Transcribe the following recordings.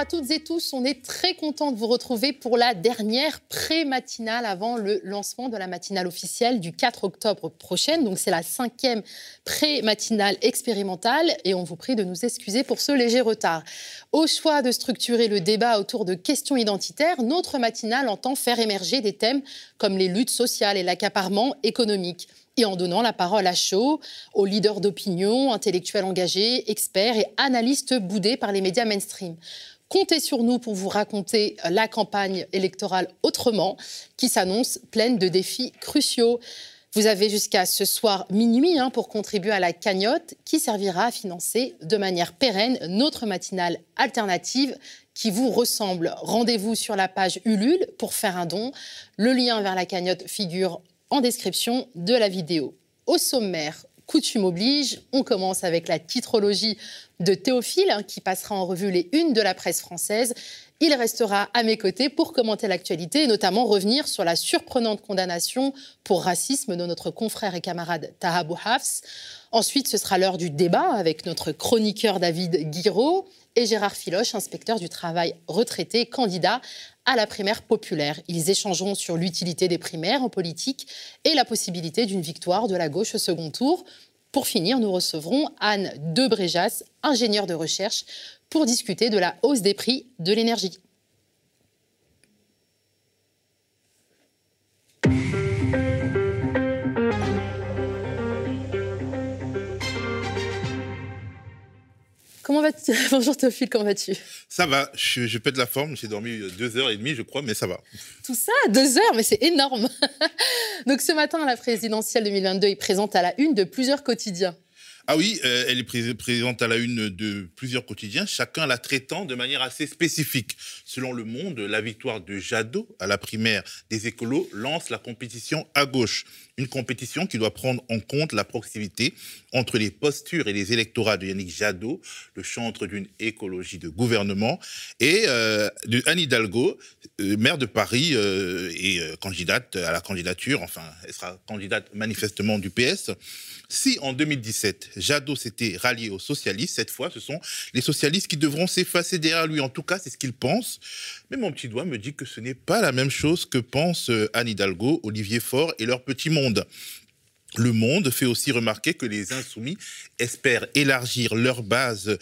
À toutes et tous, on est très content de vous retrouver pour la dernière pré-matinale avant le lancement de la matinale officielle du 4 octobre prochaine. Donc c'est la cinquième pré-matinale expérimentale et on vous prie de nous excuser pour ce léger retard. Au choix de structurer le débat autour de questions identitaires, notre matinale entend faire émerger des thèmes comme les luttes sociales et l'accaparement économique et en donnant la parole à chaud aux leaders d'opinion, intellectuels engagés, experts et analystes boudés par les médias mainstream. Comptez sur nous pour vous raconter la campagne électorale autrement, qui s'annonce pleine de défis cruciaux. Vous avez jusqu'à ce soir minuit hein, pour contribuer à la cagnotte qui servira à financer de manière pérenne notre matinale alternative qui vous ressemble. Rendez-vous sur la page Ulule pour faire un don. Le lien vers la cagnotte figure en description de la vidéo. Au sommaire, coutume oblige, on commence avec la titrologie de Théophile, hein, qui passera en revue les unes de la presse française. Il restera à mes côtés pour commenter l'actualité et notamment revenir sur la surprenante condamnation pour racisme de notre confrère et camarade Taha Hafs. Ensuite, ce sera l'heure du débat avec notre chroniqueur David Guiraud et Gérard Filoche, inspecteur du travail retraité, candidat à la primaire populaire. Ils échangeront sur l'utilité des primaires en politique et la possibilité d'une victoire de la gauche au second tour. Pour finir, nous recevrons Anne Debréjas, ingénieure de recherche, pour discuter de la hausse des prix de l'énergie. Comment vas-tu Bonjour Théophile, comment vas-tu Ça va, je, je pète la forme, j'ai dormi deux heures et demie, je crois, mais ça va. Tout ça, deux heures, mais c'est énorme. Donc ce matin, la présidentielle 2022 est présente à la une de plusieurs quotidiens. Ah oui, euh, elle est présente à la une de plusieurs quotidiens, chacun la traitant de manière assez spécifique. Selon Le Monde, la victoire de Jadot à la primaire des écolos lance la compétition à gauche. Une compétition qui doit prendre en compte la proximité entre les postures et les électorats de Yannick Jadot, le chantre d'une écologie de gouvernement, et euh, de Anne Hidalgo, euh, maire de Paris et candidate à la candidature, enfin, elle sera candidate manifestement du PS. Si en 2017, Jadot s'était rallié aux socialistes, cette fois, ce sont les socialistes qui devront s'effacer derrière lui. En tout cas, c'est ce qu'il pense. Mais mon petit doigt me dit que ce n'est pas la même chose que pensent euh, Anne Hidalgo, Olivier Faure et leur petit monde. Le Monde fait aussi remarquer que les insoumis espèrent élargir leur base,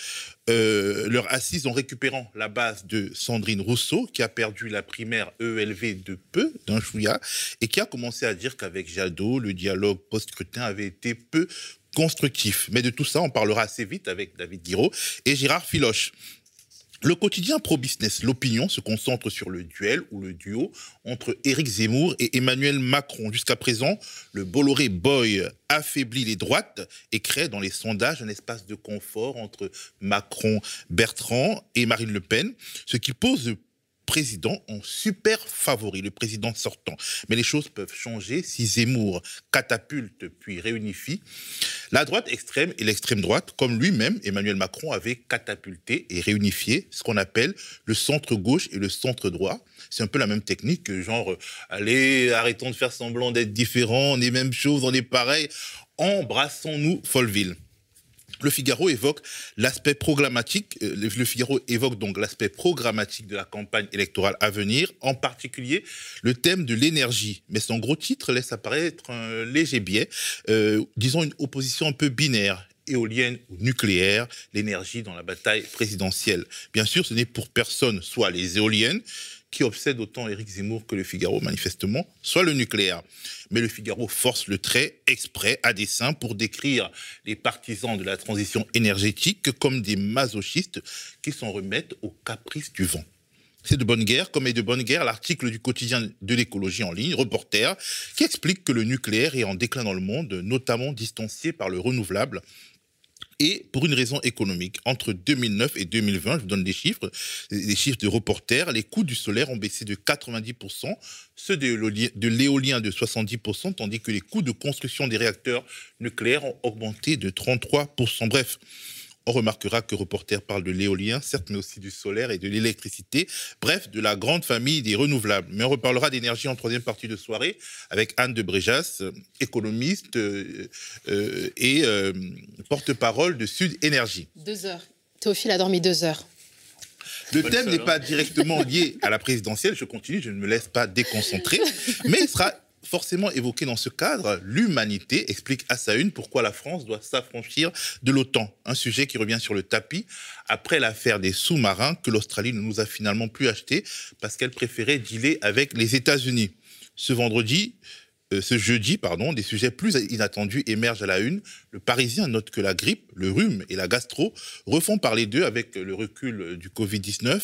euh, leur assise en récupérant la base de Sandrine Rousseau, qui a perdu la primaire ELV de peu, d'un chouïa, et qui a commencé à dire qu'avec Jadot, le dialogue post-scrutin avait été peu constructif. Mais de tout ça, on parlera assez vite avec David Guiraud et Gérard Filoche. Le quotidien pro-business, l'opinion, se concentre sur le duel ou le duo entre Éric Zemmour et Emmanuel Macron. Jusqu'à présent, le Bolloré Boy affaiblit les droites et crée dans les sondages un espace de confort entre Macron, Bertrand et Marine Le Pen, ce qui pose président en super favori, le président sortant. Mais les choses peuvent changer si Zemmour catapulte puis réunifie la droite extrême et l'extrême droite, comme lui-même, Emmanuel Macron, avait catapulté et réunifié ce qu'on appelle le centre gauche et le centre droit. C'est un peu la même technique que genre, euh, allez, arrêtons de faire semblant d'être différents, on est même chose, on est pareil, embrassons-nous Folleville. Le Figaro évoque l'aspect programmatique. Euh, le Figaro évoque donc l'aspect programmatique de la campagne électorale à venir, en particulier le thème de l'énergie. Mais son gros titre laisse apparaître un léger biais, euh, disons une opposition un peu binaire éolienne ou nucléaire, l'énergie dans la bataille présidentielle. Bien sûr, ce n'est pour personne soit les éoliennes, qui obsède autant Éric Zemmour que le Figaro, manifestement, soit le nucléaire. Mais le Figaro force le trait exprès, à dessein, pour décrire les partisans de la transition énergétique comme des masochistes qui s'en remettent aux caprices du vent. C'est de bonne guerre, comme est de bonne guerre l'article du quotidien de l'écologie en ligne, Reporter, qui explique que le nucléaire est en déclin dans le monde, notamment distancié par le renouvelable, et pour une raison économique. Entre 2009 et 2020, je vous donne des chiffres, des chiffres de reporters, les coûts du solaire ont baissé de 90%, ceux de l'éolien de 70%, tandis que les coûts de construction des réacteurs nucléaires ont augmenté de 33%. Bref, on remarquera que Reporter parle de l'éolien, certes, mais aussi du solaire et de l'électricité. Bref, de la grande famille des renouvelables. Mais on reparlera d'énergie en troisième partie de soirée avec Anne de Bréjas, économiste euh, euh, et euh, porte-parole de Sud Énergie. Deux heures. Théophile a dormi deux heures. Le thème n'est pas directement lié à la présidentielle. Je continue, je ne me laisse pas déconcentrer. Mais il sera forcément évoqué dans ce cadre. L'humanité explique à sa une pourquoi la France doit s'affranchir de l'OTAN. Un sujet qui revient sur le tapis après l'affaire des sous-marins que l'Australie ne nous a finalement plus achetés parce qu'elle préférait dealer avec les États-Unis. Ce vendredi, euh, ce jeudi, pardon, des sujets plus inattendus émergent à la une. Le Parisien note que la grippe, le rhume et la gastro refont parler d'eux avec le recul du Covid-19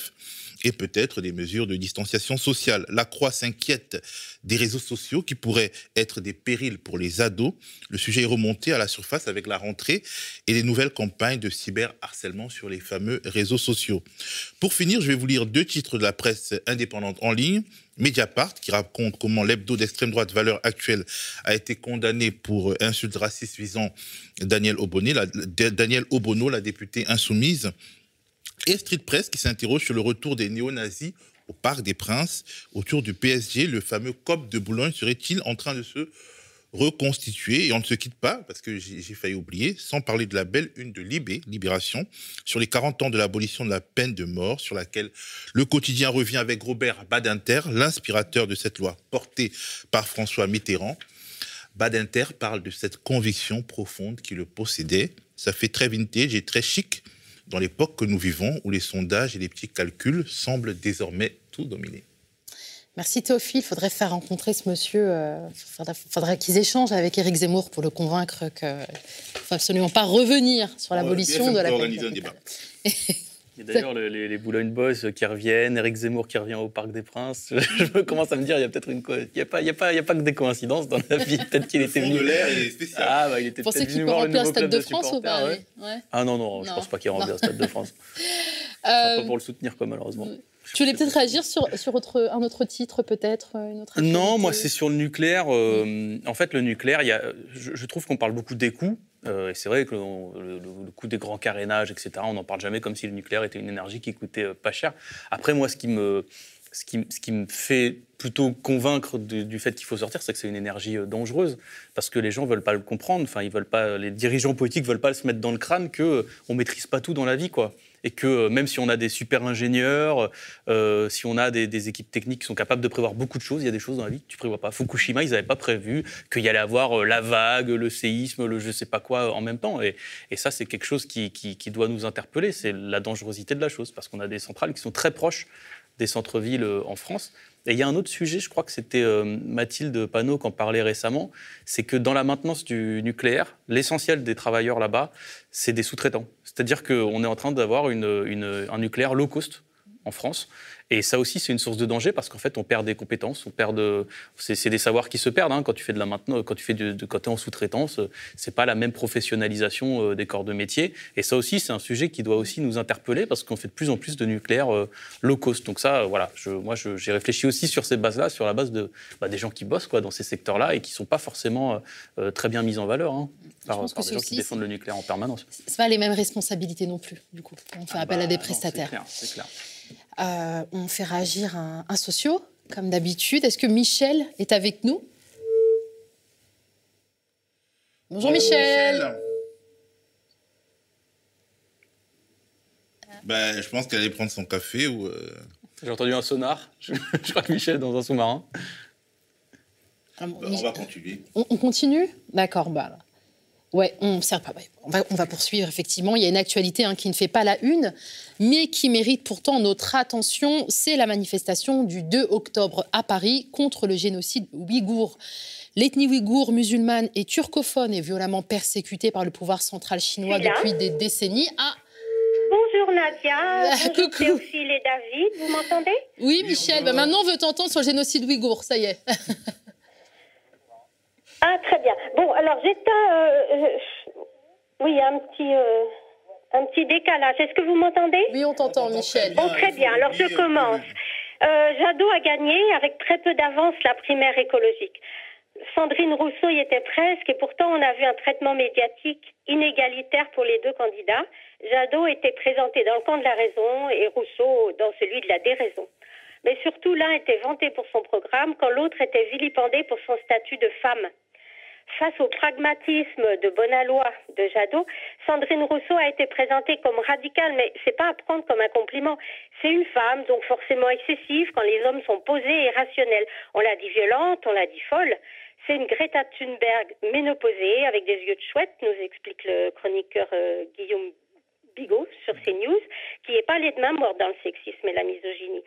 et peut-être des mesures de distanciation sociale. La Croix s'inquiète des réseaux sociaux qui pourraient être des périls pour les ados. Le sujet est remonté à la surface avec la rentrée et les nouvelles campagnes de cyberharcèlement sur les fameux réseaux sociaux. Pour finir, je vais vous lire deux titres de la presse indépendante en ligne. Mediapart, qui raconte comment l'hebdo d'extrême droite Valeur Actuelle a été condamné pour insulte raciste visant Daniel Obono, Daniel Obono, la députée insoumise et Street Press qui s'interroge sur le retour des néo-nazis au Parc des Princes autour du PSG. Le fameux COP de Boulogne serait-il en train de se reconstituer Et on ne se quitte pas, parce que j'ai failli oublier, sans parler de la belle une de Libé, Libération, sur les 40 ans de l'abolition de la peine de mort, sur laquelle le quotidien revient avec Robert Badinter, l'inspirateur de cette loi portée par François Mitterrand. Badinter parle de cette conviction profonde qui le possédait. Ça fait très vintage et très chic dans l'époque que nous vivons où les sondages et les petits calculs semblent désormais tout dominer. Merci Théophile. Il faudrait faire rencontrer ce monsieur. Il euh, faudrait, qu'ils échangent avec Éric Zemmour pour le convaincre qu'il ne faut absolument pas revenir sur l'abolition de la peine. d'ailleurs les, les, Boulogne Boys qui reviennent, Eric Zemmour qui revient au Parc des Princes. Je commence à me dire, il y a peut-être une. Il n'y a, pas, il y a, pas, il y a pas que des coïncidences dans la vie. Peut-être qu'il était venu. l'air est spécial. Ah, bah, il était peut-être venu voir le nouveau Stade de, France ou pas ouais. Ah non, non, je ne pense pas qu'il rentre au Stade de France. euh... Pas pour le soutenir, quoi, malheureusement. Tu voulais peut-être réagir sur, sur autre, un autre titre, peut-être une autre Non, moi, c'est sur le nucléaire. Euh, en fait, le nucléaire, il y a, je, je trouve qu'on parle beaucoup des coûts. Euh, et c'est vrai que le, coût des grands carénages, etc., on n'en parle jamais comme si le nucléaire était une énergie qui coûtait euh, pas cher. Après, moi, ce qui me, ce qui, ce qui me fait plutôt convaincre du, fait qu'il faut sortir, c'est que c'est une énergie euh, dangereuse, parce que les gens veulent pas le comprendre. Enfin, ils veulent pas, les dirigeants politiques veulent pas se mettre dans le crâne que on maîtrise pas tout dans la vie, quoi et que euh, même si on a des super ingénieurs, euh, si on a des, équipes techniques qui sont capables de prévoir beaucoup de choses, il y a des choses dans la vie que tu prévois pas. Fukushima, ils n'avaient pas prévu qu'il y allait avoir euh, la vague, le séisme, le je sais pas quoi en même temps. Et, ça, c'est quelque chose qui, qui, doit nous interpeller. C'est la dangerosité de la chose, parce qu'on a des centrales qui sont très proches des centres-villes en France. Et il y a un autre sujet, je crois que c'était Mathilde Panot qui en parlait récemment, c'est que dans la maintenance du nucléaire, l'essentiel des travailleurs là-bas, c'est des sous-traitants. C'est-à-dire qu'on est en train d'avoir une, un nucléaire low cost en France. Et ça aussi, c'est une source de danger parce qu'en fait, on perd des compétences, on perd de... c'est, des savoirs qui se perdent hein, quand tu fais de la maintenance, quand tu fais de, es en sous-traitance, c'est pas la même professionnalisation euh, des corps de métier. Et ça aussi, c'est un sujet qui doit aussi nous interpeller parce qu'on fait de plus en plus de nucléaire euh, low cost. Donc ça, euh, voilà, je, moi, j'ai réfléchi aussi sur ces bases-là, sur la base de bah, des gens qui bossent quoi dans ces secteurs-là et qui sont pas forcément euh, très bien mis en valeur hein, par, par des gens qui défendent le nucléaire en permanence. C'est pas les mêmes responsabilités non plus. Du coup, on fait ah appel bah, à des prestataires. C'est clair. Euh, on fait réagir un, un socio, comme d'habitude. Est-ce que Michel est avec nous? Bonjour Michel. Michel. Ben, je pense qu'elle allait prendre son café ou. Euh... J'ai entendu un sonar. Je, je, crois que Michel est dans un sous-marin. Alors, ben, on va continuer. On, on continue? D'accord. Bah, Ouais, on, on, va, on va poursuivre, effectivement. Il y a une actualité hein, qui ne fait pas la une, mais qui mérite pourtant notre attention. C'est la manifestation du 2 octobre à Paris contre le génocide ouïghour. L'ethnie ouïghour musulmane et turcophone est violemment persécutée par le pouvoir central chinois depuis des décennies. Ah, Bonjour Nadia, bonjour Théophile et David, vous m'entendez? Oui Michel, bah maintenant on veut t'entendre sur le génocide ouïghour, ça y est. Ah, très bien. Bon, alors j'éteins. Euh, oui, un petit. Euh, un petit décalage. Est-ce que vous m'entendez? Oui, on t'entend, Michel. Bon, très bien. Alors, je commence. Euh, Jadot a gagné avec très peu d'avance la primaire écologique. Sandrine Rousseau y était presque et pourtant on a vu un traitement médiatique inégalitaire pour les deux candidats. Jadot était présenté dans le camp de la raison et Rousseau dans celui de la déraison. Mais surtout, l'un était vanté pour son programme quand l'autre était vilipendé pour son statut de femme. Face au pragmatisme de Bonalois de Jadot, Sandrine Rousseau a été présentée comme radicale, mais c'est pas à prendre comme un compliment. C'est une femme, donc forcément excessive quand les hommes sont posés et rationnels. On l'a dit violente, on l'a dit folle. C'est une Greta Thunberg ménopausée avec des yeux de chouette, nous explique le chroniqueur euh, Guillaume Bigot sur CNews, qui n'est pas allé de main morte dans le sexisme et la misogynie.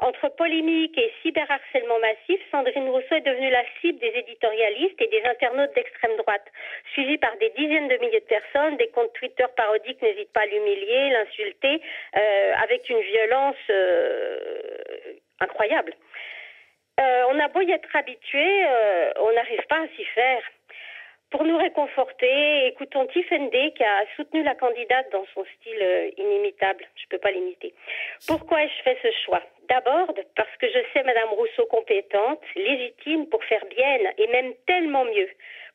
Entre polémique et cyberharcèlement massif, Sandrine Rousseau est devenue la cible des éditorialistes et des internautes d'extrême droite, suivie par des dizaines de milliers de personnes. Des comptes Twitter parodiques n'hésitent pas à l'humilier, l'insulter, euh, avec une violence euh, incroyable. Euh, on a beau y être habitué, on n'arrive pas à s'y faire. Pour nous réconforter, écoutons Tiff qui a soutenu la candidate dans son style euh, inimitable. Je ne peux pas l'imiter. Pourquoi ai-je fait ce choix? D'abord, parce que je sais Madame Rousseau compétente, légitime pour faire bien et même tellement mieux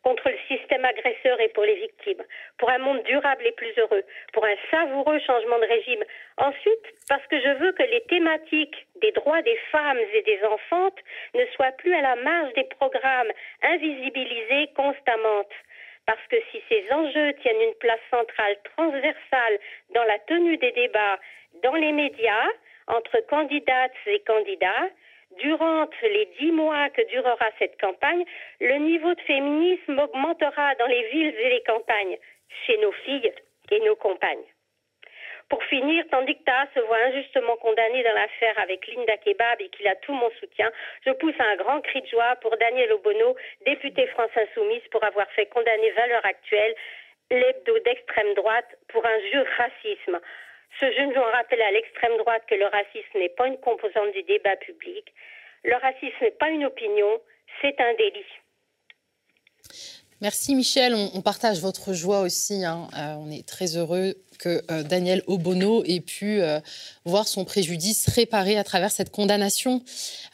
contre le système agresseur et pour les victimes, pour un monde durable et plus heureux, pour un savoureux changement de régime. Ensuite, parce que je veux que les thématiques des droits des femmes et des enfantes ne soient plus à la marge des programmes invisibilisés constamment. Parce que si ces enjeux tiennent une place centrale transversale dans la tenue des débats dans les médias, entre candidates et candidats, Durant les dix mois que durera cette campagne, le niveau de féminisme augmentera dans les villes et les campagnes, chez nos filles et nos compagnes. Pour finir, tandis que se voit injustement condamné dans l'affaire avec Linda Kebab et qu'il a tout mon soutien, je pousse un grand cri de joie pour Daniel Obono, député France Insoumise, pour avoir fait condamner Valeur Actuelle, l'hebdo d'extrême droite, pour un jeu racisme. Ce jeune nous rappelle à l'extrême droite que le racisme n'est pas une composante du débat public. Le racisme n'est pas une opinion, c'est un délit. Merci Michel, on, partage votre joie aussi. Hein. Euh, on est très heureux que euh, Daniel Obono ait pu euh, voir son préjudice réparé à travers cette condamnation.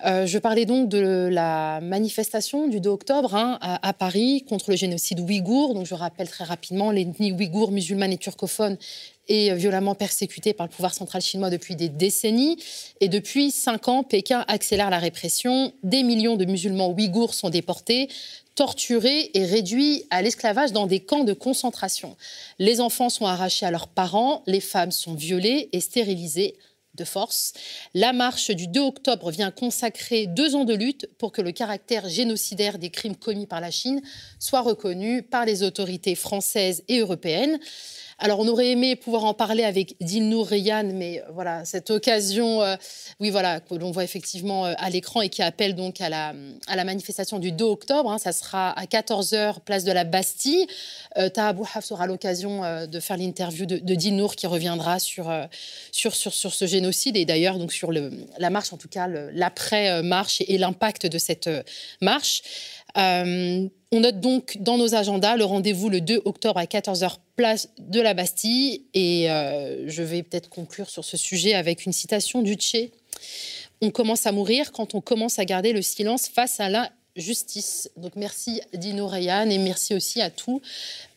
je parlais donc de la manifestation du 2 octobre hein, à, Paris contre le génocide ouïghour. Donc je rappelle très rapidement, l'ethnie ouïghour musulmane et turcophone est violemment persécutée par le pouvoir central chinois depuis des décennies. Et depuis cinq ans, Pékin accélère la répression. Des millions de musulmans ouïghours sont déportés torturés et réduits à l'esclavage dans des camps de concentration. Les enfants sont arrachés à leurs parents, les femmes sont violées et stérilisées de force. La marche du 2 octobre vient consacrer deux ans de lutte pour que le caractère génocidaire des crimes commis par la Chine soit reconnu par les autorités françaises et européennes. Alors, on aurait aimé pouvoir en parler avec Dilnour Reyhan, mais euh, voilà, cette occasion, euh, oui, voilà, que l'on voit effectivement euh, à l'écran et qui appelle donc à la, manifestation du 2 octobre. Hein, ça sera à 14h, place de la Bastille. Euh, aura l'occasion de faire l'interview de, de qui reviendra sur, sur, sur, sur ce génocide et d'ailleurs donc sur le, la marche, en tout cas l'après-marche et, l'impact de cette marche. On note donc dans nos agendas le rendez-vous le 2 octobre à 14h, place de la Bastille. Et euh, je vais peut-être conclure sur ce sujet avec une citation du Tché. On commence à mourir quand on commence à garder le silence face à la justice. Donc merci Dino Rayan et merci aussi à tous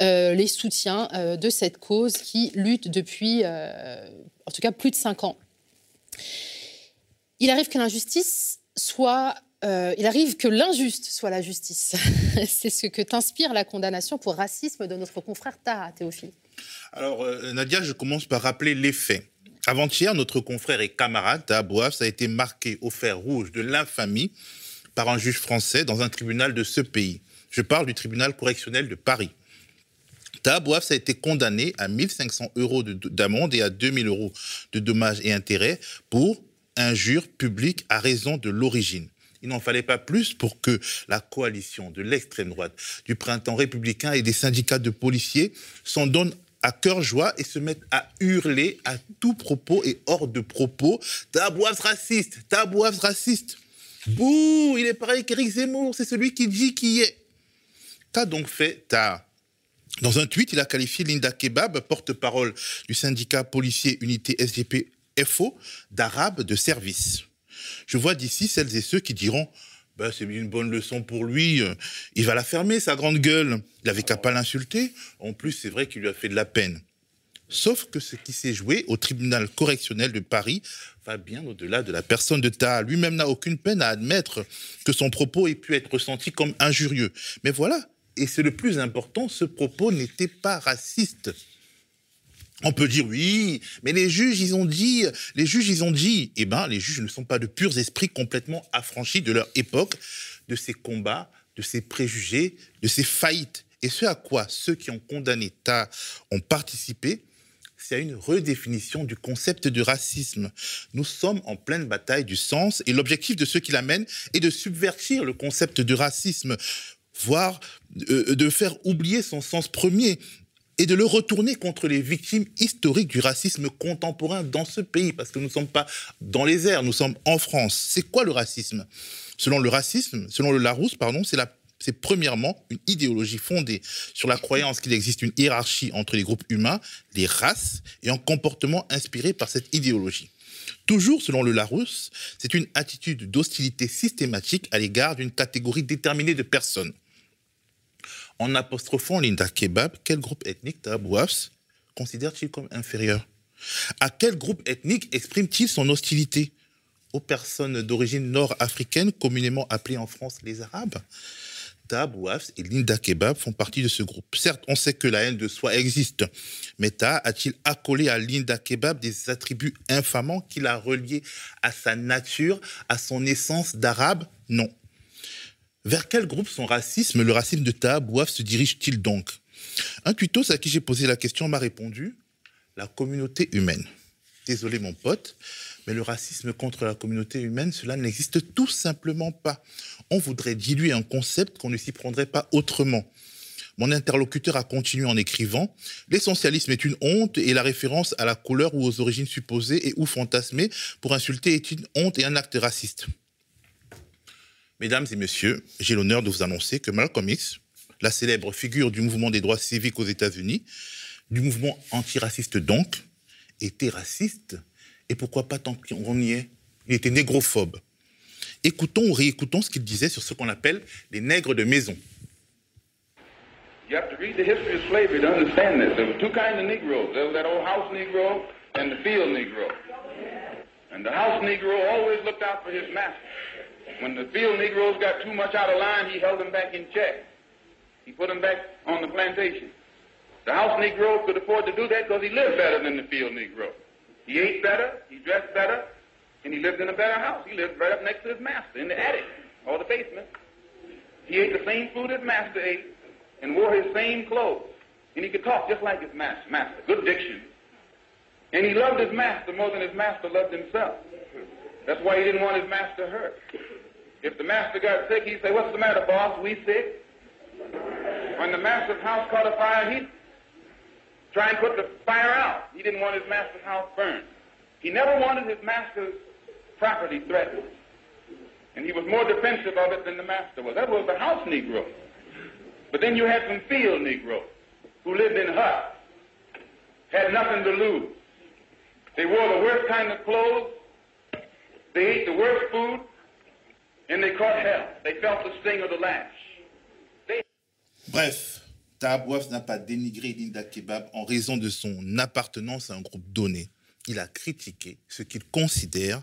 euh, les soutiens de cette cause qui lutte depuis, en tout cas, plus de cinq ans. Il arrive que l'injustice soit euh, il arrive que l'injuste soit la justice. C'est ce que t'inspire la condamnation pour racisme de notre confrère Taha, Théophile. Alors, euh, Nadia, je commence par rappeler les faits. Avant-hier, notre confrère et camarade Taha Bouaf a été marqué au fer rouge de l'infamie par un juge français dans un tribunal de ce pays. Je parle du tribunal correctionnel de Paris. Taha Bouaf a été condamné à 1500 euros d'amende et à 2000 euros de dommages et intérêts pour injure publique à raison de l'origine. Il n'en fallait pas plus pour que la coalition de l'extrême droite, du printemps républicain et des syndicats de policiers s'en donnent à cœur joie et se mettent à hurler à tout propos et hors de propos Tabouaf raciste, Tabouaf raciste. Bouh, il est pareil qu'Éric Zemmour, c'est celui qui dit qui est. Qu'a donc fait Ta? Dans un tweet, il a qualifié Linda Kebab, porte-parole du syndicat policier Unité SGP FO, d'arabe de service. Je vois d'ici celles et ceux qui diront bah, c'est une bonne leçon pour lui. Euh, il va la fermer, sa grande gueule. Il avait qu'à pas l'insulter. En plus, c'est vrai qu'il lui a fait de la peine. Sauf que ce qui s'est joué au tribunal correctionnel de Paris va bien au-delà de la personne de Ta. Lui-même n'a aucune peine à admettre que son propos ait pu être ressenti comme injurieux. Mais voilà, Et c'est le plus important, ce propos n'était pas raciste. On peut dire oui, mais les juges, ils ont dit, les juges, ils ont dit. Eh ben, les juges ne sont pas de purs esprits complètement affranchis de leur époque, de ces combats, de ces préjugés, de ces faillites. Et ce à quoi ceux qui ont condamné Ta ont participé, c'est à une redéfinition du concept de racisme. Nous sommes en pleine bataille du sens et l'objectif de ceux qui l'amènent est de subvertir le concept de racisme, voire euh, de faire oublier son sens premier et de le retourner contre les victimes historiques du racisme contemporain dans ce pays, parce que nous ne sommes pas dans les airs, nous sommes en France. C'est quoi le racisme? Selon le racisme, selon le Larousse, pardon, c'est c'est premièrement une idéologie fondée sur la croyance qu'il existe une hiérarchie entre les groupes humains, les races, et un comportement inspiré par cette idéologie. Toujours selon le Larousse, c'est une attitude d'hostilité systématique à l'égard d'une catégorie déterminée de personnes. En apostrophant Linda Kebab, quel groupe ethnique Tabouafs considère-t-il comme inférieur? À quel groupe ethnique exprime-t-il son hostilité? Aux personnes d'origine nord-africaine, communément appelées en France les Arabes? Ta, et Linda Kebab font partie de ce groupe. Certes, on sait que la haine de soi existe, mais Ta a-t-il accolé à Linda Kebab des attributs infamants qu'il a reliés à sa nature, à son essence d'arabe? Non. Vers quel groupe son racisme, le racisme de Ta se dirige-t-il donc? Un tutos à qui j'ai posé la question m'a répondu la communauté humaine. Désolé mon pote, mais le racisme contre la communauté humaine, cela n'existe tout simplement pas. On voudrait diluer un concept qu'on ne s'y prendrait pas autrement. Mon interlocuteur a continué en écrivant L'essentialisme est une honte et la référence à la couleur ou aux origines supposées et ou fantasmées pour insulter est une honte et un acte raciste. Mesdames et messieurs, j'ai l'honneur de vous annoncer que Malcolm X, la célèbre figure du mouvement des droits civiques aux États-Unis, du mouvement antiraciste donc, était raciste. Et pourquoi pas tant qu'on y est? Il était négrophobe. Écoutons ou réécoutons ce qu'il disait sur ce qu'on appelle les nègres de maison. And the house Negro always. When the field Negroes got too much out of line, he held them back in check. He put them back on the plantation. The house Negro could afford to do that because he lived better than the field Negro. He ate better, he dressed better, and he lived in a better house. He lived right up next to his master in the attic or the basement. He ate the same food his master ate and wore his same clothes. And he could talk just like his master. master. Good diction. And he loved his master more than his master loved himself. That's why he didn't want his master hurt. If the master got sick, he'd say, What's the matter, boss? We sick? When the master's house caught a fire, he'd try and put the fire out. He didn't want his master's house burned. He never wanted his master's property threatened. And he was more defensive of it than the master was. That was the house Negro. But then you had some field Negroes who lived in huts, had nothing to lose. They wore the worst kind of clothes, they ate the worst food, Bref, Tahabouaf n'a pas dénigré Linda Kebab en raison de son appartenance à un groupe donné. Il a critiqué ce qu'il considère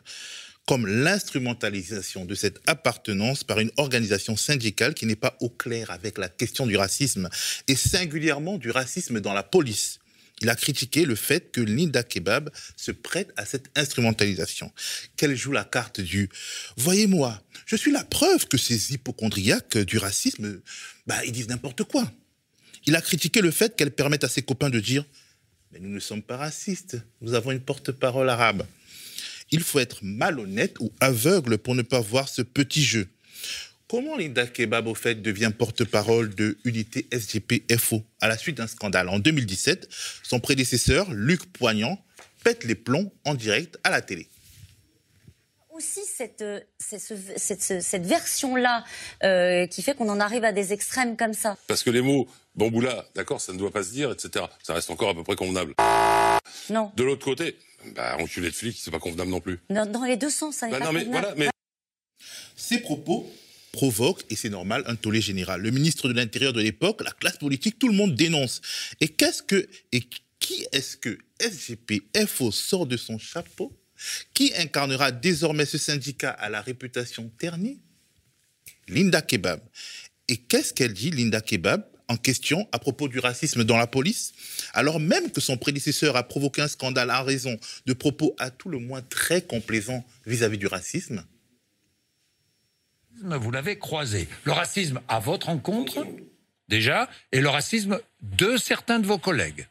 comme l'instrumentalisation de cette appartenance par une organisation syndicale qui n'est pas au clair avec la question du racisme, et singulièrement du racisme dans la police. Il a critiqué le fait que Linda Kebab se prête à cette instrumentalisation, qu'elle joue la carte du ⁇ Voyez-moi, je suis la preuve que ces hypochondriaques du racisme, bah, ils disent n'importe quoi ⁇ Il a critiqué le fait qu'elle permette à ses copains de dire ⁇ Mais nous ne sommes pas racistes, nous avons une porte-parole arabe ⁇ Il faut être malhonnête ou aveugle pour ne pas voir ce petit jeu. Comment Linda Kebab, au fait, devient porte-parole de Unité SGP-FO à la suite d'un scandale En 2017, son prédécesseur, Luc Poignant, pète les plombs en direct à la télé aussi cette, cette, version-là euh, qui fait qu'on en arrive à des extrêmes comme ça. Parce que les mots bamboula, d'accord, ça ne doit pas se dire, etc. Ça reste encore à peu près convenable. Non. De l'autre côté, bah, enculé de flic, c'est pas convenable non plus. Dans, les deux sens, ça n'est bah, pas non, Voilà, mais... Ces propos provoque, et c'est normal, un tollé général. Le ministre de l'Intérieur de l'époque, la classe politique, tout le monde dénonce. Et qu'est-ce que, et qui est-ce que SGP-FO sort de son chapeau Qui incarnera désormais ce syndicat à la réputation ternie? Linda Kebab. Et qu'est-ce qu'elle dit, Linda Kebab en question à propos du racisme dans la police, alors même que son prédécesseur a provoqué un scandale en raison de propos à tout le moins très complaisants vis-à-vis du racisme Vous l'avez croisé. Le racisme à votre encontre, déjà, et le racisme de certains de vos collègues.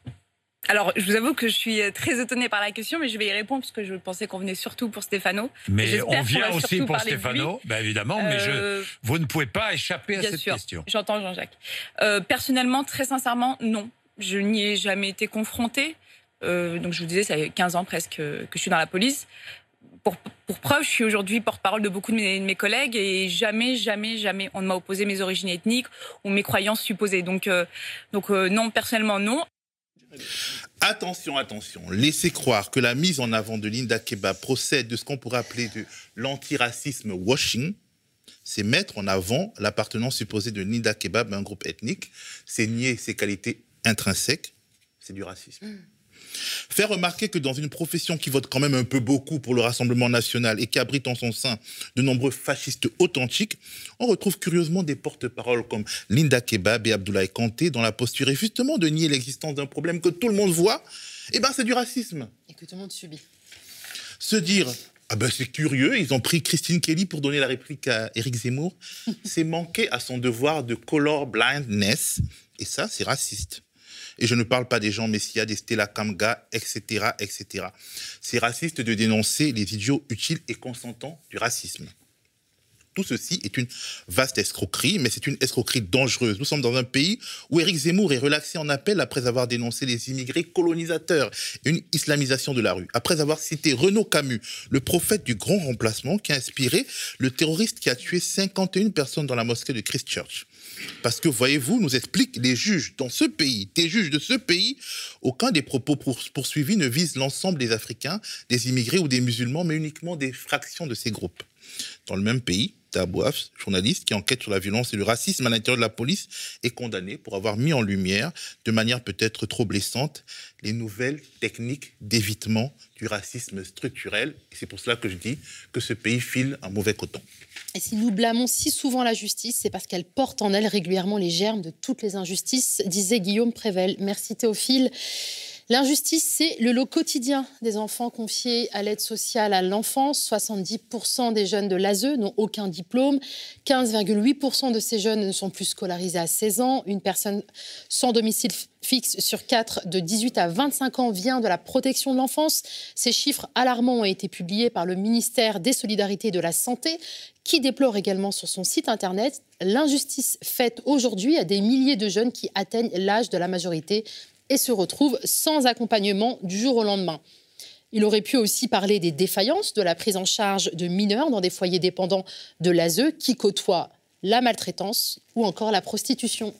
Alors, je vous avoue que je suis euh, très étonnée par la question, mais je vais y répondre parce que je pensais qu'on venait surtout pour Stéphano. Mais on vient aussi pour Stéphano, ben évidemment, mais je, euh, vous ne pouvez pas échapper à cette question. J'entends Jean-Jacques. Euh, personnellement, très sincèrement, non. Je n'y ai jamais été confrontée. donc, je vous disais, ça fait 15 ans presque que je suis dans la police. Pour, pour preuve, je suis aujourd'hui porte-parole de beaucoup de mes, de mes, collègues et jamais, jamais, jamais on ne m'a opposé mes origines ethniques ou mes croyances supposées. Donc, donc non, personnellement, non. Attention, attention. Laissez croire que la mise en avant de Linda Keba procède de ce qu'on pourrait appeler de l'antiracisme washing. C'est mettre en avant l'appartenance supposée de Linda Kebab à un groupe ethnique. C'est nier ses qualités intrinsèques. C'est du racisme. Mm. Faire remarquer que dans une profession qui vote quand même un peu beaucoup pour le Rassemblement national et qui abrite en son sein de nombreux fascistes authentiques, on retrouve curieusement des porte-paroles comme Linda Kebab et Abdoulaye Kanté dans la posture est justement de nier l'existence d'un problème que tout le monde voit. Eh ben, c'est du racisme. Et que tout le monde subit. Se dire ah ben c'est curieux, ils ont pris Christine Kelly pour donner la réplique à Éric Zemmour. c'est manquer à son devoir de color blindness. Et ça, c'est raciste. Et je ne parle pas des gens Messia, des Stella Kamga, etc., etc. C'est raciste de dénoncer les idiots utiles et consentants du racisme. Tout ceci est une vaste escroquerie, mais c'est une escroquerie dangereuse. Nous sommes dans un pays où Éric Zemmour est relaxé en appel après avoir dénoncé les immigrés colonisateurs et une islamisation de la rue. Après avoir cité Renaud Camus, le prophète du grand remplacement qui a inspiré le terroriste qui a tué 51 personnes dans la mosquée de Christchurch. Parce que, voyez-vous, nous expliquent les juges dans ce pays, des juges de ce pays, aucun des propos poursuivis ne vise l'ensemble des Africains, des immigrés ou des musulmans, mais uniquement des fractions de ces groupes. Dans le même pays, Tabouaf, journaliste qui enquête sur la violence et le racisme à l'intérieur de la police, est condamné pour avoir mis en lumière, de manière peut-être trop blessante, les nouvelles techniques d'évitement du racisme structurel. C'est pour cela que je dis que ce pays file un mauvais coton. Et si nous blâmons si souvent la justice, c'est parce qu'elle porte en elle régulièrement les germes de toutes les injustices, disait Guillaume Prével. Merci Théophile. L'injustice, c'est le lot quotidien des enfants confiés à l'aide sociale à l'enfance. 70% des jeunes de l'ASE n'ont aucun diplôme. 15,8% de ces jeunes ne sont plus scolarisés à 16 ans. Une personne sans domicile fixe sur 4 de 18 à 25 ans vient de la protection de l'enfance. Ces chiffres alarmants ont été publiés par le ministère des Solidarités et de la Santé, qui déplore également sur son site internet l'injustice faite aujourd'hui à des milliers de jeunes qui atteignent l'âge de la majorité et se retrouve sans accompagnement du jour au lendemain. Il aurait pu aussi parler des défaillances de la prise en charge de mineurs dans des foyers dépendants de l'ASE qui côtoient la maltraitance ou encore la prostitution.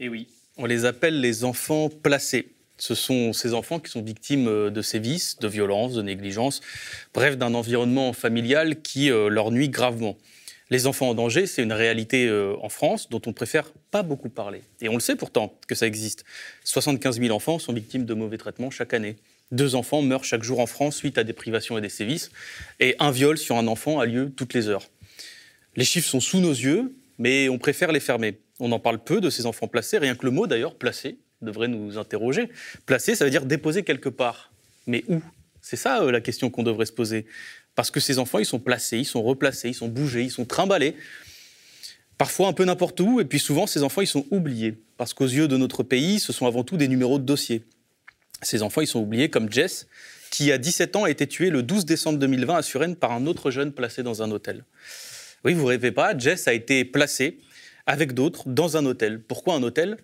Et oui, on les appelle les enfants placés. Ce sont ces enfants qui sont victimes de sévices, de violences, de négligences, bref, d'un environnement familial qui euh, leur nuit gravement. Les enfants en danger, c'est une réalité euh, en France dont on préfère pas beaucoup parler. Et on le sait pourtant que ça existe. 75 000 enfants sont victimes de mauvais traitements chaque année. Deux enfants meurent chaque jour en France suite à des privations et des sévices. Et un viol sur un enfant a lieu toutes les heures. Les chiffres sont sous nos yeux, mais on préfère les fermer. On en parle peu de ces enfants placés, rien que le mot d'ailleurs, placé, devrait nous interroger. Placé, ça veut dire déposer quelque part. Mais où? C'est ça euh, la question qu'on devrait se poser. Parce que ces enfants, ils sont placés, ils sont replacés, ils sont bougés, ils sont trimballés. Parfois un peu n'importe où, et puis souvent ces enfants, ils sont oubliés. Parce qu'aux yeux de notre pays, ce sont avant tout des numéros de dossier. Ces enfants, ils sont oubliés comme Jess, qui à 17 ans a été tué le 12 décembre 2020 à Suresnes par un autre jeune placé dans un hôtel. Oui, vous rêvez pas, Jess a été placé avec d'autres dans un hôtel. Pourquoi un hôtel?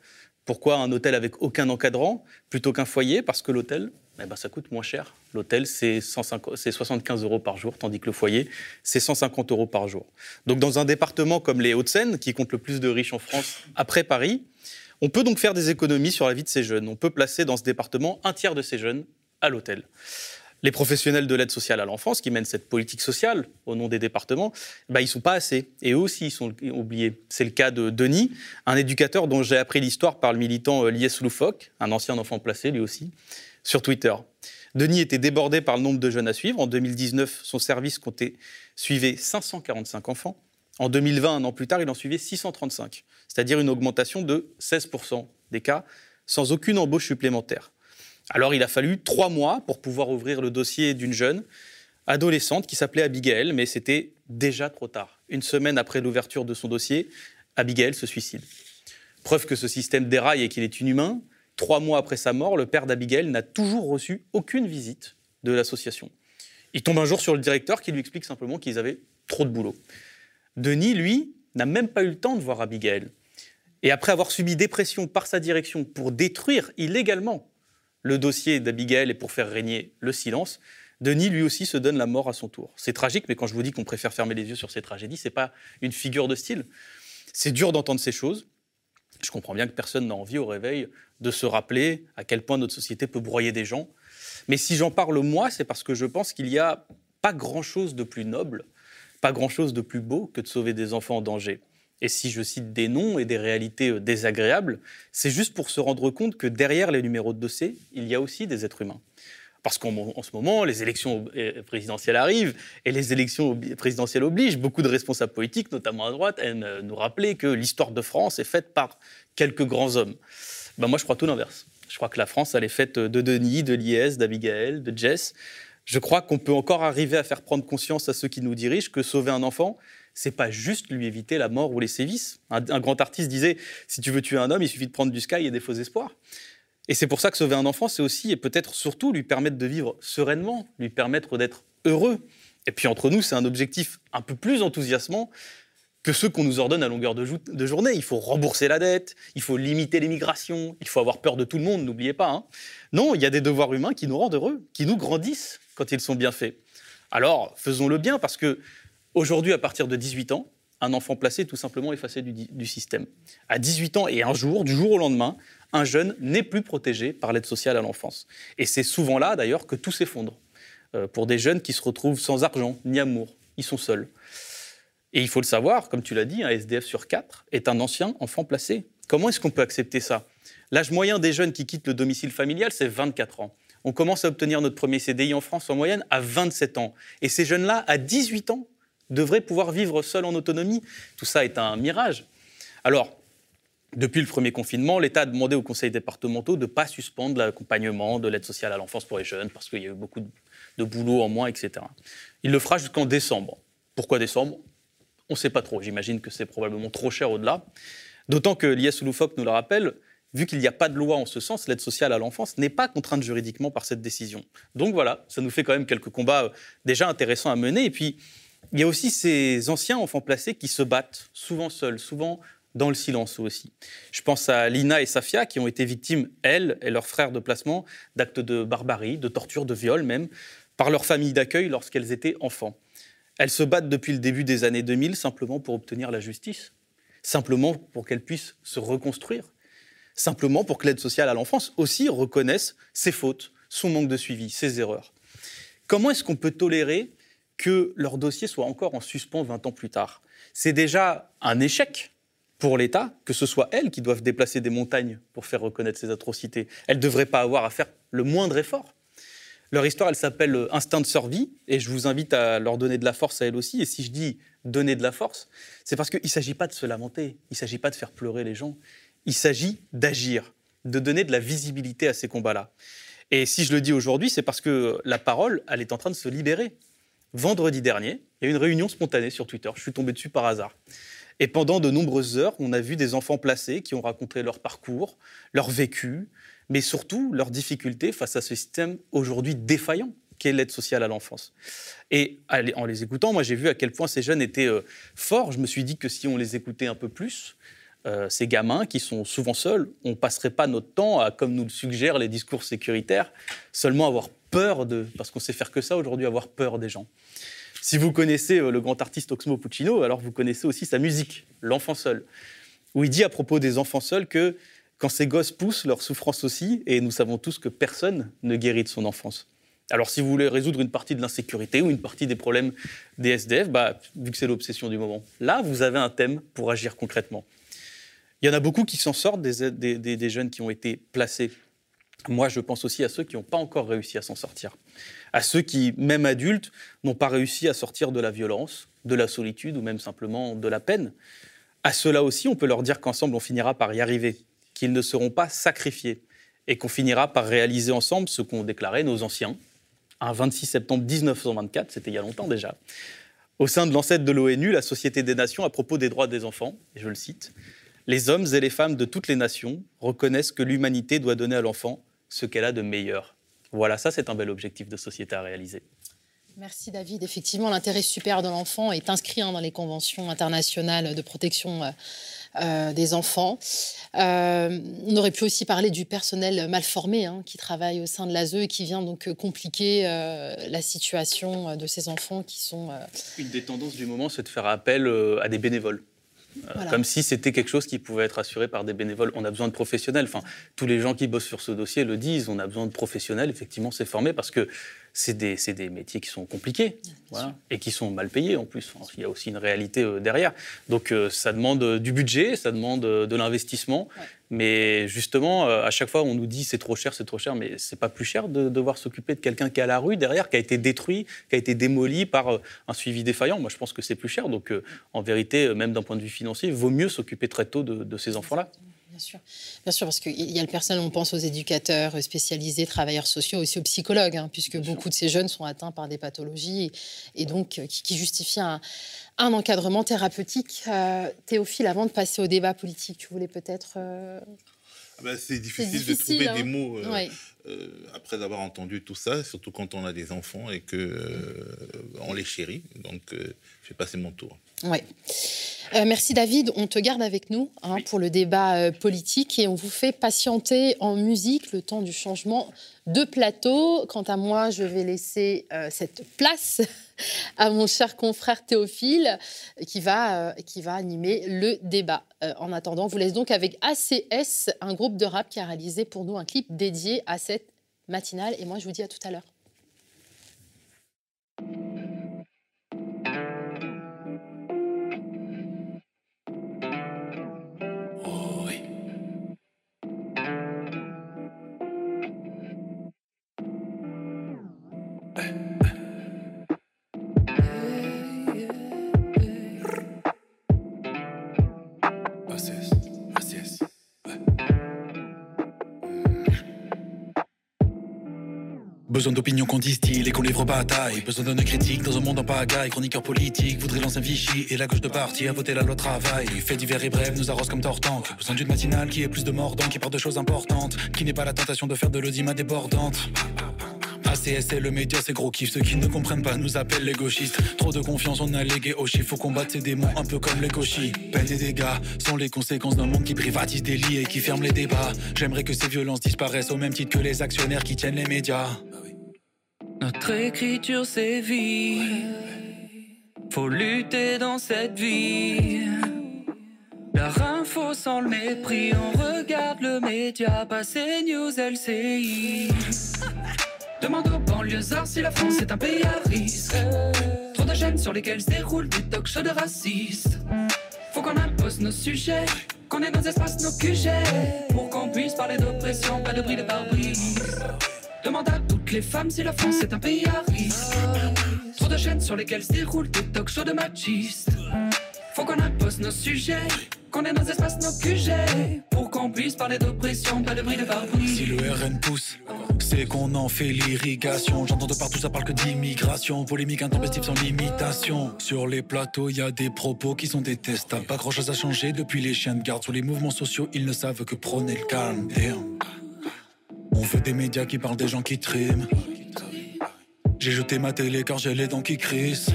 Pourquoi un hôtel avec aucun encadrant plutôt qu'un foyer? Parce que l'hôtel, eh ben, ça coûte moins cher. L'hôtel, c'est 75 euros par jour, tandis que le foyer, c'est 150 euros par jour. Donc dans un département comme les Hauts-de-Seine, qui compte le plus de riches en France après Paris, on peut donc faire des économies sur la vie de ces jeunes. On peut placer dans ce département un tiers de ces jeunes à l'hôtel. Les professionnels de l'aide sociale à l'enfance qui mènent cette politique sociale au nom des départements, bah, ils ne sont pas assez. Et eux aussi, ils sont oubliés. C'est le cas de Denis, un éducateur dont j'ai appris l'histoire par le militant euh, Lies Loufoque, un ancien enfant placé lui aussi, sur Twitter. Denis était débordé par le nombre de jeunes à suivre. En 2019, son service comptait, suivait 545 enfants. En 2020, un an plus tard, il en suivait 635, c'est-à-dire une augmentation de 16% des cas, sans aucune embauche supplémentaire. Alors il a fallu trois mois pour pouvoir ouvrir le dossier d'une jeune adolescente qui s'appelait Abigail, mais c'était déjà trop tard. Une semaine après l'ouverture de son dossier, Abigail se suicide. Preuve que ce système déraille et qu'il est inhumain, trois mois après sa mort, le père d'Abigail n'a toujours reçu aucune visite de l'association. Il tombe un jour sur le directeur qui lui explique simplement qu'ils avaient trop de boulot. Denis, lui, n'a même pas eu le temps de voir Abigail. Et après avoir subi des pressions par sa direction pour détruire illégalement le dossier d'Abigail et pour faire régner le silence, Denis lui aussi se donne la mort à son tour. C'est tragique, mais quand je vous dis qu'on préfère fermer les yeux sur ces tragédies, c'est pas une figure de style. C'est dur d'entendre ces choses. Je comprends bien que personne n'a envie au réveil de se rappeler à quel point notre société peut broyer des gens. Mais si j'en parle moi, c'est parce que je pense qu'il n'y a pas grand-chose de plus noble, pas grand-chose de plus beau que de sauver des enfants en danger. Et si je cite des noms et des réalités euh, désagréables, c'est juste pour se rendre compte que derrière les numéros de dossier, il y a aussi des êtres humains. Parce qu'en ce moment, les élections euh, présidentielles arrivent et les élections présidentielles obligent. Beaucoup de responsables politiques, notamment à droite, aiment euh, nous rappeler que l'histoire de France est faite par quelques grands hommes. Ben moi, je crois tout l'inverse. Je crois que la France, elle est faite de Denis, de Liès, d'Abigail, de Jess. Je crois qu'on peut encore arriver à faire prendre conscience à ceux qui nous dirigent que sauver un enfant, c'est pas juste lui éviter la mort ou les sévices. Un, grand artiste disait si tu veux tuer un homme, il suffit de prendre du sky et des faux espoirs. Et c'est pour ça que sauver un enfant, c'est aussi et peut-être surtout lui permettre de vivre sereinement, lui permettre d'être heureux. Et puis entre nous, c'est un objectif un peu plus enthousiasmant que ceux qu'on nous ordonne à longueur de, journée. Il faut rembourser la dette, il faut limiter l'immigration, il faut avoir peur de tout le monde, n'oubliez pas. Hein. Non, il y a des devoirs humains qui nous rendent heureux, qui nous grandissent quand ils sont bien faits. Alors, faisons-le bien parce que Aujourd'hui, à partir de 18 ans, un enfant placé est tout simplement effacé du, système. À 18 ans et un jour, du jour au lendemain, un jeune n'est plus protégé par l'aide sociale à l'enfance. Et c'est souvent là, d'ailleurs, que tout s'effondre. Euh, pour des jeunes qui se retrouvent sans argent ni amour, ils sont seuls. Et il faut le savoir, comme tu l'as dit, un SDF sur quatre est un ancien enfant placé. Comment est-ce qu'on peut accepter ça? L'âge moyen des jeunes qui quittent le domicile familial, c'est 24 ans. On commence à obtenir notre premier CDI en France en moyenne à 27 ans. Et ces jeunes-là, à 18 ans, devrait pouvoir vivre seul en autonomie. Tout ça est un mirage. Alors, depuis le premier confinement, l'État a demandé aux conseils départementaux de ne pas suspendre l'accompagnement de l'aide sociale à l'enfance pour les jeunes, parce qu'il y a eu beaucoup de boulot en moins, etc. Il le fera jusqu'en décembre. Pourquoi décembre? On ne sait pas trop. J'imagine que c'est probablement trop cher au-delà. D'autant que l'IS Loufoque nous le rappelle, vu qu'il n'y a pas de loi en ce sens, l'aide sociale à l'enfance n'est pas contrainte juridiquement par cette décision. Donc voilà, ça nous fait quand même quelques combats euh, déjà intéressants à mener. Et puis, il y a aussi ces anciens enfants placés qui se battent, souvent seuls, souvent dans le silence aussi. Je pense à Lina et Safia qui ont été victimes, elles et leurs frères de placement, d'actes de barbarie, de torture, de viol même, par leur famille d'accueil lorsqu'elles étaient enfants. Elles se battent depuis le début des années 2000 simplement pour obtenir la justice, simplement pour qu'elles puissent se reconstruire, simplement pour que l'aide sociale à l'enfance aussi reconnaisse ses fautes, son manque de suivi, ses erreurs. Comment est-ce qu'on peut tolérer que leur dossier soit encore en suspens 20 ans plus tard? C'est déjà un échec pour l'État que ce soit elles qui doivent déplacer des montagnes pour faire reconnaître ces atrocités. Elles ne devraient pas avoir à faire le moindre effort. Leur histoire, elle s'appelle Instinct de survie, et je vous invite à leur donner de la force à elles aussi. Et si je dis donner de la force, c'est parce qu'il ne s'agit pas de se lamenter, il ne s'agit pas de faire pleurer les gens, il s'agit d'agir, de donner de la visibilité à ces combats-là. Et si je le dis aujourd'hui, c'est parce que la parole, elle est en train de se libérer vendredi dernier, il y a eu une réunion spontanée sur Twitter. Je suis tombé dessus par hasard. Et pendant de nombreuses heures, on a vu des enfants placés qui ont raconté leur parcours, leur vécu, mais surtout leurs difficultés face à ce système aujourd'hui défaillant qu'est l'aide sociale à l'enfance. Et en les écoutant, moi j'ai vu à quel point ces jeunes étaient euh, forts. Je me suis dit que si on les écoutait un peu plus, euh, ces gamins qui sont souvent seuls, on ne passerait pas notre temps à, comme nous le suggèrent les discours sécuritaires, seulement avoir peur de, parce qu'on sait faire que ça aujourd'hui, avoir peur des gens. Si vous connaissez euh, le grand artiste Oxmo Puccino, alors vous connaissez aussi sa musique, L'enfant seul, où il dit à propos des enfants seuls que quand ces gosses poussent, leur souffrance aussi, et nous savons tous que personne ne guérit de son enfance. Alors si vous voulez résoudre une partie de l'insécurité ou une partie des problèmes des SDF, bah, vu que c'est l'obsession du moment, là, vous avez un thème pour agir concrètement. Il y en a beaucoup qui s'en sortent, des, des jeunes qui ont été placés moi, je pense aussi à ceux qui n'ont pas encore réussi à s'en sortir, à ceux qui, même adultes, n'ont pas réussi à sortir de la violence, de la solitude ou même simplement de la peine. À ceux-là aussi, on peut leur dire qu'ensemble, on finira par y arriver, qu'ils ne seront pas sacrifiés et qu'on finira par réaliser ensemble ce qu'ont déclaré nos anciens un 26 septembre 1924, c'était il y a longtemps déjà, au sein de l'ancêtre de l'ONU, la Société des Nations, à propos des droits des enfants, et je le cite, Les hommes et les femmes de toutes les nations reconnaissent que l'humanité doit donner à l'enfant ce qu'elle a de meilleur. Voilà, ça c'est un bel objectif de société à réaliser. Merci David. Effectivement, l'intérêt supérieur de l'enfant est inscrit hein, dans les conventions internationales de protection euh, euh, des enfants. Euh, on aurait pu aussi parler du personnel mal formé hein, qui travaille au sein de l'ASE et qui vient donc compliquer la situation de ces enfants qui sont... Une des tendances du moment, c'est de faire appel à des bénévoles. Comme si c'était quelque chose qui pouvait être assuré par des bénévoles. On a besoin de professionnels. Enfin, tous les gens qui bossent sur ce dossier le disent. On a besoin de professionnels. Effectivement, c'est formé parce que c'est des, des, métiers qui sont compliqués et qui sont mal payés en plus. il y a aussi une réalité euh, derrière. Donc euh, ça demande euh, du budget, ça demande de l'investissement. Mais justement, à chaque fois, on nous dit c'est trop cher, c'est trop cher, mais c'est pas plus cher de devoir s'occuper de quelqu'un qui est à la rue derrière, qui a été détruit, qui a été démoli par un suivi défaillant. Moi, je pense que c'est plus cher. Donc, en vérité, même d'un point de vue financier, il vaut mieux s'occuper très tôt de ces enfants-là. Bien sûr, bien sûr, parce qu'il y a le personnel, on pense aux éducateurs spécialisés, travailleurs sociaux, aussi aux psychologues, hein, puisque beaucoup de ces jeunes sont atteints par des pathologies et, donc euh, qui, justifient un, encadrement thérapeutique. Euh, Théophile, avant de passer au débat politique, tu voulais peut-être... Euh, ah ben, c'est difficile, de trouver des hein. mots après avoir entendu tout ça, surtout quand on a des enfants et que on les chérit. Donc, je vais passer mon tour. Oui. Euh, merci David. On te garde avec nous hein, pour le débat euh, politique et on vous fait patienter en musique le temps du changement de plateau. Quant à moi, je vais laisser euh, cette place à mon cher confrère Théophile qui va, qui va animer le débat. en attendant, on vous laisse donc avec ACS, un groupe de rap qui a réalisé pour nous un clip dédié à cette matinale. Et moi, je vous dis à tout à l'heure. Besoin d'opinion qu'on distille et qu'on livre bataille. Besoin d'un critique dans un monde en pagaille. Chroniqueur politique voudrait lancer un Vichy et la gauche de parti à voter la loi travail. Fait divers et bref nous arrose comme tortank. Besoin d'une matinale qui est plus de mordant, qui parle de choses importantes. Qui n'est pas la tentation de faire de l'audimat débordante. ACS et le média, c'est gros kiff. Ceux qui ne comprennent pas nous appellent les gauchistes. Trop de confiance, on a légué au chiffre. Faut combattre ces démons un peu comme les gauchis. Peine et dégâts sont les conséquences d'un monde qui privatise des lits et qui ferme les débats. J'aimerais que ces violences disparaissent au même titre que les actionnaires qui tiennent les médias. Notre écriture sévit. Faut lutter dans cette vie. La info sans le mépris, on regarde le média, passer news LCI. Demande aux banlieusards si la France est un pays à risque. Trop de chaînes sur lesquelles se déroulent des talk shows de racistes. Faut qu'on impose nos sujets, qu'on ait nos espaces, nos QG. Pour qu'on puisse parler d'oppression, pas de bris de pare-brise. Demande à les femmes si la France est un pays à risque. Trop de chaînes sur lesquelles se déroulent des talk de machistes. Faut qu'on impose nos sujets, qu'on ait nos espaces, nos QG. Pour qu'on puisse parler d'oppression, pas de bris de pare-brise. Si le RN pousse, c'est qu'on en fait l'irrigation. J'entends de partout, ça parle que d'immigration. Polémique intempestive sans limitation. Sur les plateaux, y a des propos qui sont détestables. Pas grand chose à changer depuis les chiens de garde. Sur les mouvements sociaux, ils ne savent que prôner le calme. On fait des médias qui parlent des gens qui triment. J'ai jeté ma télé car j'ai les dents qui crissent.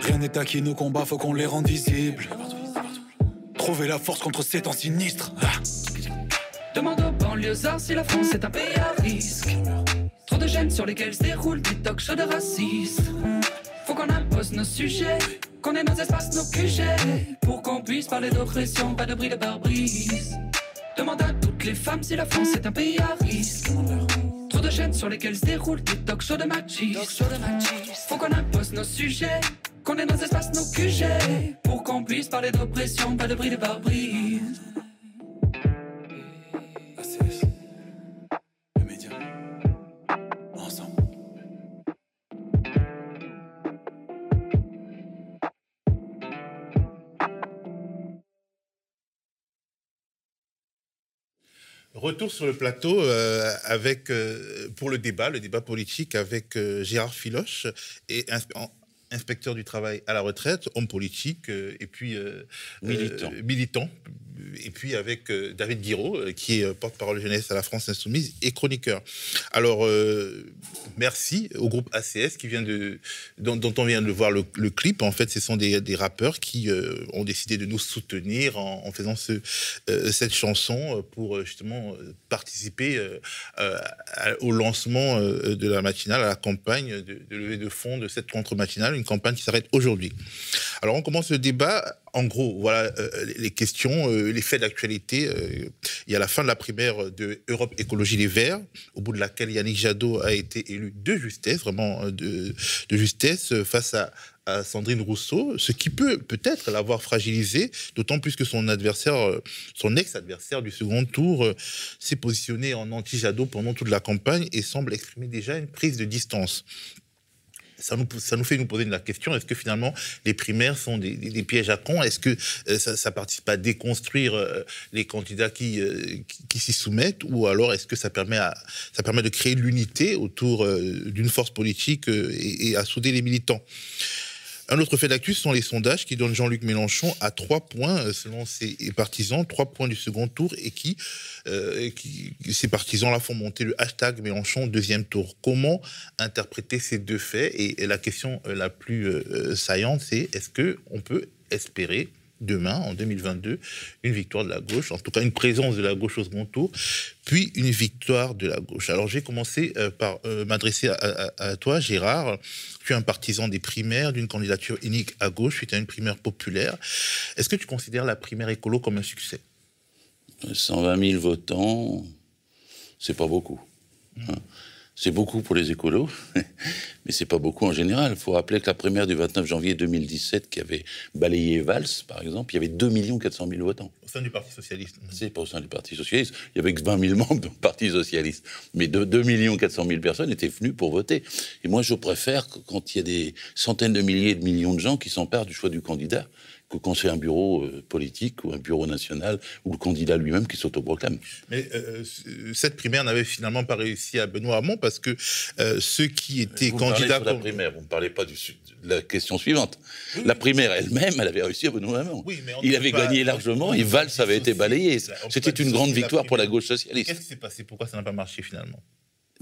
Rien n'est acquis, nos combats, faut qu'on les rende visibles. Trouver la force contre ces temps sinistres. Demande aux banlieusards si la France est un pays à risque. Trop de gènes sur lesquels se déroulent des talk shows de racistes. Faut qu'on impose nos sujets, qu'on ait nos espaces, nos QG. Pour qu'on puisse parler d'oppression, pas de bris de pare-brise. Demande à toutes les femmes si la France est un pays à risque. Trop de chaînes sur lesquelles se déroulent des talk shows de machistes. Faut qu'on impose nos sujets, qu'on ait nos espaces, nos QG. Pour qu'on puisse parler d'oppression, pas de bris de pare-brise. Retour sur le plateau euh, avec, euh, pour le débat, le débat politique avec euh, Gérard Filoche et en- inspecteur du travail à la retraite, homme politique et puis Militant. militant. Et puis avec euh, David Guiraud, euh, qui est euh, porte-parole jeunesse à la France Insoumise et chroniqueur. Alors, merci au groupe ACS qui vient de, dont, on vient de voir le, clip. En fait, ce sont des, rappeurs qui ont décidé de nous soutenir en, faisant ce, cette chanson pour justement participer au lancement de la matinale, à la campagne de, de levée de fonds de cette contre-matinale, une campagne qui s'arrête aujourd'hui. Alors on commence le débat. En gros, voilà euh, les- questions, euh, les faits d'actualité. Il y a la fin de la primaire de Europe Écologie Les Verts, au bout de laquelle Yannick Jadot a été élu de justesse, vraiment euh, de, justesse, face à, Sandrine Rousseau, ce qui peut peut-être l'avoir fragilisé, d'autant plus que son adversaire, son ex-adversaire du second tour, s'est positionné en anti-Jadot pendant toute la campagne et semble exprimer déjà une prise de distance. Ça nous, fait nous poser la question est-ce que finalement les primaires sont des, pièges à cons? Est-ce que euh, ça, ça participe à déconstruire euh, les candidats qui, euh, qui, qui s'y soumettent? Ou alors est-ce que ça permet, ça permet de créer l'unité autour d'une force politique et à souder les militants? Un autre fait d'actu, sont les sondages qui donnent Jean-Luc Mélenchon à trois points, euh, selon ses partisans, trois points du second tour, et qui, euh, ces partisans-là font monter le hashtag Mélenchon deuxième tour. Comment interpréter ces deux faits? Et, la question euh, la plus euh, saillante, c'est est-ce que on peut espérer demain, en 2022, une victoire de la gauche, en tout cas une présence de la gauche au second tour, puis une victoire de la gauche. Alors j'ai commencé euh, par euh, m'adresser à, à- à toi, Gérard. Tu es un partisan des primaires, d'une candidature unique à gauche, suite à une primaire populaire. Est-ce que tu considères la primaire écolo comme un succès? 120 000 votants, c'est pas beaucoup. hein. C'est beaucoup pour les écolos, mais c'est pas beaucoup en général. Il faut rappeler que la primaire du 29 janvier 2017, qui avait balayé Valls, par exemple, il y avait 2 400 000 votants. Au sein du Parti Socialiste. C'est pas au sein du Parti Socialiste. Il y avait que 20 000 membres le Parti Socialiste. Mais de 2 400 000 personnes étaient venues pour voter. Et moi, je préfère quand il y a des centaines de milliers et de millions de gens qui s'emparent du choix du candidat, que quand c'est un bureau euh, politique ou un bureau national ou le candidat lui-même qui s'autoproclame. Mais euh, c- cette primaire n'avait finalement pas réussi à Benoît Hamon parce que euh, ceux qui étaient Vous me parlez candidats... sur la primaire, vous ne parlez pas du, de la question suivante. La primaire elle-même, elle avait réussi à Benoît Hamon. Oui, mais on Il avait pas- gagné largement et Valls avait été balayé. C'était une grande victoire pour la gauche socialiste. Qu'est-ce qui s'est passé? Pourquoi ça n'a pas marché finalement?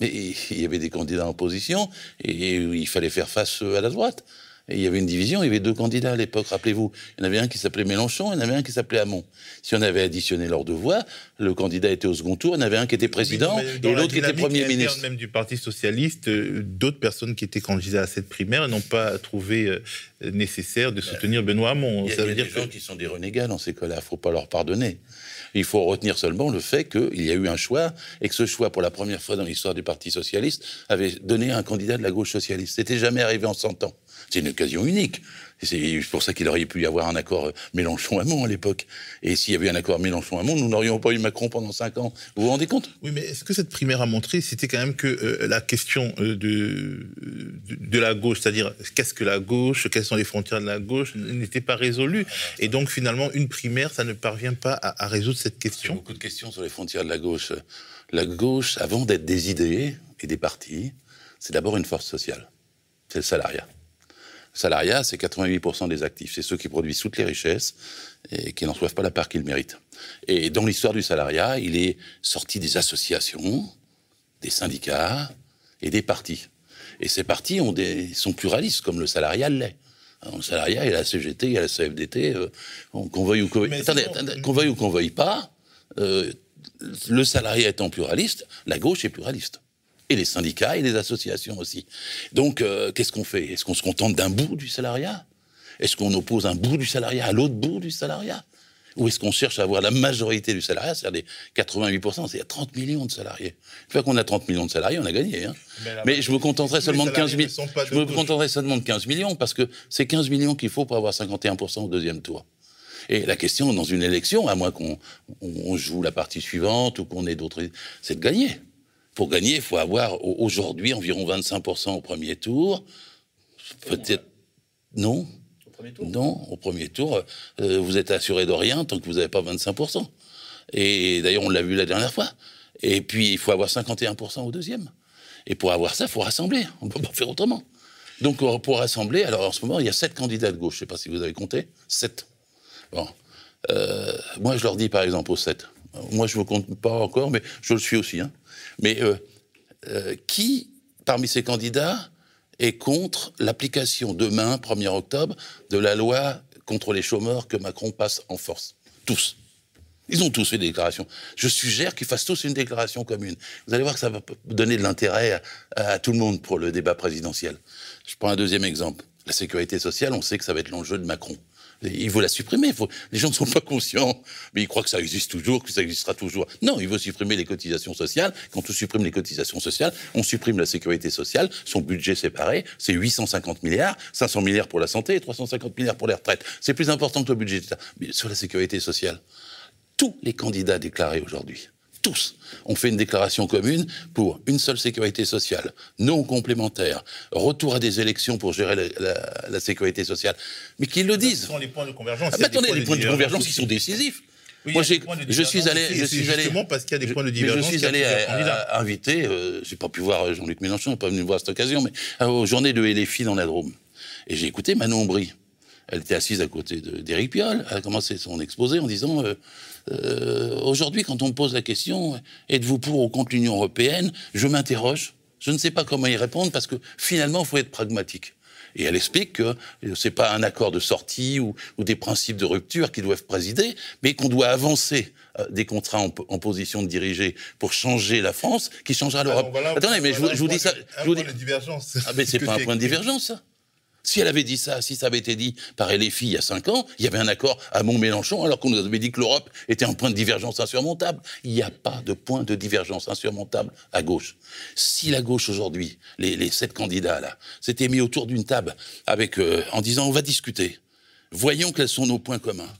Mais il y avait des candidats en opposition et il fallait faire face à la droite. Et il y avait une division, il y avait deux candidats à l'époque, rappelez-vous. Il y en avait un qui s'appelait Mélenchon, il y en avait un qui s'appelait Hamon. Si on avait additionné leurs deux voix, le candidat était au second tour, il y en avait un qui était président et la l'autre qui était Premier ministre. Même du Parti socialiste, euh, d'autres personnes qui étaient candidats à cette primaire n'ont pas trouvé euh, nécessaire de soutenir Benoît Hamon. Il y a, Ça y veut a dire des que gens qui sont des renégats dans ces cas-là, il ne faut pas leur pardonner. Il faut retenir seulement le fait qu'il y a eu un choix et que ce choix, pour la première fois dans l'histoire du Parti socialiste, avait donné un candidat de la gauche socialiste. C'était jamais arrivé en 100 ans. C'est une occasion unique. C'est pour ça qu'il aurait pu y avoir un accord euh, Mélenchon-Hamon à l'époque. Et s'il y avait eu un accord Mélenchon-Hamon, nous n'aurions pas eu Macron pendant 5 ans. Vous vous rendez compte? Oui, mais ce que cette primaire a montré, c'était quand même que euh, la question euh, de, de, de la gauche, c'est-à-dire qu'est-ce que la gauche, quelles sont les frontières de la gauche, n'était pas résolue. Et donc finalement, une primaire, ça ne parvient pas à, à résoudre cette Il y a question. beaucoup de questions sur les frontières de la gauche. La gauche, avant d'être des idées et des partis, c'est d'abord une force sociale. C'est le salariat. Salariat, c'est 88% des actifs. C'est ceux qui produisent toutes les richesses et qui n'en soivent pas la part qu'ils méritent. Et dans l'histoire du salariat, il est sorti des associations, des syndicats et des partis. Et ces partis ont des, sont pluralistes, comme le salariat l'est. Le salariat, il y a la CGT, il y a la CFDT, euh, qu'on veuille ou qu'on veuille. Mais Attendez, sinon- attendez, qu'on veuille ou qu'on veuille pas, euh, le salariat étant pluraliste, la gauche est pluraliste. Et les syndicats et les associations aussi. Donc, euh, qu'est-ce qu'on fait? Est-ce qu'on se contente d'un bout du salariat? Est-ce qu'on oppose un bout du salariat à l'autre bout du salariat? Ou est-ce qu'on cherche à avoir la majorité du salariat, c'est-à-dire des 88%, c'est-à-dire 30 millions de salariés? Une fois qu'on a 30 millions de salariés, on a gagné. Hein Mais Mais je me contenterai les seulement de 15 salariés 000. ne sont pas de Je me contenterai seulement de 15 millions, parce que c'est 15 millions qu'il faut pour avoir 51% au deuxième tour. Et la question dans une élection, à moins qu'on on joue la partie suivante ou qu'on ait d'autres, c'est de gagner. Pour gagner, il faut avoir au- aujourd'hui environ 25% au premier tour. Peut-être non. Non, au premier tour, euh, vous êtes assuré de rien tant que vous n'avez pas 25%. Et d'ailleurs, on l'a vu la dernière fois. Et puis, il faut avoir 51% au deuxième. Et pour avoir ça, il faut rassembler. On ne peut pas faire autrement. Donc, pour rassembler, alors en ce moment, il y a sept candidats de gauche. Je ne sais pas si vous avez compté. Sept. Bon. Euh, moi, je leur dis, par exemple, aux sept. Moi, je ne vous compte pas encore, mais je le suis aussi. Hein. Mais euh, euh, qui, parmi ces candidats, est contre l'application demain, 1er octobre, de la loi contre les chômeurs que Macron passe en force? Tous. Ils ont tous fait des déclarations. Je suggère qu'ils fassent tous une déclaration commune. Vous allez voir que ça va donner de l'intérêt à, tout le monde pour le débat présidentiel. Je prends un deuxième exemple. La sécurité sociale, on sait que ça va être l'enjeu de Macron. Il veut la supprimer. Les gens ne sont pas conscients, mais ils croient que ça existe toujours, que ça existera toujours. Non, il veut supprimer les cotisations sociales. Quand on supprime les cotisations sociales, on supprime la sécurité sociale. Son budget séparé, c'est 850 milliards, 500 milliards pour la santé et 350 milliards pour les retraites. C'est plus important que le budget. Mais sur la sécurité sociale, tous les candidats déclarés aujourd'hui, tous, ont fait une déclaration commune pour une seule sécurité sociale, non complémentaire, retour à des élections pour gérer la, sécurité sociale. Mais qu'ils le disent. Ce sont les points de convergence. Ah, attendez, les points de, convergence qui sont décisifs. Moi, je suis allé, je suis allé, parce qu'il y a des points de divergence. Je suis allé inviter, euh, j'ai pas pu voir Jean-Luc Mélenchon, pas venu voir à cette occasion, mais euh, aux journées de LFI dans la Drôme. Et j'ai écouté Manon Brie. Elle était assise à côté d'Éric Piolle. Elle a commencé son exposé en disant euh, euh, Aujourd'hui, quand on me pose la question Êtes-vous pour ou contre l'Union européenne Je m'interroge. Je ne sais pas comment y répondre parce que finalement, il faut être pragmatique. Et elle explique que ce n'est pas un accord de sortie ou, des principes de rupture qui doivent présider, mais qu'on doit avancer euh, des contrats en, position de diriger pour changer la France, qui changera l'Europe. Attendez, mais je, vous dis ça. Un point de divergence. Ah, mais c'est pas un point de divergence, ça. Si elle avait dit ça, si ça avait été dit par LFI il y a cinq ans, il y avait un accord à Mont-Mélenchon, alors qu'on nous avait dit que l'Europe était un point de divergence insurmontable. Il n'y a pas de point de divergence insurmontable à gauche. Si la gauche aujourd'hui, les, sept candidats là, s'étaient mis autour d'une table avec, euh, en disant on va discuter, voyons quels sont nos points communs.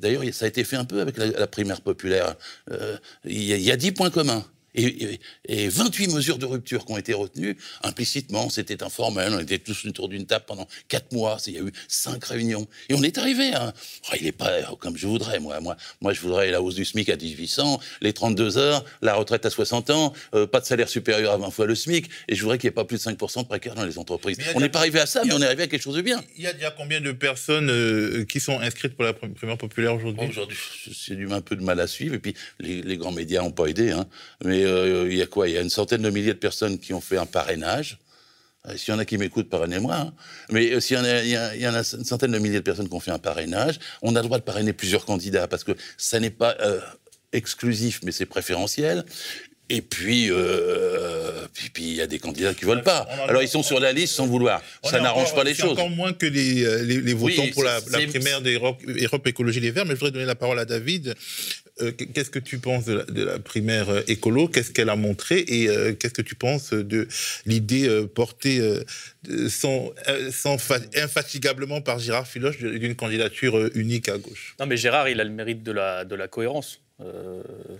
D'ailleurs, ça a été fait un peu avec la, primaire populaire. Euh, il y a dix points communs. Et, et, 28 mesures de rupture qui ont été retenues, implicitement, c'était informel, on était tous autour d'une table pendant 4 mois, il y a eu 5 réunions. Et on est arrivé à... Oh, il n'est pas comme je voudrais, moi. moi. Moi, je voudrais la hausse du SMIC à 1800, les 32 heures, la retraite à 60 ans, euh, pas de salaire supérieur à 20 fois le SMIC, et je voudrais qu'il n'y ait pas plus de 5% de précaires dans les entreprises. On n'est pas arrivé à ça, mais on est arrivé à quelque chose de bien. Il y a combien de personnes euh, qui sont inscrites pour la primaire populaire aujourd'hui? Aujourd'hui, j'ai eu un peu de mal à suivre, et puis les, les grands médias n'ont pas aidé, hein. mais euh, il y a quoi? Il y a une centaine de milliers de personnes qui ont fait un parrainage. Euh, s'il y en a qui m'écoutent, parrainez-moi. Hein. Mais euh, s'il y, en a, il y, en a une centaine de milliers de personnes qui ont fait un parrainage, on a le droit de parrainer plusieurs candidats parce que ça n'est pas exclusif, mais c'est préférentiel. Et puis, puis, il y a des candidats qui ne veulent pas. Alors, ils sont sur la liste sans vouloir. Ça n'arrange pas les choses. encore moins que les, les, votants pour la, la primaire d'Europe Europe Écologie Les Verts. Mais je voudrais donner la parole à David. Euh, qu'est-ce que tu penses de la, primaire euh, écolo? Qu'est-ce qu'elle a montré? Et euh, qu'est-ce que tu penses de l'idée portée sans, infatigablement par Gérard Filoche d'une candidature unique à gauche? Non, mais Gérard, il a le mérite de la, de la cohérence.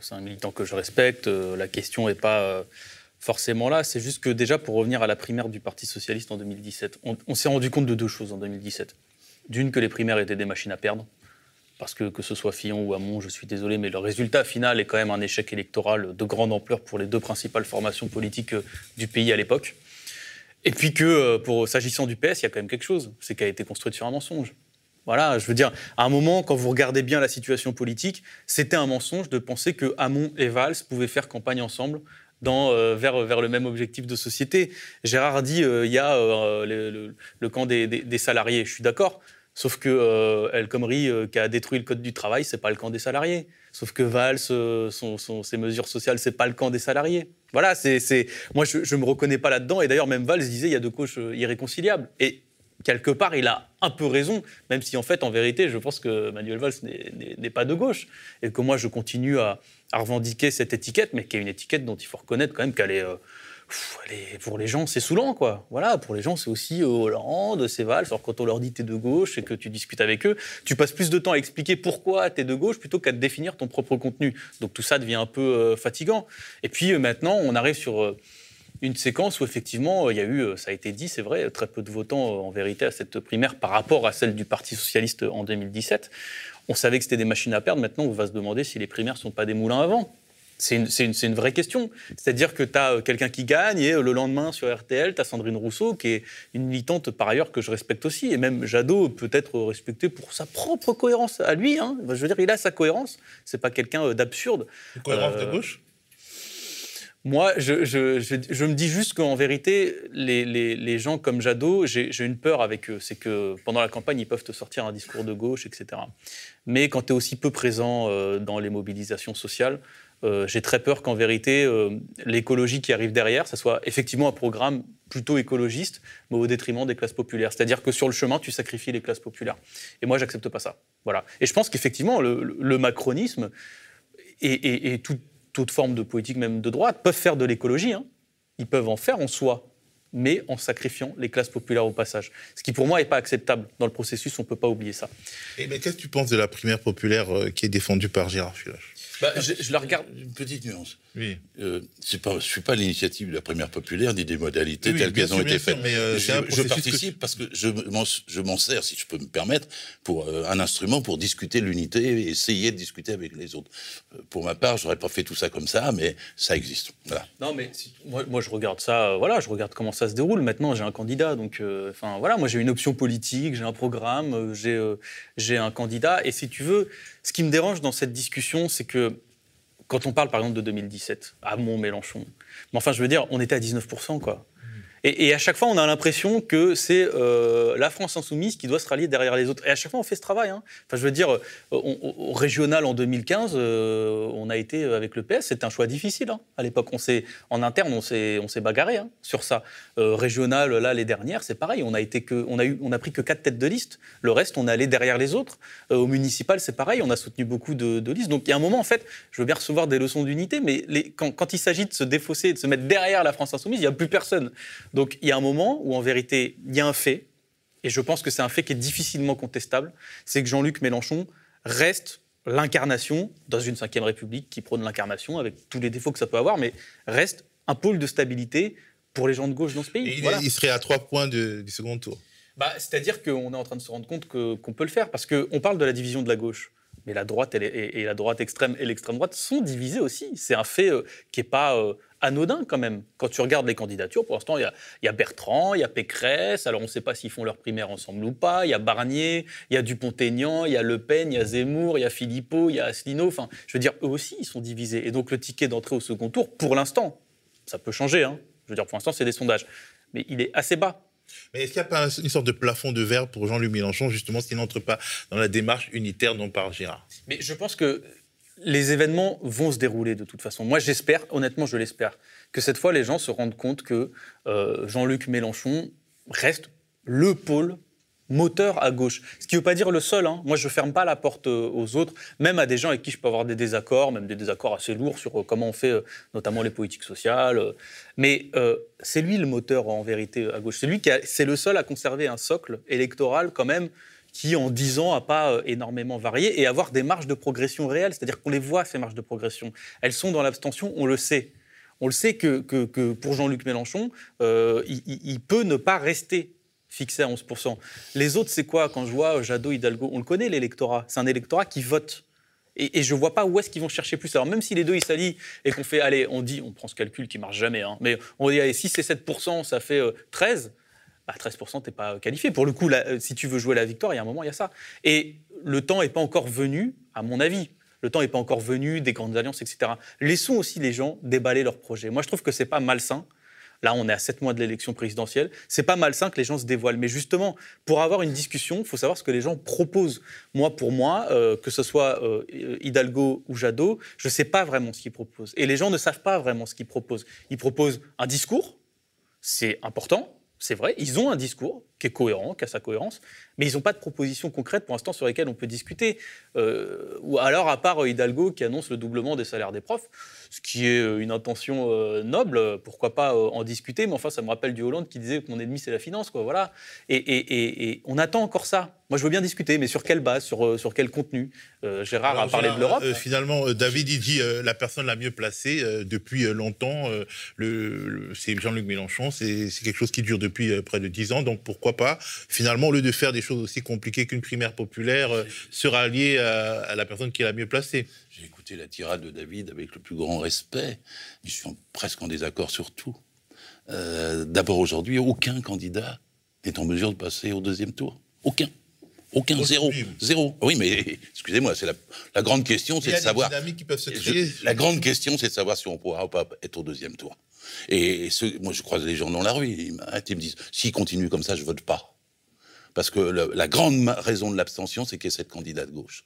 c'est un militant que je respecte. la question n'est pas forcément là. C'est juste que déjà, pour revenir à la primaire du Parti socialiste en 2017, on s'est rendu compte de deux choses en 2017. D'une, que les primaires étaient des machines à perdre parce que que ce soit Fillon ou Hamon, je suis désolé, mais le résultat final est quand même un échec électoral de grande ampleur pour les deux principales formations politiques euh, du pays à l'époque. Et puis que, euh, pour s'agissant du PS, il y a quand même quelque chose, c'est qu'elle a été construite sur un mensonge. Voilà, je veux dire, à un moment, quand vous regardez bien la situation politique, c'était un mensonge de penser que Hamon et Valls pouvaient faire campagne ensemble dans, euh, vers, vers le même objectif de société. Gérard dit, il y a le, camp des, des salariés, je suis d'accord. Sauf que euh, El Khomri, euh, qui a détruit le code du travail, c'est pas le camp des salariés. Sauf que Valls, euh, ses mesures sociales, c'est pas le camp des salariés. Voilà, c'est, moi je, ne me reconnais pas là-dedans. Et d'ailleurs, même Valls disait il y a deux causes irréconciliables. Et quelque part, il a un peu raison, même si en fait, en vérité, je pense que Manuel Valls n'est pas de gauche. Et que moi, je continue à, à, revendiquer cette étiquette, mais qui est une étiquette dont il faut reconnaître quand même qu'elle est pour les gens, c'est saoulant, quoi. Voilà, pour les gens, c'est aussi euh, Hollande, c'est Valls. Alors, quand on leur dit t'es de gauche et que tu discutes avec eux, tu passes plus de temps à expliquer pourquoi t'es de gauche plutôt qu'à définir ton propre contenu. Donc, tout ça devient un peu euh, fatigant. Et puis, euh, maintenant, on arrive sur une séquence où effectivement il y a eu, ça a été dit, c'est vrai, très peu de votants en vérité à cette primaire par rapport à celle du Parti socialiste en 2017. On savait que c'était des machines à perdre. Maintenant, on va se demander si les primaires ne sont pas des moulins à vent. C'est une, vraie question. C'est-à-dire que tu as quelqu'un qui gagne et euh, le lendemain sur RTL, tu as Sandrine Rousseau, qui est une militante par ailleurs que je respecte aussi. Et même Jadot peut être respecté pour sa propre cohérence à lui. hein. Je veux dire, il a sa cohérence. C'est pas quelqu'un euh, d'absurde. Cohérence Euh, de gauche? moi, je, je- je- je me dis juste qu'en vérité, les, les- les gens comme Jadot, j'ai une peur avec eux. C'est que pendant la campagne, ils peuvent te sortir un discours de gauche, etc. Mais quand tu es aussi peu présent euh, dans les mobilisations sociales, euh, j'ai très peur qu'en vérité, euh, l'écologie qui arrive derrière, ça soit effectivement un programme plutôt écologiste, mais au détriment des classes populaires. C'est-à-dire que sur le chemin, tu sacrifies les classes populaires. Et moi, j'accepte pas ça. Voilà. Et je pense qu'effectivement, le, macronisme et, et- et toute, toute forme de politique, même de droite, peuvent faire de l'écologie. hein. Ils peuvent en faire en soi, mais en sacrifiant les classes populaires au passage. Ce qui, pour moi, n'est pas acceptable dans le processus. On ne peut pas oublier ça. Et mais qu'est-ce que tu penses de la primaire populaire euh, qui est défendue par Gérard Filoche Bah, je, je la regarde. Une petite nuance. Oui. Euh, pas, je suis pas à l'initiative de la première populaire ni des modalités Oui, telles qu'elles ont été faites. mais, euh, je, que participe parce que je m'en, sers, si je peux me permettre, pour euh, un instrument pour discuter l'unité et essayer de discuter avec les autres. Euh, pour ma part, j'aurais pas fait tout ça comme ça, mais ça existe. Voilà. Non, mais si- moi, moi, je regarde ça, euh, voilà, je regarde comment ça se déroule. Maintenant, j'ai un candidat, donc, euh, enfin, voilà, moi, j'ai une option politique, j'ai un programme, j'ai, euh, j'ai un candidat. Et si tu veux, ce qui me dérange dans cette discussion, c'est que quand on parle, par exemple, de 2017, à Mont-Mélenchon, mais enfin, je veux dire, on était à 19%, quoi. Et, et à chaque fois, on a l'impression que c'est euh, la France insoumise qui doit se rallier derrière les autres. Et à chaque fois, on fait ce travail. hein. Enfin, je veux dire, euh, au régional en 2015, euh, on a été avec le PS. C'était un choix difficile. hein. À l'époque, on s'est en interne, on s'est bagarré hein, sur ça. Régional, là, les dernières, c'est pareil. On a été que, on a eu, on a pris que quatre têtes de liste. Le reste, on est allé derrière les autres. Au municipal, c'est pareil. On a soutenu beaucoup de, listes. Donc, il y a un moment, en fait, je veux bien recevoir des leçons d'unité, mais quand, il s'agit de se défausser, de se mettre derrière la France insoumise, il n'y a plus personne. Donc il y a un moment où en vérité, il y a un fait, et je pense que c'est un fait qui est difficilement contestable, c'est que Jean-Luc Mélenchon reste l'incarnation, dans une cinquième république qui prône l'incarnation, avec tous les défauts que ça peut avoir, mais reste un pôle de stabilité pour les gens de gauche dans ce pays. Et il, Voilà. il serait à trois points de- du second tour. Bah, C'est-à-dire qu'on est en train de se rendre compte qu'on peut le faire, parce qu'on parle de la division de la gauche. Mais la droite elle est- et, et la droite extrême et l'extrême droite sont divisés aussi. C'est un fait euh, qui n'est pas euh, anodin quand même. Quand tu regardes les candidatures, pour l'instant, il y a, il y a Bertrand, il y a Pécresse, alors on ne sait pas s'ils font leur primaire ensemble ou pas, il y a Barnier, il y a Dupont-Aignan, il y a Le Pen, il y a Zemmour, il y a Philippot, il y a Asselineau. Enfin, je veux dire, eux aussi, ils sont divisés. Et donc le ticket d'entrée au second tour, pour l'instant, ça peut changer. hein. Je veux dire, pour l'instant, c'est des sondages. Mais il est assez bas. Mais est-ce qu'il n'y a pas une sorte de plafond de verre pour Jean-Luc Mélenchon, justement, s'il n'entre pas dans la démarche unitaire dont parle Gérard? Mais je pense que les événements vont se dérouler de toute façon. Moi, j'espère, honnêtement, je l'espère, que cette fois, les gens se rendent compte que euh, Jean-Luc Mélenchon reste le pôle moteur à gauche. Ce qui ne veut pas dire le seul. hein. Moi, je ne ferme pas la porte euh, aux autres, même à des gens avec qui je peux avoir des désaccords, même des désaccords assez lourds sur euh, comment on fait notamment les politiques sociales. Mais c'est lui le moteur en vérité à gauche. C'est lui qui c'est le seul à conserver un socle électoral quand même qui, en 10 ans, n'a pas euh, énormément varié et avoir des marges de progression réelles. C'est-à-dire qu'on les voit, ces marges de progression. Elles sont dans l'abstention, on le sait. On le sait que, que- pour Jean-Luc Mélenchon, euh, il, peut ne pas rester fixé à 11%. Les autres, c'est quoi? Quand je vois Jadot, Hidalgo, on le connaît, l'électorat. C'est un électorat qui vote. Et, et je vois pas où est-ce qu'ils vont chercher plus. Alors même si les deux ils s'allient et qu'on fait, allez, on dit, on prend ce calcul qui marche jamais, hein, mais on dit, allez, si c'est 7%, ça fait euh, 13, bah 13%, t'es pas qualifié. Pour le coup, euh, si tu veux jouer la victoire, il y a un moment, il y a ça. Et le temps n'est pas encore venu, à mon avis. Le temps n'est pas encore venu des grandes alliances, etc. Laissons aussi les gens déballer leurs projets. Moi, je trouve que c'est pas malsain. Là, on est à 7 mois de l'élection présidentielle. C'est pas malsain que les gens se dévoilent. Mais justement, pour avoir une discussion, il faut savoir ce que les gens proposent. Moi, pour moi, euh, que ce soit euh, Hidalgo ou Jadot, je ne sais pas vraiment ce qu'ils proposent. Et les gens ne savent pas vraiment ce qu'ils proposent. Ils proposent un discours, c'est important, c'est vrai. Ils ont un discours qui est cohérent, qui a sa cohérence, mais ils n'ont pas de propositions concrètes pour l'instant sur lesquelles on peut discuter. Euh, ou alors, à part Hidalgo qui annonce le doublement des salaires des profs, ce qui est euh, une intention euh, noble, pourquoi pas euh, en discuter, mais enfin, ça me rappelle du Hollande qui disait que mon ennemi, c'est la finance, quoi, voilà. Et, et- et- et on attend encore ça. Moi, je veux bien discuter, mais sur quelle base, sur, euh, sur quel contenu Euh, Gérard Alors, a parlé de l'Europe. euh, finalement, euh, David, il dit euh, la personne la mieux placée euh, depuis euh, longtemps. euh, le, le- c'est Jean-Luc Mélenchon. C'est c'est quelque chose qui dure depuis euh, près de dix ans. Donc pourquoi pas Finalement, au lieu de faire des choses aussi compliquées qu'une primaire populaire, euh, se rallier à, la personne qui est la mieux placée. J'ai écouté la tirade de David avec le plus grand respect. Je suis presque en désaccord sur tout. Euh, D'abord, aujourd'hui, aucun candidat n'est en mesure de passer au deuxième tour. Aucun. Aucun, zéro. Zéro. Oui, mais excusez-moi, c'est la, la grande question, Il c'est y de a des savoir. qui peuvent se Je- la grande question, c'est de savoir si on pourra ou pas être au deuxième tour. Et moi, je croise les gens dans la rue, ils m'arrêtent, ils me disent s'ils continuent comme ça, je vote pas. Parce que le- la grande raison de l'abstention, c'est qu'il y ait cette candidate gauche.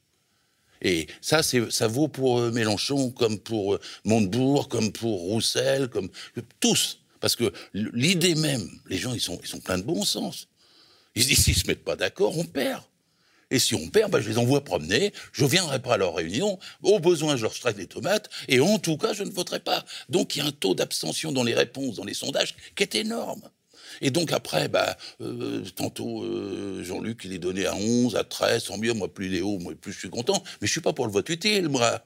Et ça, ça vaut pour euh, Mélenchon, comme pour euh, Montebourg, comme pour Roussel, comme tous. Parce que l'idée même, les gens, ils sont, ils sont pleins de bon sens. Ils se disent, s'ils se mettent pas d'accord, on perd. Et si on perd, bah, je les envoie promener, je viendrai pas à leur réunion, au besoin, je leur traite des tomates, et en tout cas, je ne voterai pas. Donc, il y a un taux d'abstention dans les réponses, dans les sondages, qui est énorme. Et donc après, bah, tantôt euh, Jean-Luc, il est donné à 11, à 13, tant mieux, moi plus il est haut, moi plus je suis content. Mais je suis pas pour le vote utile, moi.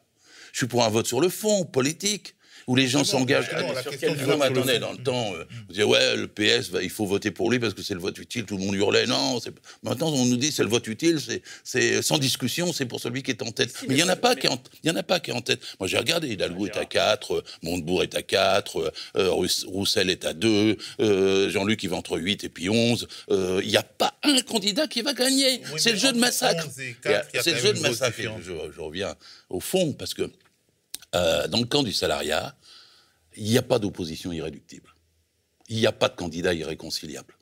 Je suis pour un vote sur le fond, politique, où les gens Justement, s'engagent. Non, mais le attendez, dans le temps, euh, vous disiez, ouais, le PS, bah, il faut voter pour lui parce que c'est le vote utile, tout le monde hurlait. Non, maintenant on nous dit c'est le vote utile, c'est- sans discussion, c'est pour celui qui est en tête. mais il n'y en, a pas qui est en- il y en a pas qui est en tête. Moi j'ai regardé, Hidalgo est à 4, euh, Montebourg est à 4, euh, Rouss- Roussel est à 2, euh, Jean-Luc il va entre 8 et puis 11. Euh, Il n'y a pas un candidat qui va gagner. Oui, c'est le jeu de massacre. 11 et Il y a- 4, il y a C'est le jeu de massacre. Je, je reviens au fond parce que euh, dans le camp du salariat, il n'y a pas d'opposition irréductible. Il n'y a pas de candidat irréconciliable.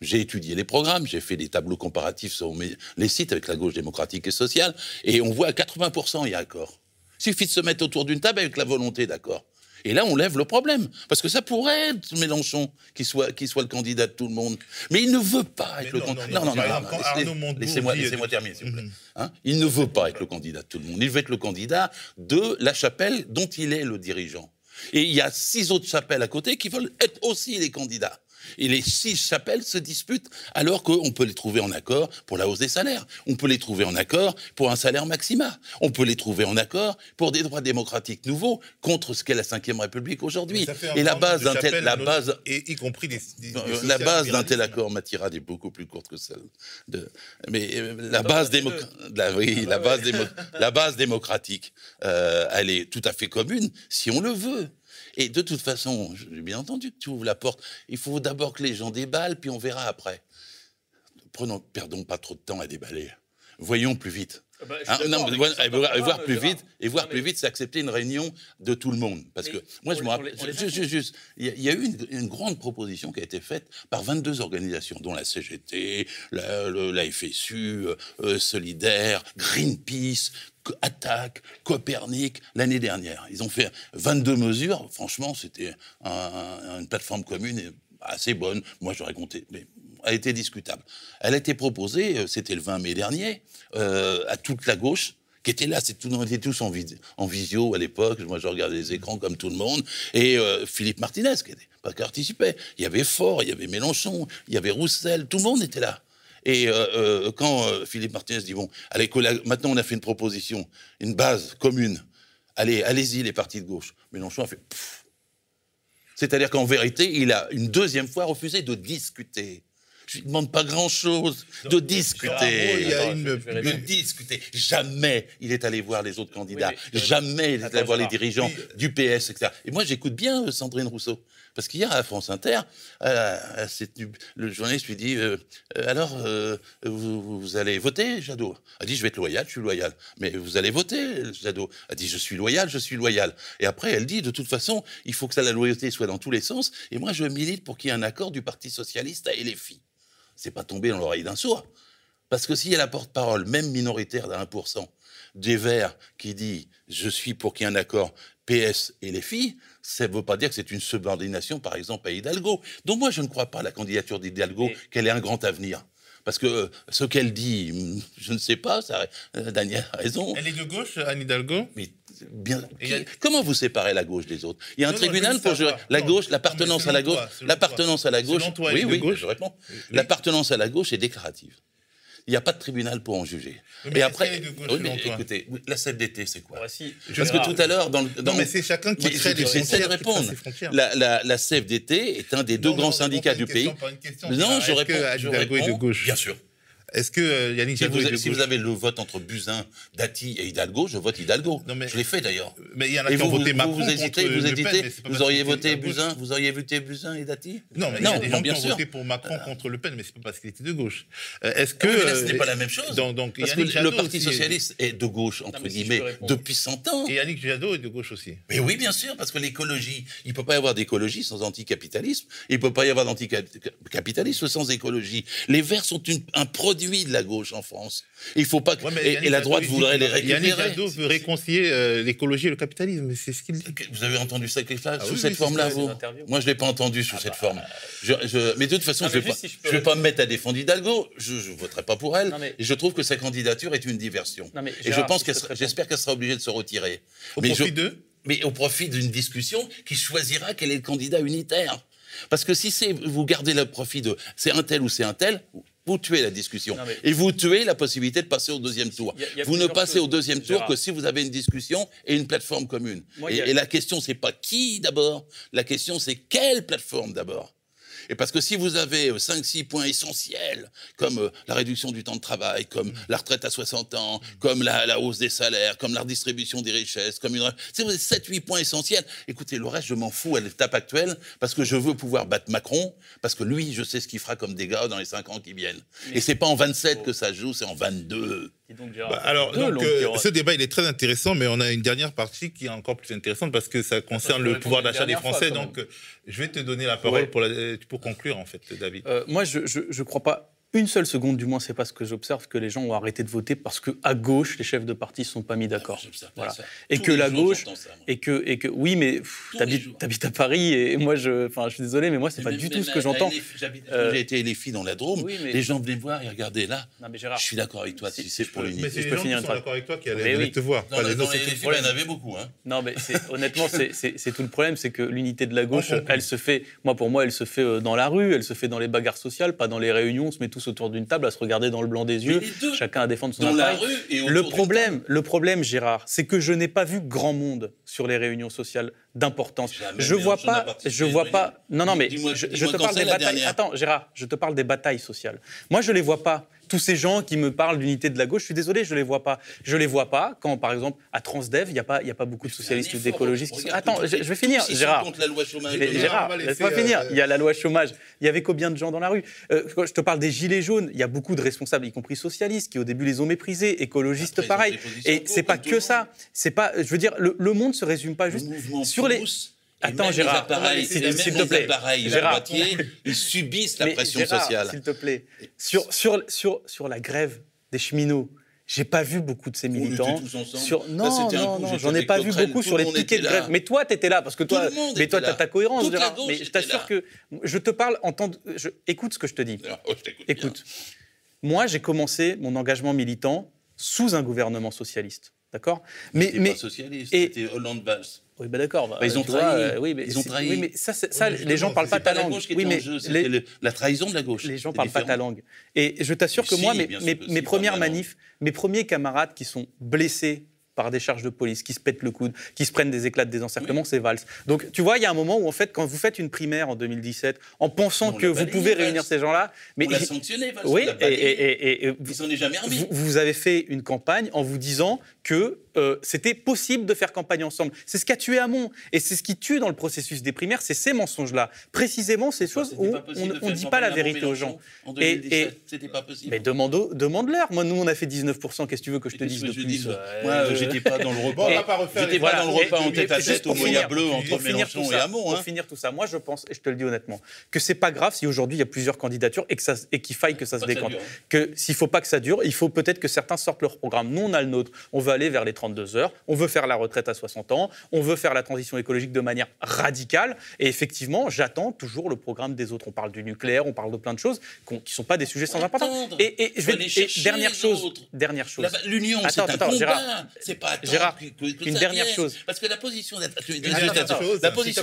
J'ai étudié les programmes, j'ai fait des tableaux comparatifs sur les sites avec la gauche démocratique et sociale, et on voit à 80% il y a accord. Il suffit de se mettre autour d'une table avec la volonté d'accord. Et là, on lève le problème. Parce que ça pourrait être Mélenchon qui soit, qui soit le candidat de tout le monde. Mais il ne veut pas être Mais le non, candidat. non, non, Montebourg Laissez-moi dit- laissez-moi terminer, s'il vous plaît. Mhm. Hein il ne veut pas être le candidat de tout le monde. Il veut être le candidat de la chapelle dont il est le dirigeant. Et il y a six autres chapelles à côté qui veulent être aussi les candidats. Et les six chapelles se disputent alors qu'on peut les trouver en accord pour la hausse des salaires. On peut les trouver en accord pour un salaire maxima. On peut les trouver en accord pour des droits démocratiques nouveaux contre ce qu'est la Ve République aujourd'hui. Et la base d'un tel, la base, et y compris des, des- des la social base d'un tel accord, ma tirade est beaucoup plus courte que celle de. Mais euh, la base démocratique, oui, la base démo- la base démocratique, euh, elle est tout à fait commune si on le veut. Et de toute façon, j'ai bien entendu que tu ouvres la porte. Il faut d'abord que les gens déballent, puis on verra après. Prenons, perdons pas trop de temps à déballer. Voyons plus vite. Bah, Hein, non, mais voilà, ça, et voir, et voir Gérard. plus vite, et voir Non, plus vite, c'est accepter une réunion de tout le monde. Parce Mais que moi, je me rappelle, juste, il y, a- il y a eu une, une grande proposition qui a été faite par 22 organisations, dont la CGT, la, le- la FSU, euh, euh, Solidaire, Greenpeace, Attaque, Copernic, l'année dernière. Ils ont fait 22 mesures. Franchement, c'était un- un- une plateforme commune assez bonne. Moi, j'aurais compté, mais a été discutable. Elle a été proposée, euh, c'était le 20 mai dernier, euh, à toute la gauche, qui était là, c'est tout, on était tous en, vis- en visio à l'époque, moi je regardais les écrans comme tout le monde, et euh, Philippe Martinez qui, était, pas participait. Il y avait Faure, il y avait Mélenchon, il y avait Roussel, tout le monde était là. Et quand Philippe Martinez dit, bon, allez, maintenant on a fait une proposition, une base commune, allez, allez-y les partis de gauche. Mélenchon a fait, Pff. C'est-à-dire qu'en vérité, il a une deuxième fois refusé de discuter. Je lui demande pas grand-chose de discuter. il y a une- De discuter. Jamais il est allé voir les autres candidats. Oui, mais- Jamais il est allé voir les dirigeants Oui. du PS, etc. Et moi, j'écoute bien euh, Sandrine Rousseau. Parce qu'hier, à France Inter, le journaliste lui dit euh, Euh, Alors, euh, vous, allez voter, Jadot? Elle dit Je vais être loyal, je suis loyal. Mais vous allez voter, Jadot? Elle dit Je suis loyal, je suis loyal. Et après, elle dit De toute façon, il faut que ça, la loyauté soit dans tous les sens. Et moi, je milite pour qu'il y ait un accord du Parti Socialiste à LFI. C'est pas tombé dans l'oreille d'un sourd. Parce que s'il y a la porte-parole, même minoritaire d'un 1%, des Verts qui dit je suis pour qu'il y ait un accord PS et les filles, ça ne veut pas dire que c'est une subordination, par exemple, à Hidalgo. Donc moi, je ne crois pas la candidature d'Hidalgo qu'elle ait un grand avenir. Parce que euh, ce qu'elle dit, je ne sais pas, ça, euh, Daniel a raison. Elle est de gauche, Anne Hidalgo? Mais bien, comment vous séparez la gauche des autres? Il y a un tribunal pour jurer. La gauche, l'appartenance à la gauche, l'appartenance à la gauche. Oui, oui, gauche. je réponds. L'appartenance à la gauche est déclarative il n'y a pas de tribunal pour en juger. Mais, après, la CFDT, c'est quoi si, Parce que tout à l'heure, dans, dans non, mais c'est chacun qui crée les frontières. de répondre. La, la, la, CFDT est un des deux grands syndicats du pays. Non, je réponds. Que je réponds, de gauche. Bien sûr. Est-ce que euh, Yannick si, vous, si vous, avez le vote entre Buzyn, Dati et Hidalgo, je vote Hidalgo. Je l'ai fait d'ailleurs. Mais il y en a vous, Macron. Vous, hésitez, vous euh, hésitez. Vous auriez voté Buzyn, vous auriez voté Buzyn et Dati Non, mais non, il y bien qui sûr. pour Macron contre Le Pen, mais c'est pas parce qu'il était de gauche. Euh, est-ce ah que. Non, ce n'est pas la même chose. Parce que le Parti Socialiste est de gauche, entre guillemets, depuis 100 ans. Et Yannick Jadot est de gauche aussi. Mais oui, bien sûr, parce que l'écologie, il ne peut pas y avoir d'écologie sans anticapitalisme. Il ne peut pas y avoir d'anticapitalisme sans écologie. Les Verts sont un produit de la gauche en France. Il ne faut pas que... et, la droite voudrait les récupérer. Yannick Jadot veut réconcilier euh, l'écologie et le capitalisme, c'est ce qu'il dit. Vous avez entendu ça ah sous cette forme-là, vous Moi, je l'ai pas entendu sous ah cette bah, forme. Euh, mais de toute façon, je ne vais, pas, si vais pas me mettre à défendre Hidalgo. Je, ne voterai pas pour elle. Et je trouve que sa candidature est une diversion. Et je pense qu'elle, j'espère qu'elle sera obligée de se retirer. Au profit d'eux mais au profit d'une discussion qui choisira quel est le candidat unitaire. Parce que si c'est vous gardez le profit de c'est un tel ou c'est un tel, vous tuez la discussion. Et vous tuez la possibilité de passer au deuxième tour. Vous ne passez au deuxième tour que si vous avez une discussion et une plateforme commune. Et, et, la question, c'est pas qui d'abord, la question, c'est quelle plateforme d'abord. Et parce que si vous avez euh, 5-6 points essentiels, comme euh, la réduction du temps de travail, comme mm. la retraite à 60 ans, mm. comme la, hausse des salaires, comme la redistribution des richesses, comme une... Si vous avez 7-8 points essentiels, écoutez, le reste, je m'en fous à l'étape actuelle, parce que je veux pouvoir battre Macron, parce que lui, je sais ce qu'il fera comme dégâts dans les 5 ans qui viennent. Mais Et c'est pas en 27 que ça joue, c'est en 22. Bah, alors, euh, ce débat, il est très intéressant, mais on a une dernière partie qui est encore plus intéressante parce que ça concerne le pouvoir d'achat des Français. Donc, euh, je vais te donner la parole pour, conclure, en fait, David. Euh, moi, je ne crois pas une seule seconde, du moins, c'est pas ce que j'observe, que les gens ont arrêté de voter parce que à gauche, les chefs de parti ne sont pas mis d'accord. Ah, voilà. Et que la gauche, et que et que oui, mais t'habites à Paris et, moi je, suis désolé, mais moi c'est pas du tout ce que j'entends. Euh, j'ai été les filles dans la Drôme, oui, les gens venaient voir et regardaient là. Non, mais Gérard, je suis d'accord avec toi, si c'est pour l'unité. Mais je peux finir D'accord avec toi qui allaient te voir. Non, il y en avait beaucoup. Hein. Non, mais honnêtement, c'est tout le problème, c'est que l'unité de la gauche, elle se fait, moi pour moi, elle se fait euh, dans la rue, elle se fait dans les bagarres sociales, pas dans les réunions, on se met tous autour d'une table à se regarder dans le blanc des yeux, chacun à défendre son dans le problème, le problème, Gérard, c'est que je n'ai pas vu grand monde sur les réunions sociales d'importance. Je vois pas, je vois pas. Non, non, mais je, je te parle des batailles. Attends, Gérard, je te parle des batailles sociales. Moi, je les vois pas tous ces gens qui me parlent d'unité de la gauche, je suis désolé, je les vois pas. Je les vois pas quand, par exemple, à Transdev, il n'y a, pas, y a pas beaucoup de socialistes ou d'écologistes. Attends, je, vais finir, si Gérard. La loi chômage Gérard, laisse-moi finir. Il y a la loi chômage. Il y avait combien de gens dans la rue? Quand Je te parle des gilets jaunes. Il y a beaucoup de responsables, y compris socialistes, qui au début les ont méprisés, écologistes Après, pareil. Et c'est pas que ça. C'est pas. Je veux dire, le, le monde se résume pas juste sur les. Attends, Gérard, appareils, s'il te plaît, les appareils, Gérard, boîtier, ils subissent la pression Gérard, sociale. S'il te plaît, sur, sur, sur, sur la grève des cheminots, j'ai pas vu beaucoup de ces militants. Sur... Non, là, non, non, j'en ai pas vu beaucoup sur les piquets de grève. Mais toi, t'étais là parce que toi, mais toi, t'as ta cohérence. Gérard. mais je t'assure que je te parle en temps. De... Je... Écoute ce que je te dis. Alors, je Écoute, moi, j'ai commencé mon engagement militant sous un gouvernement socialiste, d'accord? Mais, mais pas. Et Hollande Valls. Oui, ben d'accord. Bah, bah, ils ont euh, trahi. Oui, mais mais ça, ça les gens parlent pas ta langue. La trahison de la gauche. Les gens parlent pas ta langue. Et je t'assure que moi, mes, premières manifs, mes premiers camarades qui sont blessés par des charges de police, qui se pètent le coude, qui se prennent des éclats de désencerclement, c'est Valls. Donc tu vois, il y a un moment où en fait, quand vous faites une primaire en 2017, en pensant que vous pouvez réunir ces gens-là, mais on sanctionné, Valls, oui, et, est jamais remis. Vous, avez fait une campagne en vous disant, que euh, c'était possible de faire campagne ensemble. C'est ce qui a tué Hamon et c'est ce qui tue dans le processus des primaires, c'est ces mensonges-là. Précisément ces choses où on ne dit pas la vérité aux gens. En 2017, et, et pas. Mais demande-leur. Moi, nous, on a fait 19%. Qu'est-ce que tu veux que je te dise de plus bah, euh, Moi, euh, j'étais pas dans le repas. Et, pas J'étais pas voilà, dans le repas en tête à tête au moyen bleu entre Mélenchon et Hamon. Pour hein. finir tout ça, moi, je pense, et je te le dis honnêtement, que c'est pas grave si aujourd'hui il y a plusieurs candidatures et qu'il faille que ça se décante. Hein. Que s'il faut pas que ça dure, il faut peut-être que certains sortent leur programme. Nous, on a le nôtre. On va aller vers les 32 heures. On veut faire la retraite à 60 ans. On veut faire la transition écologique de manière radicale. Et effectivement, j'attends toujours le programme des autres. On parle du nucléaire, on parle de plein de choses qui ne sont pas des sujets sans importance. Et, et je vais et dernière chose. autres. Dernière chose. L'union, c'est un attends, combat. Gérard. C'est pas Gérard, que- que- que une ça dernière vienne. chose. Parce que la position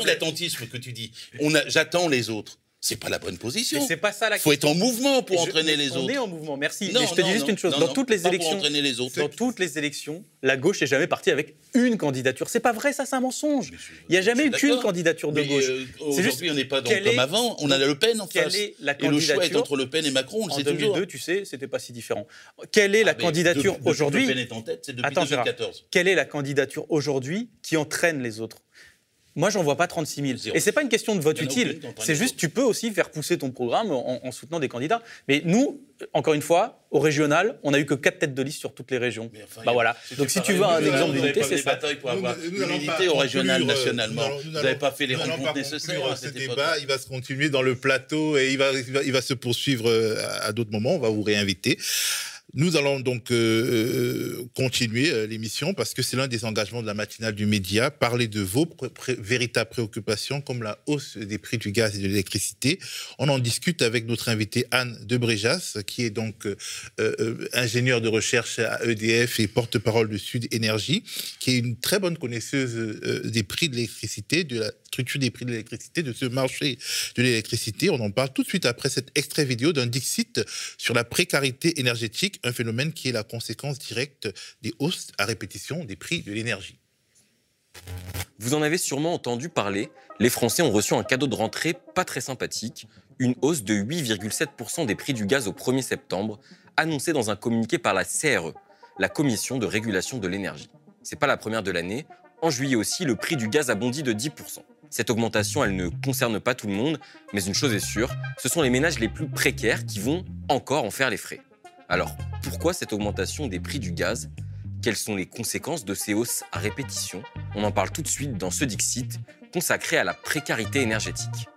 d'attentisme que tu dis, on a- j'attends les autres. C'est pas la bonne position. C'est pas ça la Il faut être en mouvement pour je- entraîner les on autres. est en mouvement, merci. Non, Mais je te non, dis juste non, une chose. dans toutes les élections, entraîner les autres. dans toutes les élections, la gauche n'est jamais partie avec une candidature. C'est pas vrai, ça, c'est un mensonge. Il n'y a jamais eu qu'une candidature de Mais, gauche. euh, Aujourd'hui, on n'est pas dans- comme est- avant. On a Le Pen en face. est la Et le choix est entre Le Pen et Macron, on le En sait 2002, toujours. tu sais, c'était pas si différent. Quelle est la Ah, mais candidature aujourd'hui Le Pen est en tête, c'est depuis Attends, Gérard. 2014. Quelle est la candidature aujourd'hui qui entraîne les autres? Moi, j'en vois pas 36 000. Zéro. Et c'est pas une question de vote utile. C'est juste, tu peux aussi faire pousser ton programme en, en soutenant des candidats. Mais nous, encore une fois, au régional, on a eu que quatre têtes de liste sur toutes les régions. Enfin, bah voilà. Donc si tu veux un exemple d'unité, c'est ça. batailles pour Nous- avoir nous unité au régional, euh, nationalement. Vous n'avez pas fait les rencontres nécessaires époque. débat. Il va se continuer dans le plateau et il va, il va, il va se poursuivre euh, à à d'autres moments. On va vous réinviter. Nous allons donc euh, euh, continuer euh, l'émission parce que c'est l'un des engagements de la matinale du média, parler de vos véritables préoccupations comme la hausse des prix du gaz et de l'électricité. On en discute avec notre invitée Anne de Bréjas, qui est donc ingénieure de recherche à EDF et porte-parole de Sud Énergie, qui est une très bonne connaisseuse des prix de l'électricité, de la structure des prix de l'électricité, de ce marché de l'électricité. On en parle tout de suite après cet extrait vidéo d'un Dixit sur la précarité énergétique, un phénomène qui est la conséquence directe des hausses à répétition des prix de l'énergie. Vous en avez sûrement entendu parler, les Français ont reçu un cadeau de rentrée pas très sympathique, une hausse de 8,7% des prix du gaz au 1er septembre, annoncée dans un communiqué par la CRE, la Commission de régulation de l'énergie. C'est pas la première de l'année, en juillet aussi, le prix du gaz a bondi de 10%. Cette augmentation, elle ne concerne pas tout le monde, mais une chose est sûre, ce sont les ménages les plus précaires qui vont encore en faire les frais. Alors, pourquoi cette augmentation des prix du gaz? Quelles sont les conséquences de ces hausses à répétition? On en parle tout de suite dans ce Dixit consacré à la précarité énergétique.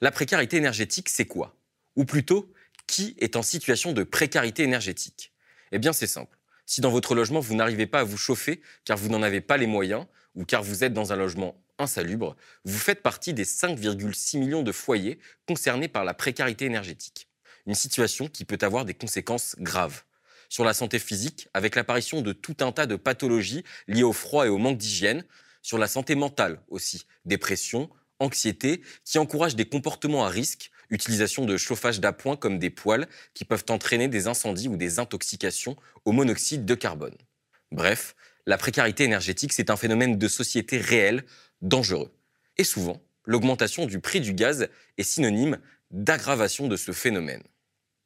La précarité énergétique, c'est quoi? Ou plutôt, qui est en situation de précarité énergétique? Eh bien, c'est simple. Si dans votre logement, vous n'arrivez pas à vous chauffer car vous n'en avez pas les moyens ou car vous êtes dans un logement insalubre, vous faites partie des 5,6 millions de foyers concernés par la précarité énergétique. Une situation qui peut avoir des conséquences graves. Sur la santé physique, avec l'apparition de tout un tas de pathologies liées au froid et au manque d'hygiène. Sur la santé mentale aussi, dépression, anxiété, qui encouragent des comportements à risque, utilisation de chauffage d'appoint comme des poêles qui peuvent entraîner des incendies ou des intoxications au monoxyde de carbone. Bref, la précarité énergétique, c'est un phénomène de société réel, dangereux. Et souvent, l'augmentation du prix du gaz est synonyme d'aggravation de ce phénomène.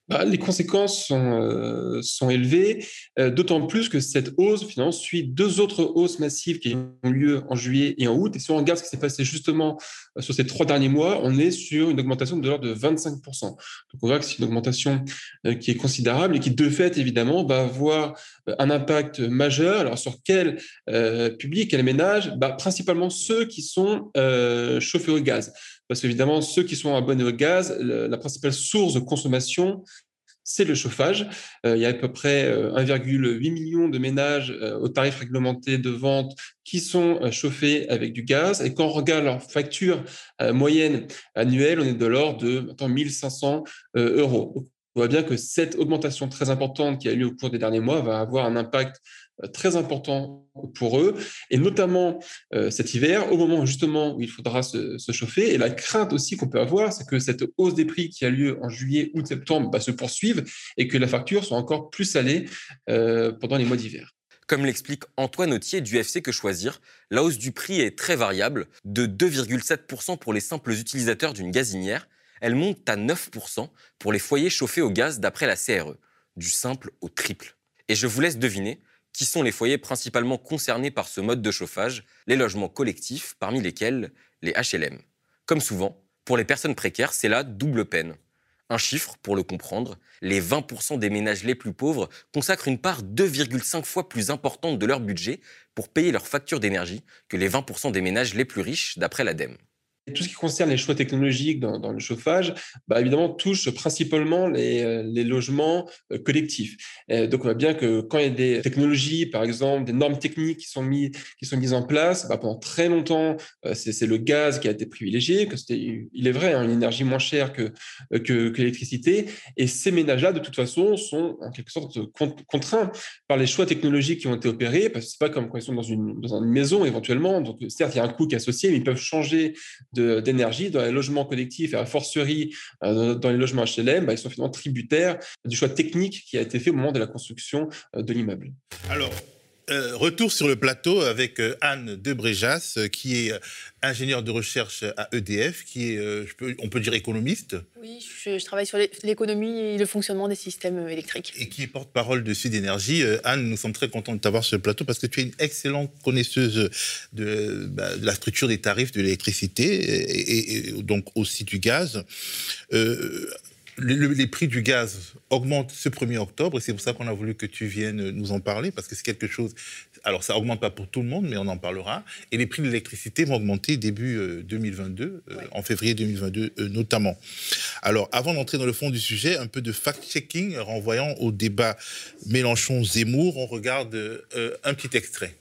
Bah, les conséquences sont, euh, élevées, euh, d'autant plus que cette hausse finalement suit deux autres hausses massives qui ont lieu en juillet et en août. Et si on regarde ce qui s'est passé justement euh, sur ces trois derniers mois, on est sur une augmentation de l'ordre de 25%. Donc on voit que c'est une augmentation qui est considérable et qui de fait évidemment va avoir un impact majeur. Alors sur quel public, quel ménage bah, Principalement ceux qui sont chauffés au gaz. Parce qu'évidemment, ceux qui sont abonnés au gaz, la principale source de consommation, c'est le chauffage. Euh, il y a à peu près euh, 1,8 million de ménages euh, au tarif réglementé de vente qui sont euh, chauffés avec du gaz. Et quand on regarde leur facture euh, moyenne annuelle, on est de l'ordre de attends, 1500 euh, euros. On voit bien que cette augmentation très importante qui a eu lieu au cours des derniers mois va avoir un impact euh, très important pour eux, et notamment euh, cet hiver, au moment justement où il faudra se, se chauffer. Et la crainte aussi qu'on peut avoir, c'est que cette hausse des prix qui a lieu en juillet, août, septembre bah, se poursuive et que la facture soit encore plus salée euh, pendant les mois d'hiver. Comme l'explique Antoine Autier du FC Que Choisir, la hausse du prix est très variable, de 2,7% pour les simples utilisateurs d'une gazinière, elle monte à 9% pour les foyers chauffés au gaz d'après la CRE, du simple au triple. Et je vous laisse deviner qui sont les foyers principalement concernés par ce mode de chauffage, les logements collectifs, parmi lesquels les HLM. Comme souvent, pour les personnes précaires, c'est la double peine. Un chiffre, pour le comprendre, les 20% des ménages les plus pauvres consacrent une part 2,5 fois plus importante de leur budget pour payer leurs factures d'énergie que les 20% des ménages les plus riches, d'après l'ADEME. Tout ce qui concerne les choix technologiques dans, le chauffage, bah, évidemment, touche principalement les, euh, logements euh, collectifs. donc, on voit bien que quand il y a des technologies, par exemple, des normes techniques qui sont, mis, qui sont mises en place, bah, pendant très longtemps, euh, c'est le gaz qui a été privilégié, que il est vrai, hein, une énergie moins chère que, que, que l'électricité. Et ces ménages-là, de toute façon, sont en quelque sorte contraints par les choix technologiques qui ont été opérés, parce que c'est pas comme quand ils sont dans une, dans une maison éventuellement. Donc, certes, il y a un coût qui est associé, mais ils peuvent changer d'énergie dans les logements collectifs et à forcerie euh, dans les logements HLM, bah, ils sont finalement tributaires du choix technique qui a été fait au moment de la construction euh, de l'immeuble. Alors, euh, retour sur le plateau avec Anne Debréjas, qui est ingénieure de recherche à EDF, qui est, on peut dire, économiste. Oui, je, travaille sur l'économie et le fonctionnement des systèmes électriques. Et qui est porte-parole de Sud Énergie. Anne, nous sommes très contents de t'avoir sur le plateau parce que tu es une excellente connaisseuse de, bah, la structure des tarifs de l'électricité et, donc aussi du gaz. Les, prix du gaz augmentent ce 1er octobre et c'est pour ça qu'on a voulu que tu viennes nous en parler parce que c'est quelque chose. Alors ça augmente pas pour tout le monde, mais on en parlera. Et les prix de l'électricité vont augmenter début 2022, euh, euh, en février 2022 euh, notamment. Alors avant d'entrer dans le fond du sujet, un peu de fact-checking renvoyant au débat Mélenchon-Zemmour, on regarde un petit extrait.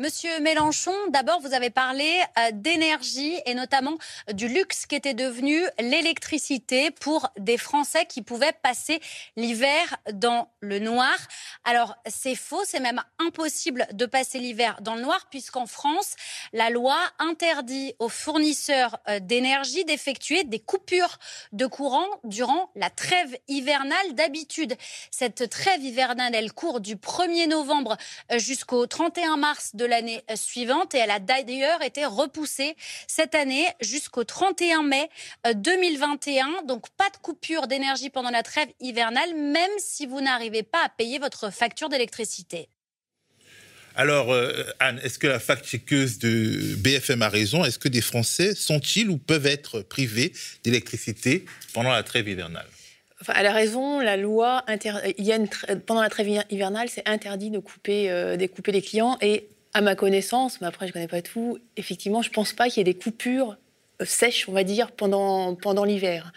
Monsieur Mélenchon, d'abord, vous avez parlé euh, d'énergie et notamment du luxe qui était devenu l'électricité pour des Français qui pouvaient passer l'hiver dans le noir. Alors, c'est faux, c'est même impossible de passer l'hiver dans le noir puisqu'en France, la loi interdit aux fournisseurs euh, d'énergie d'effectuer des coupures de courant durant la trêve hivernale d'habitude. Cette trêve hivernale, elle court du 1er novembre euh, jusqu'au 31 mars de l'année suivante et elle a d'ailleurs été repoussée cette année jusqu'au 31 mai 2021. Euh, Donc pas de coupure d'énergie pendant la trêve hivernale, même si vous n'arrivez pas à payer votre facture d'électricité. Alors, euh, Anne, est-ce que la fact-checkeuse de BFM a raison? Est-ce que des Français sont-ils ou peuvent être privés d'électricité pendant la trêve hivernale? Enfin, elle a raison, la loi, il y a pendant la trêve hivernale, c'est interdit de couper, euh, de couper les clients. Et à ma connaissance, mais après je ne connais pas tout, effectivement, je ne pense pas qu'il y ait des coupures euh, sèches, on va dire, pendant, pendant l'hiver.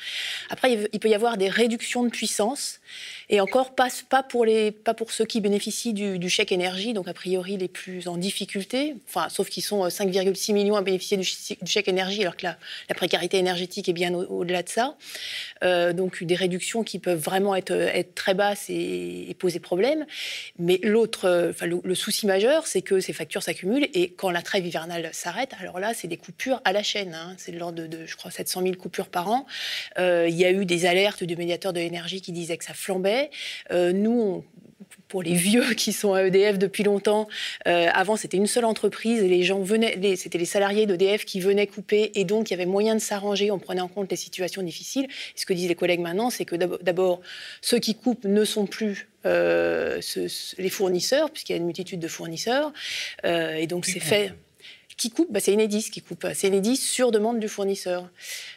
Après, il peut y avoir des réductions de puissance et encore, pas, pour, ceux qui bénéficient du, chèque énergie, donc a priori les plus en difficulté, enfin, sauf qu'ils sont 5,6 euh, millions à bénéficier du, chèque énergie, alors que la, précarité énergétique est bien au-delà de ça. Euh, donc des réductions qui peuvent vraiment être, être très basses et, poser problème. Mais l'autre, euh, enfin, le, souci majeur, c'est que ces factures s'accumulent et quand la trêve hivernale s'arrête, alors là, c'est des coupures à la chaîne. Hein. C'est de l'ordre de, je crois, 700 000 coupures par an. il y a eu des alertes du médiateur de l'énergie qui disaient que ça flambait. Euh, nous, pour les vieux qui sont à EDF depuis longtemps. Euh, avant, c'était une seule entreprise et les gens venaient, c'était les salariés d'EDF qui venaient couper et donc il y avait moyen de s'arranger. On prenait en compte les situations difficiles. ce que disent les collègues maintenant, c'est que d'abord, ceux qui coupent ne sont plus euh, les fournisseurs, puisqu'il y a une multitude de fournisseurs. et donc, c'est fait qui coupe bah, C'est Enedis qui coupe. C'est Enedis sur demande du fournisseur.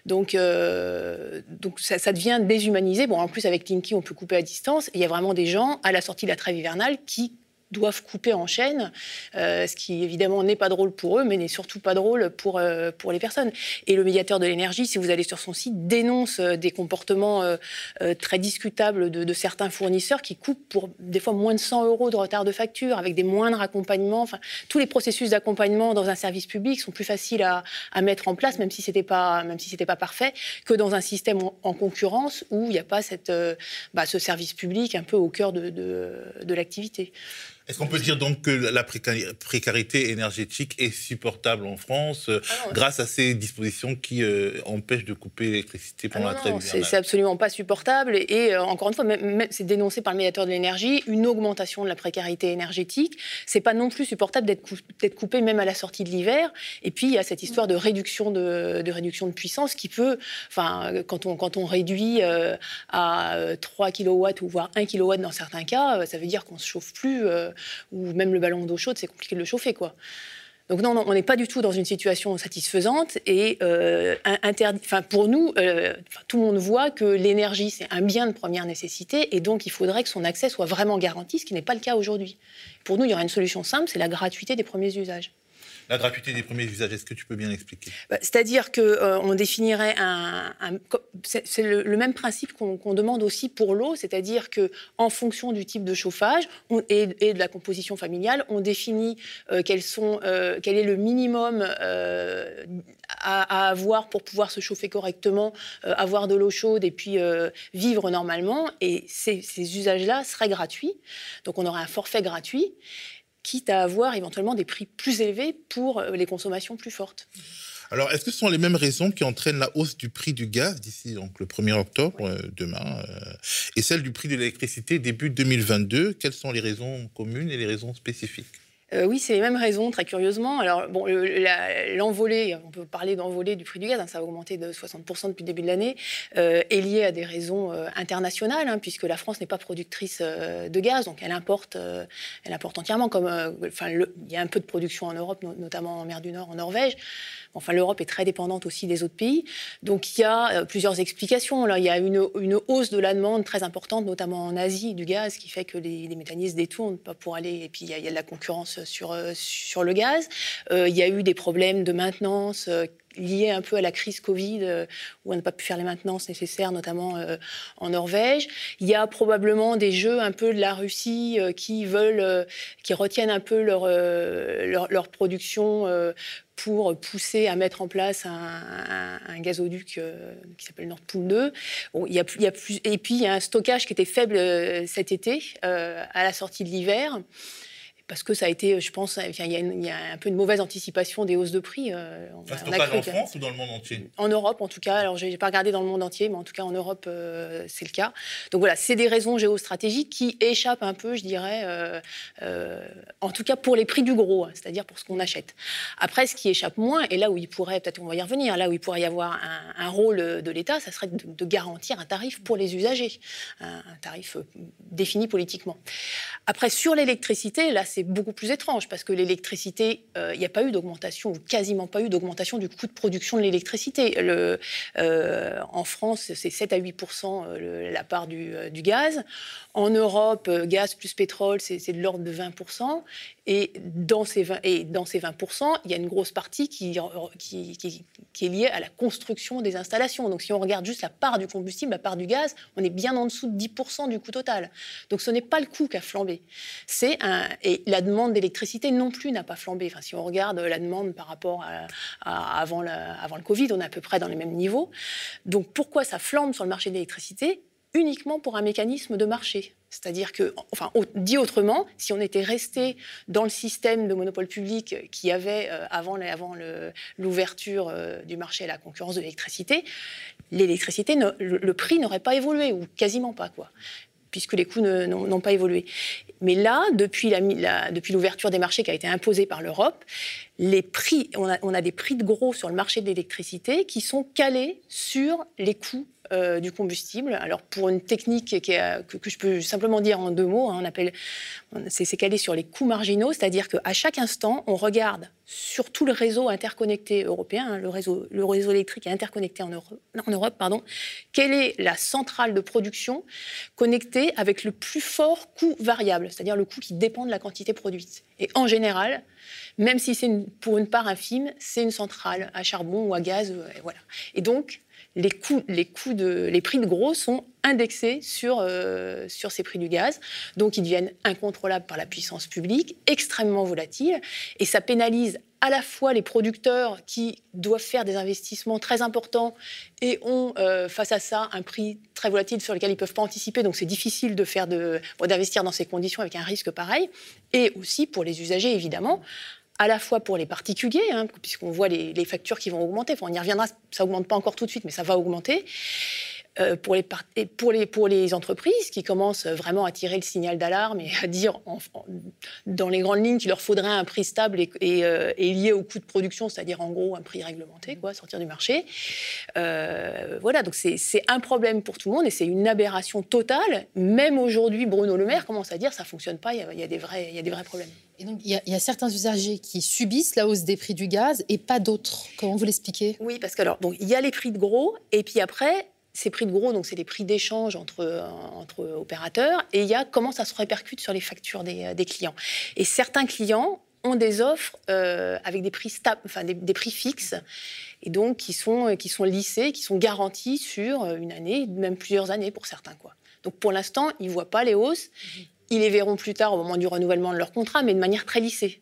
Donc, euh, donc ça, devient déshumanisé. Bon, en plus, avec Linky, on peut couper à distance. il y a vraiment des gens, à la sortie de la trêve hivernale, qui doivent couper en chaîne, euh, ce qui évidemment n'est pas drôle pour eux, mais n'est surtout pas drôle pour, euh, pour les personnes. Et le médiateur de l'énergie, si vous allez sur son site, dénonce euh, des comportements très discutables de, certains fournisseurs qui coupent pour des fois moins de 100 euros de retard de facture, avec des moindres accompagnements. Tous les processus d'accompagnement dans un service public sont plus faciles à, à mettre en place, même si c'était pas même si pas parfait, que dans un système en, concurrence où il n'y a pas cette, bah, ce service public un peu au cœur de, de l'activité. Est-ce qu'on peut dire donc que la précarité énergétique est supportable en France euh, ah grâce à ces dispositions qui euh, empêchent de couper l'électricité pendant ah la trêve C'est absolument pas supportable. Et, euh, encore une fois, c'est dénoncé par le médiateur de l'énergie, une augmentation de la précarité énergétique. C'est pas non plus supportable d'être coupé même à la sortie de l'hiver. Et puis il y a cette histoire de réduction de, réduction de puissance qui peut, enfin, quand on, quand on réduit à 3 kW ou voire 1 kW dans certains cas, ça veut dire qu'on se chauffe plus ou même le ballon d'eau chaude, c'est compliqué de le chauffer, quoi. Donc non, on n'est pas du tout dans une situation satisfaisante et euh, pour nous, euh, tout le monde voit que l'énergie c'est un bien de première nécessité et donc il faudrait que son accès soit vraiment garanti, ce qui n'est pas le cas aujourd'hui. Pour nous, il y aura une solution simple, c'est la gratuité des premiers usages. La gratuité des premiers usages, est-ce que tu peux bien l'expliquer? Bah, C'est-à-dire qu'on on définirait un. c'est le, même principe qu'on demande aussi pour l'eau, c'est-à-dire que en fonction du type de chauffage et, de la composition familiale, on définit euh, euh, quel est le minimum euh, à, avoir pour pouvoir se chauffer correctement, euh, avoir de l'eau chaude et puis euh, vivre normalement. Et ces usages-là seraient gratuits. Donc on aurait un forfait gratuit quitte à avoir éventuellement des prix plus élevés pour euh, les consommations plus fortes. Alors, est-ce que ce sont les mêmes raisons qui entraînent la hausse du prix du gaz d'ici donc le 1er octobre, euh, demain, euh, et celle du prix de l'électricité début 2022 Quelles sont les raisons communes et les raisons spécifiques? Euh, oui, c'est les mêmes raisons, très curieusement. Alors, bon, l'envolée, on peut parler d'envolée du prix du gaz, hein, ça a augmenté de 60% depuis le début de l'année, euh, est lié à des raisons euh, internationales, hein, puisque la France n'est pas productrice de gaz, donc elle importe, elle importe entièrement. Comme, il y a un peu de production en Europe, no- notamment en mer du Nord, en Norvège. Enfin, l'Europe est très dépendante aussi des autres pays. Donc, il y a euh, plusieurs explications. Là, il y a une, une hausse de la demande très importante, notamment en Asie, du gaz, qui fait que les, les méthanistes détournent pas pour aller. Et puis, il y a, de la concurrence sur, euh, sur le gaz. Euh, il y a eu des problèmes de maintenance. Liés un peu à la crise Covid, euh, où on n'a pas pu faire les maintenances nécessaires, notamment euh, en Norvège. Il y a probablement des jeux un peu de la Russie euh, qui veulent, qui retiennent un peu leur, leur, production pour pousser à mettre en place un, gazoduc qui s'appelle Nord Pool 2. Bon, y a, y a plus, et puis, il y a un stockage qui était faible cet été, à la sortie de l'hiver. Parce que ça a été, je pense, il y, a une- il y a un peu une mauvaise anticipation des hausses de prix. on a- Un on a stockage cru en France ou dans le monde entier? En Europe, en tout cas. Alors, j'ai pas regardé dans le monde entier, mais en tout cas, en Europe, euh, c'est le cas. Donc voilà, c'est des raisons géostratégiques qui échappent un peu, je dirais, euh, euh, en tout cas pour les prix du gros, hein, c'est-à-dire pour ce qu'on achète. Après, ce qui échappe moins, et là où il pourrait, peut-être on va y revenir, là où il pourrait y avoir un, un rôle de l'État, ça serait de, de garantir un tarif pour les usagers, un, un tarif défini politiquement. Après, sur l'électricité, là, c'est beaucoup plus étrange parce que l'électricité, euh, il n'y a pas eu d'augmentation, ou quasiment pas eu d'augmentation du coût de production de l'électricité. Le- euh, en France, c'est 7 à 8 euh, le- la part du, du gaz. En Europe, gaz plus pétrole, c'est de l'ordre de 20 et dans, ces 20, et dans ces 20 il y a une grosse partie qui, est liée à la construction des installations. Donc si on regarde juste la part du combustible, la part du gaz, on est bien en dessous de 10% du coût total. Donc ce n'est pas le coût qui a flambé. C'est et la demande d'électricité non plus n'a pas flambé. Enfin, si on regarde la demande par rapport à, avant, avant le Covid, on est à peu près dans les mêmes niveaux. Donc pourquoi ça flambe sur le marché de l'électricité? Uniquement pour un mécanisme de marché. C'est-à-dire que, enfin, dit autrement, si on était resté dans le système de monopole public qui avait euh, avant, l'ouverture euh, du marché à la concurrence de l'électricité, l'électricité, le, prix n'aurait pas évolué, ou quasiment pas, quoi puisque les coûts n'ont pas évolué. Mais là, depuis l'ouverture des marchés qui a été imposée par l'Europe, les prix, on a des prix de gros sur le marché de l'électricité qui sont calés sur les coûts euh, du combustible. Alors pour une technique euh, que, je peux simplement dire en deux mots, hein, on appelle, c'est calé sur les coûts marginaux, c'est-à-dire qu'à chaque instant, on regarde sur tout le réseau interconnecté européen, hein, le, réseau, le réseau électrique interconnecté en Europe, pardon, quelle est la centrale de production connectée avec le plus fort coût variable, c'est-à-dire le coût qui dépend de la quantité produite? Et en général, même si c'est pour une part infime, c'est une centrale à charbon ou à gaz. euh, voilà. Et donc, les, coûts, les, prix de gros sont indexés sur, euh, sur ces prix du gaz. Donc, ils deviennent incontrôlables par la puissance publique, extrêmement volatiles. Et ça pénalise à la fois les producteurs qui doivent faire des investissements très importants et ont euh, face à ça un prix très volatile sur lequel ils ne peuvent pas anticiper. Donc, c'est difficile de faire d'investir dans ces conditions avec un risque pareil. Et aussi pour les usagers, évidemment à la fois pour les particuliers, hein, puisqu'on voit les, les factures qui vont augmenter. Enfin, on y reviendra, ça augmente pas encore tout de suite, mais ça va augmenter. Euh, pour, les par- et pour, les, pour les entreprises qui commencent vraiment à tirer le signal d'alarme et à dire en- en- dans les grandes lignes qu'il leur faudrait un prix stable et, et, euh, et lié au coût de production, c'est-à-dire en gros un prix réglementé, quoi, sortir du marché. Euh, voilà, donc c'est un problème pour tout le monde et c'est une aberration totale. Même aujourd'hui, Bruno Le Maire commence à dire ça fonctionne pas, il y a, il y a des, vrais, il y a des vrais problèmes. Et donc, il y, a, il y a certains usagers qui subissent la hausse des prix du gaz et pas d'autres. Comment vous l'expliquez? Oui, parce que alors, donc, il y a les prix de gros, et puis après, ces prix de gros, donc c'est les prix d'échange entre, euh, entre opérateurs, et il y a comment ça se répercute sur les factures des, euh, des clients. Et certains clients ont des offres euh, avec des prix, stables, enfin, des, des prix fixes et donc qui sont, qui sont lissés, qui sont garantis sur une année, même plusieurs années pour certains. Quoi. Donc pour l'instant, ils ne voient pas les hausses. Ils les verront plus tard au moment du renouvellement de leur contrat, mais de manière très lissée.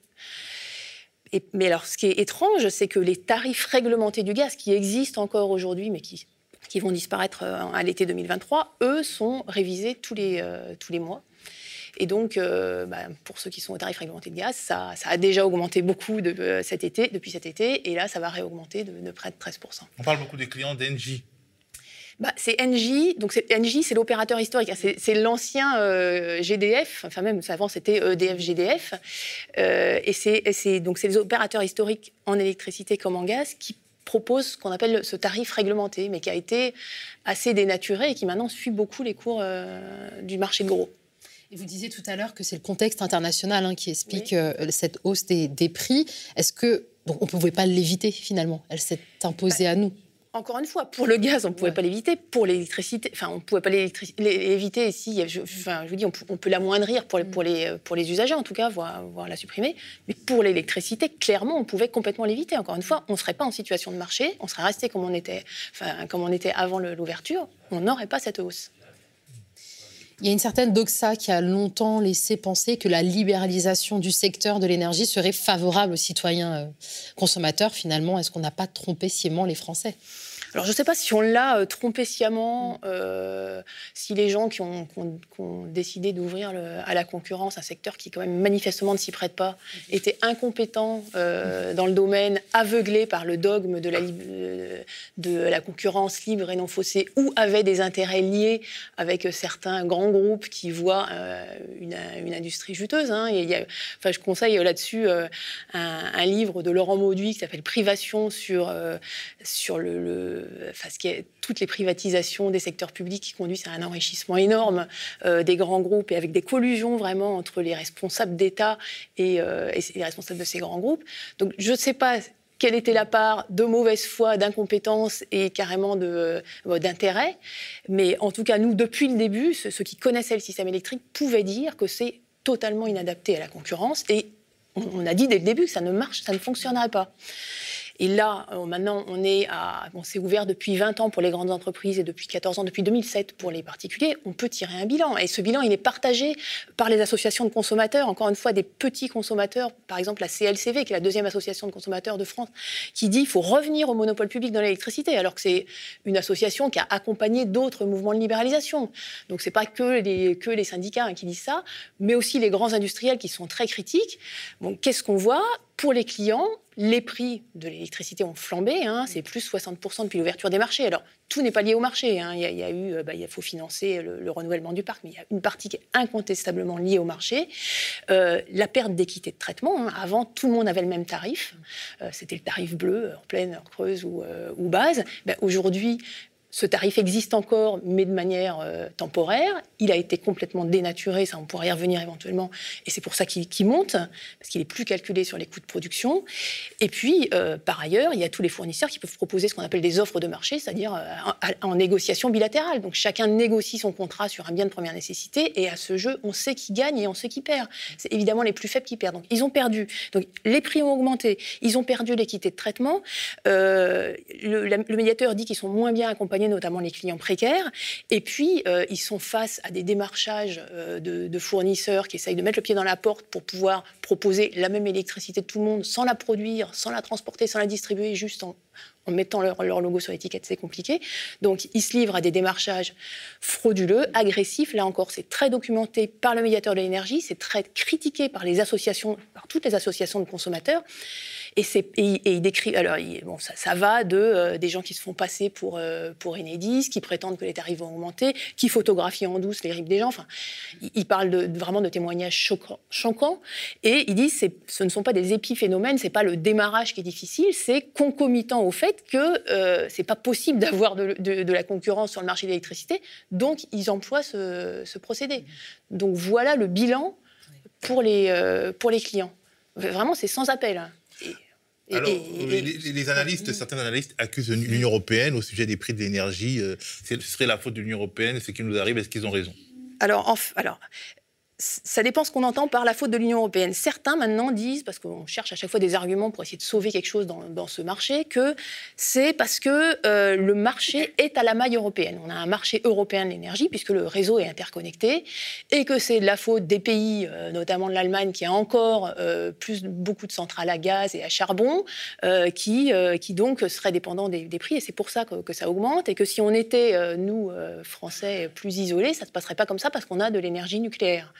Mais alors, ce qui est étrange, c'est que les tarifs réglementés du gaz qui existent encore aujourd'hui, mais qui, vont disparaître euh, à l'été 2023, eux sont révisés tous les, euh, tous les mois. Et donc, euh, bah, pour ceux qui sont au tarif réglementé de gaz, ça, a déjà augmenté beaucoup de, cet été, depuis cet été, et là, ça va réaugmenter de, de près de 13%. On parle beaucoup des clients d'Engie. Bah, c'est Engie, donc c'est Engie, c'est l'opérateur historique, c'est, l'ancien euh, GDF, enfin même avant c'était EDF GDF, euh, et c'est, et c'est donc c'est les opérateurs historiques en électricité comme en gaz qui proposent ce qu'on appelle ce tarif réglementé, mais qui a été assez dénaturé et qui maintenant suit beaucoup les cours euh, du marché de gros. Et vous disiez tout à l'heure que c'est le contexte international hein, qui explique oui. euh, cette hausse des, des prix. Est-ce que donc on ne pouvait pas l'éviter finalement Elle s'est imposée bah, à nous? Encore une fois, pour le gaz, on ne pouvait ouais. pas l'éviter. Pour l'électricité, enfin, on ne pouvait pas l'éviter. Si, je, enfin, je vous dis, on, on peut l'amoindrir pour les, pour, les, pour les usagers, en tout cas, voire, voire la supprimer. Mais pour l'électricité, clairement, on pouvait complètement l'éviter. Encore une fois, on ne serait pas en situation de marché, on serait resté comme on était, enfin, comme on était avant l'ouverture, on n'aurait pas cette hausse. Il y a une certaine doxa qui a longtemps laissé penser que la libéralisation du secteur de l'énergie serait favorable aux citoyens euh, consommateurs. Finalement, est-ce qu'on n'a pas trompé sciemment les Français? Alors, je ne sais pas si on l'a euh, trompé sciemment, euh, si les gens qui ont, qui ont, qui ont décidé d'ouvrir à la concurrence un secteur qui, quand même, manifestement ne s'y prête pas, étaient incompétents euh, dans le domaine, aveuglés par le dogme de la, de la concurrence libre et non faussée, ou avaient des intérêts liés avec certains grands groupes qui voient euh, une, une, industrie juteuse. Hein. Et il y a, enfin, je conseille là-dessus un, un, livre de Laurent Mauduit qui s'appelle Privation sur, sur le, le est toutes les privatisations des secteurs publics qui conduisent à un enrichissement énorme euh, des grands groupes et avec des collusions vraiment entre les responsables d'État et, euh, et, les responsables de ces grands groupes. Donc je ne sais pas quelle était la part de mauvaise foi, d'incompétence et carrément euh, d'intérêt. Mais en tout cas, nous, depuis le début, ceux, qui connaissaient le système électrique pouvaient dire que c'est totalement inadapté à la concurrence et on a dit dès le début que ça ne marche, ça ne fonctionnerait pas. Et là, euh, maintenant, on est à, c'est ouvert depuis 20 ans pour les grandes entreprises et depuis 14 ans, depuis 2007 pour les particuliers. On peut tirer un bilan. Et ce bilan, il est partagé par les associations de consommateurs. Encore une fois, des petits consommateurs, par exemple la CLCV, qui est la deuxième association de consommateurs de France, qui dit qu'il faut revenir au monopole public dans l'électricité, alors que c'est une association qui a accompagné d'autres mouvements de libéralisation. Donc c'est pas que les, que les syndicats hein, qui disent ça, mais aussi les grands industriels qui sont très critiques. Bon, qu'est-ce qu'on voit? Pour les clients, les prix de l'électricité ont flambé, hein, c'est plus 60% depuis l'ouverture des marchés. Alors, tout n'est pas lié au marché. Hein. Il, y a, il, y a, eu, bah, il faut financer le, le, renouvellement du parc, mais il y a une partie qui est incontestablement liée au marché. Euh, la perte d'équité de traitement. Hein. Avant, tout le monde avait le même tarif. Euh, C'était le tarif bleu, heure pleine, heure creuse ou, euh, ou base. Ben, Aujourd'hui, ce tarif existe encore, mais de manière euh, temporaire. Il a été complètement dénaturé, ça on pourrait y revenir éventuellement, et c'est pour ça qu'il qu monte, parce qu'il est plus calculé sur les coûts de production. Et puis, euh, par ailleurs, il y a tous les fournisseurs qui peuvent proposer ce qu'on appelle des offres de marché, c'est-à-dire euh, en, négociation bilatérale. Donc chacun négocie son contrat sur un bien de première nécessité, et à ce jeu, on sait qui gagne et on sait qui perd. C'est évidemment les plus faibles qui perdent. Donc ils ont perdu. Donc les prix ont augmenté, ils ont perdu l'équité de traitement. le médiateur dit qu'ils sont moins bien accompagnés notamment les clients précaires. Et puis, euh, ils sont face à des démarchages euh, de, fournisseurs qui essayent de mettre le pied dans la porte pour pouvoir proposer la même électricité de tout le monde sans la produire, sans la transporter, sans la distribuer, juste en, en mettant leur, leur, logo sur l'étiquette, c'est compliqué. Donc, ils se livrent à des démarchages frauduleux, agressifs. Là encore, c'est très documenté par le médiateur de l'énergie, c'est très critiqué par les associations, par toutes les associations de consommateurs. Et, et, et, il décrit, alors il, bon, ça, ça, va de euh, des gens qui se font passer pour, euh, pour Enedis, qui prétendent que les tarifs vont augmenter, qui photographient en douce les RIP des gens. Enfin, il, il parle de, vraiment de témoignages choquants. choquants et il dit que ce ne sont pas des épiphénomènes, c'est pas le démarrage qui est difficile, c'est concomitant au fait que euh, c'est pas possible d'avoir de, de, de, la concurrence sur le marché de l'électricité, donc ils emploient ce, ce, procédé. Donc voilà le bilan pour les, euh, pour les clients. Vraiment, c'est sans appel. Alors, et, et, les, les, analystes, certains analystes accusent l'Union européenne au sujet des prix de l'énergie. Euh, ce serait la faute de l'Union européenne, ce qui nous arrive, est-ce qu'ils ont raison? Alors, en, alors, ça dépend ce qu'on entend par la faute de l'Union européenne. Certains maintenant disent, parce qu'on cherche à chaque fois des arguments pour essayer de sauver quelque chose dans, ce marché, que c'est parce que euh, le marché est à la maille européenne. On a un marché européen de l'énergie puisque le réseau est interconnecté et que c'est de la faute des pays, euh, notamment de l'Allemagne, qui a encore euh, beaucoup de centrales à gaz et à charbon, qui, donc seraient dépendants des, des prix et c'est pour ça que, que, ça augmente et que si on était, nous, Français, plus isolés, ça ne se passerait pas comme ça parce qu'on a de l'énergie nucléaire.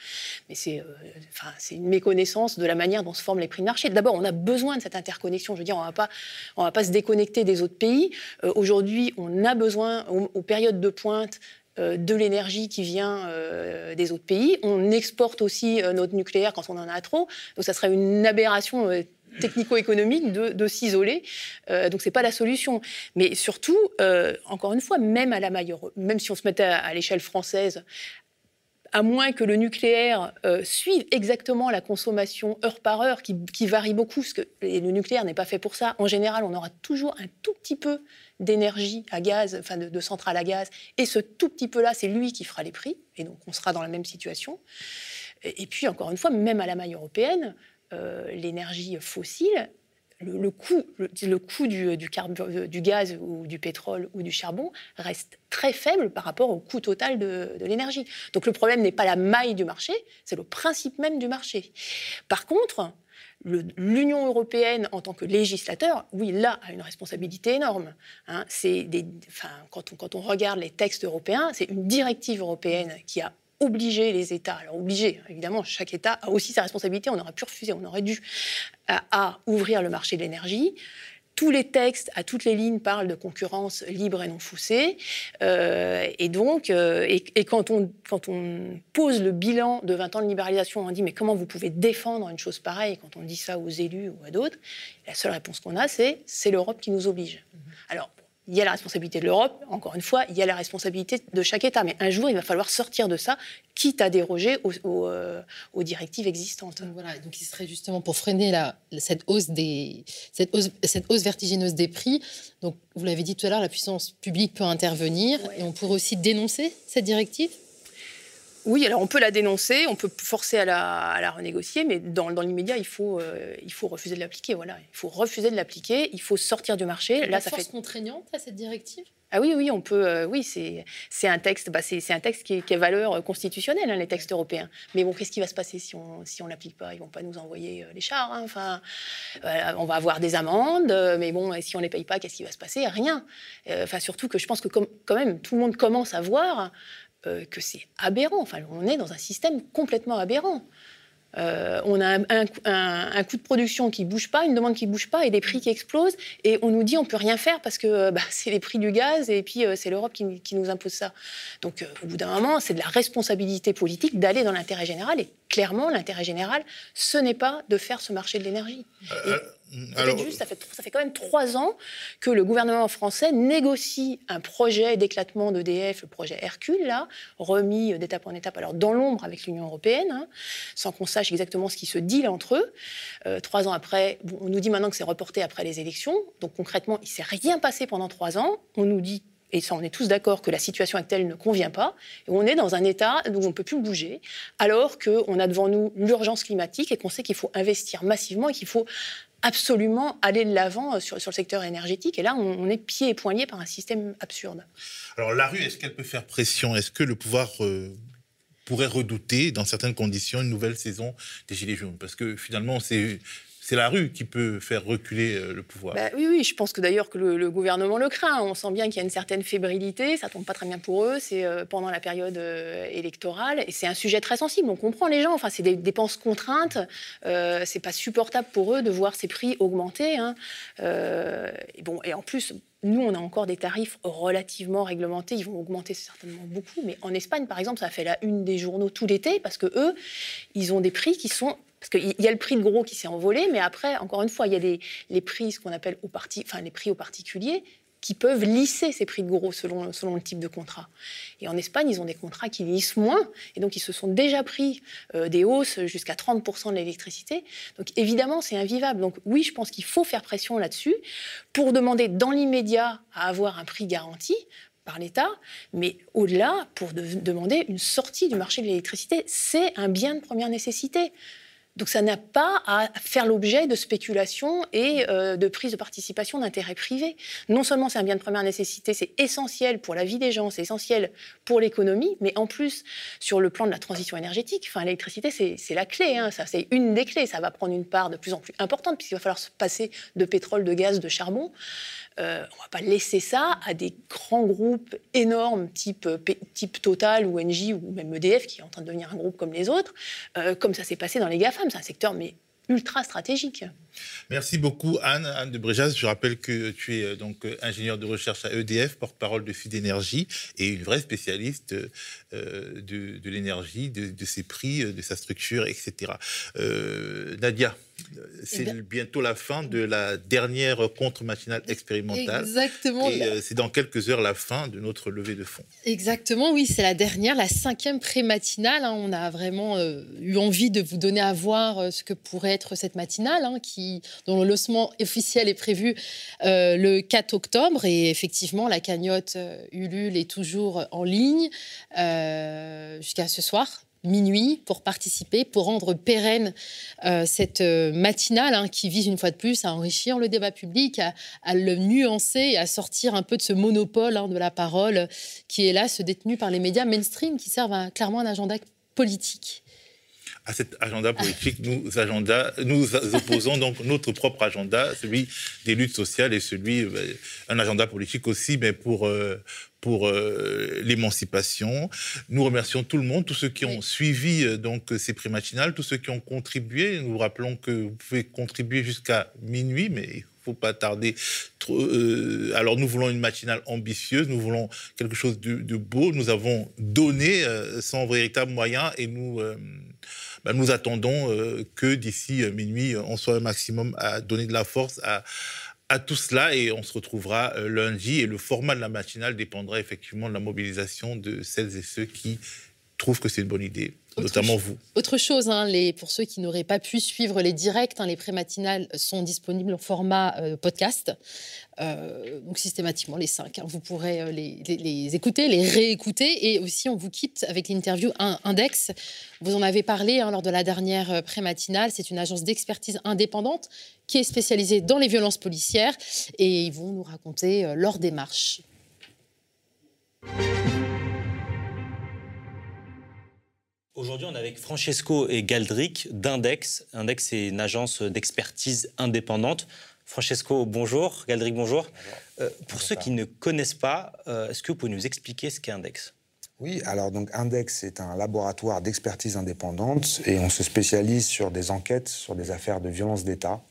Mais c'est enfin, une méconnaissance de la manière dont se forment les prix de marché. D'abord, on a besoin de cette interconnexion. Je veux dire, on ne va pas se déconnecter des autres pays. Aujourd'hui, on a besoin, aux, périodes de pointe, de l'énergie qui vient des autres pays. On exporte aussi notre nucléaire quand on en a trop. Donc ça serait une aberration technico-économique de, s'isoler. donc c'est pas la solution. Mais surtout, encore une fois, même à la maille, même si on se mettait à l'échelle française, à moins que le nucléaire euh, suive exactement la consommation heure par heure, qui, varie beaucoup, parce que le nucléaire n'est pas fait pour ça. En général, on aura toujours un tout petit peu d'énergie à gaz, enfin de, centrale à gaz, et ce tout petit peu-là, c'est lui qui fera les prix, et donc on sera dans la même situation. Et, puis, encore une fois, même à la maille européenne, euh, l'énergie fossile, le, coût, le, coût du, du, du, gaz ou du pétrole ou du charbon reste très faible par rapport au coût total de, l'énergie. Donc le problème n'est pas la maille du marché, c'est le principe même du marché. Par contre, l'Union européenne, en tant que législateur, oui, là, a une responsabilité énorme. Hein. Des, enfin, quand, on, quand on regarde les textes européens, c'est une directive européenne qui a obliger les États, alors obliger, évidemment, chaque État a aussi sa responsabilité, on aurait pu refuser, on aurait dû, à, ouvrir le marché de l'énergie. Tous les textes, à toutes les lignes, parlent de concurrence libre et non faussée. Euh, et donc, euh, et, quand, on, quand on pose le bilan de 20 ans de libéralisation, on dit mais comment vous pouvez défendre une chose pareille Quand on dit ça aux élus ou à d'autres, la seule réponse qu'on a, c'est c'est l'Europe qui nous oblige. Alors, il y a la responsabilité de l'Europe, encore une fois, il y a la responsabilité de chaque État. Mais un jour, il va falloir sortir de ça, quitte à déroger aux, euh, directives existantes. Donc voilà, donc il serait justement pour freiner la, cette, hausse des, cette, hausse, cette hausse vertigineuse des prix. Donc, vous l'avez dit tout à l'heure, la puissance publique peut intervenir et on pourrait aussi dénoncer cette directive? Oui, alors on peut la dénoncer, on peut forcer à la, renégocier, mais dans, l'immédiat, il faut, euh, il faut refuser de l'appliquer. Voilà, il faut refuser de l'appliquer, il faut sortir du marché. Là, ça force fait contraignante à cette directive? Ah oui, oui, on peut. Euh, oui, c'est un texte. Bah, c'est un texte qui qui valeur constitutionnelle, hein, les textes européens. Mais bon, qu'est-ce qui va se passer si on si on l'applique pas? Ils vont pas nous envoyer euh, les chars. Hein, enfin, on va avoir des amendes. mais bon, si on les paye pas, qu'est-ce qui va se passer? Rien. Enfin, surtout que je pense que quand même, tout le monde commence à voir euh, que c'est aberrant. Enfin, on est dans un système complètement aberrant. Euh, on a un, coût de production qui bouge pas, une demande qui bouge pas et des prix qui explosent. Et on nous dit on peut rien faire parce que bah, c'est les prix du gaz et puis euh, c'est l'Europe qui, nous impose ça. Donc au bout d'un moment, c'est de la responsabilité politique d'aller dans l'intérêt général. Et clairement, l'intérêt général, ce n'est pas de faire ce marché de l'énergie. Alors, juste, ça, fait, ça fait quand même trois ans que le gouvernement français négocie un projet d'éclatement d'EDF, le projet Hercule, là, remis d'étape en étape, alors dans l'ombre avec l'Union européenne, hein, sans qu'on sache exactement ce qui se dit entre eux. Euh, trois ans après, on nous dit maintenant que c'est reporté après les élections. Donc concrètement, il ne s'est rien passé pendant trois ans. On nous dit et ça on est tous d'accord que la situation actuelle ne convient pas, et on est dans un état où on ne peut plus bouger, alors qu'on a devant nous l'urgence climatique et qu'on sait qu'il faut investir massivement et qu'il faut absolument aller de l'avant euh, sur, le secteur énergétique. Et là, on, est pieds et poignets par un système absurde. Alors la rue, est-ce qu'elle peut faire pression? Est-ce que le pouvoir euh, pourrait redouter, dans certaines conditions, une nouvelle saison des Gilets jaunes? Parce que finalement, c'est c'est la rue qui peut faire reculer euh, le pouvoir. Bah oui, oui, je pense que d'ailleurs que le, gouvernement le craint. On sent bien qu'il y a une certaine fébrilité, ça tombe pas très bien pour eux, c'est euh, pendant la période euh, électorale, et c'est un sujet très sensible. On comprend les gens, enfin, c'est des dépenses contraintes, euh, c'est pas supportable pour eux de voir ces prix augmenter. Hein. et bon, et en plus, nous, on a encore des tarifs relativement réglementés. Ils vont augmenter certainement beaucoup. Mais en Espagne, par exemple, ça a fait la une des journaux tout l'été parce que eux, ils ont des prix qui sont parce qu'il y a le prix de gros qui s'est envolé, mais après, encore une fois, il y a les prix, ce qu'on appelle au parti, enfin, les prix aux particuliers, qui peuvent lisser ces prix de gros selon, selon le type de contrat. Et en Espagne, ils ont des contrats qui lissent moins, et donc ils se sont déjà pris euh, des hausses jusqu'à 30% de l'électricité. Donc évidemment, c'est invivable. Donc oui, je pense qu'il faut faire pression là-dessus pour demander dans l'immédiat à avoir un prix garanti, par l'État, mais au-delà, pour demander une sortie du marché de l'électricité. C'est un bien de première nécessité. Donc ça n'a pas à faire l'objet de spéculation et euh, de prise de participation d'intérêts privés. Non seulement c'est un bien de première nécessité, c'est essentiel pour la vie des gens, c'est essentiel pour l'économie, mais en plus sur le plan de la transition énergétique, enfin l'électricité c'est la clé, hein, ça c'est une des clés, ça va prendre une part de plus en plus importante puisqu'il va falloir se passer de pétrole, de gaz, de charbon. Euh, on ne va pas laisser ça à des grands groupes énormes type, euh, Total ou Engie ou même EDF qui est en train de devenir un groupe comme les autres, comme ça s'est passé dans les C'est un secteur mais ultra stratégique. Merci beaucoup Anne, Anne de Bréjas. Je rappelle que tu es donc ingénieure de recherche à EDF, porte-parole de Sud Énergie et une vraie spécialiste de, l'énergie, de, de, ses prix, de sa structure, etc. Nadia, c'est eh bientôt la fin de la dernière contre-matinale expérimentale. Exactement. Et euh, c'est dans quelques heures la fin de notre levée de fonds. Exactement, oui, c'est la dernière, la cinquième pré-matinale. Hein. On a vraiment euh, eu envie de vous donner à voir euh, ce que pourrait être cette matinale, hein, qui, dont le lancement officiel est prévu le 4 octobre. Et effectivement, la cagnotte Ulule est toujours en ligne jusqu'à ce soir, minuit pour participer, pour rendre pérenne euh, cette euh, matinale hein, qui vise une fois de plus à enrichir le débat public, à, le nuancer et à sortir un peu de ce monopole hein, de la parole qui est là, se détenu par les médias mainstream qui servent clairement un agenda politique à cet agenda politique, nous, agenda, nous opposons donc notre propre agenda, celui des luttes sociales et celui, euh, un agenda politique aussi, mais pour, pour euh, l'émancipation. Nous remercions tout le monde, tous ceux qui ont suivi euh, donc ces prix matinales, tous ceux qui ont contribué. Nous rappelons que vous pouvez contribuer jusqu'à minuit, mais faut pas tarder. Euh, alors nous voulons une matinale ambitieuse, nous voulons quelque chose de, beau. Nous avons donné sans véritable moyen et nous bah, nous attendons que d'ici minuit, on soit un maximum à donner de la force à à tout cela et on se retrouvera euh, lundi et le format de la matinale dépendra effectivement de la mobilisation de celles et ceux qui trouvent que c'est une bonne idée notamment vous. Autre chose, hein, les, pour ceux qui n'auraient pas pu suivre les directs, hein, les prématinales sont disponibles en format euh, podcast. Euh, donc systématiquement les cinq. Hein. vous pourrez euh, les, les, écouter, les réécouter. Et aussi, on vous quitte avec l'interview Index. Vous en avez parlé lors de la dernière prématinale. C'est une agence d'expertise indépendante qui est spécialisée dans les violences policières. Et ils vont nous raconter leur démarche. Aujourd'hui, on est avec Francesco et Galdric d'Index. Index, c'est une agence d'expertise indépendante. Francesco, bonjour. Galdric, bonjour. Euh, pour ceux qui ne connaissent pas, euh, est-ce que vous pouvez nous expliquer ce qu'est Index? Oui, alors donc Index est un laboratoire d'expertise indépendante et on se spécialise sur des enquêtes sur des affaires de violence d'État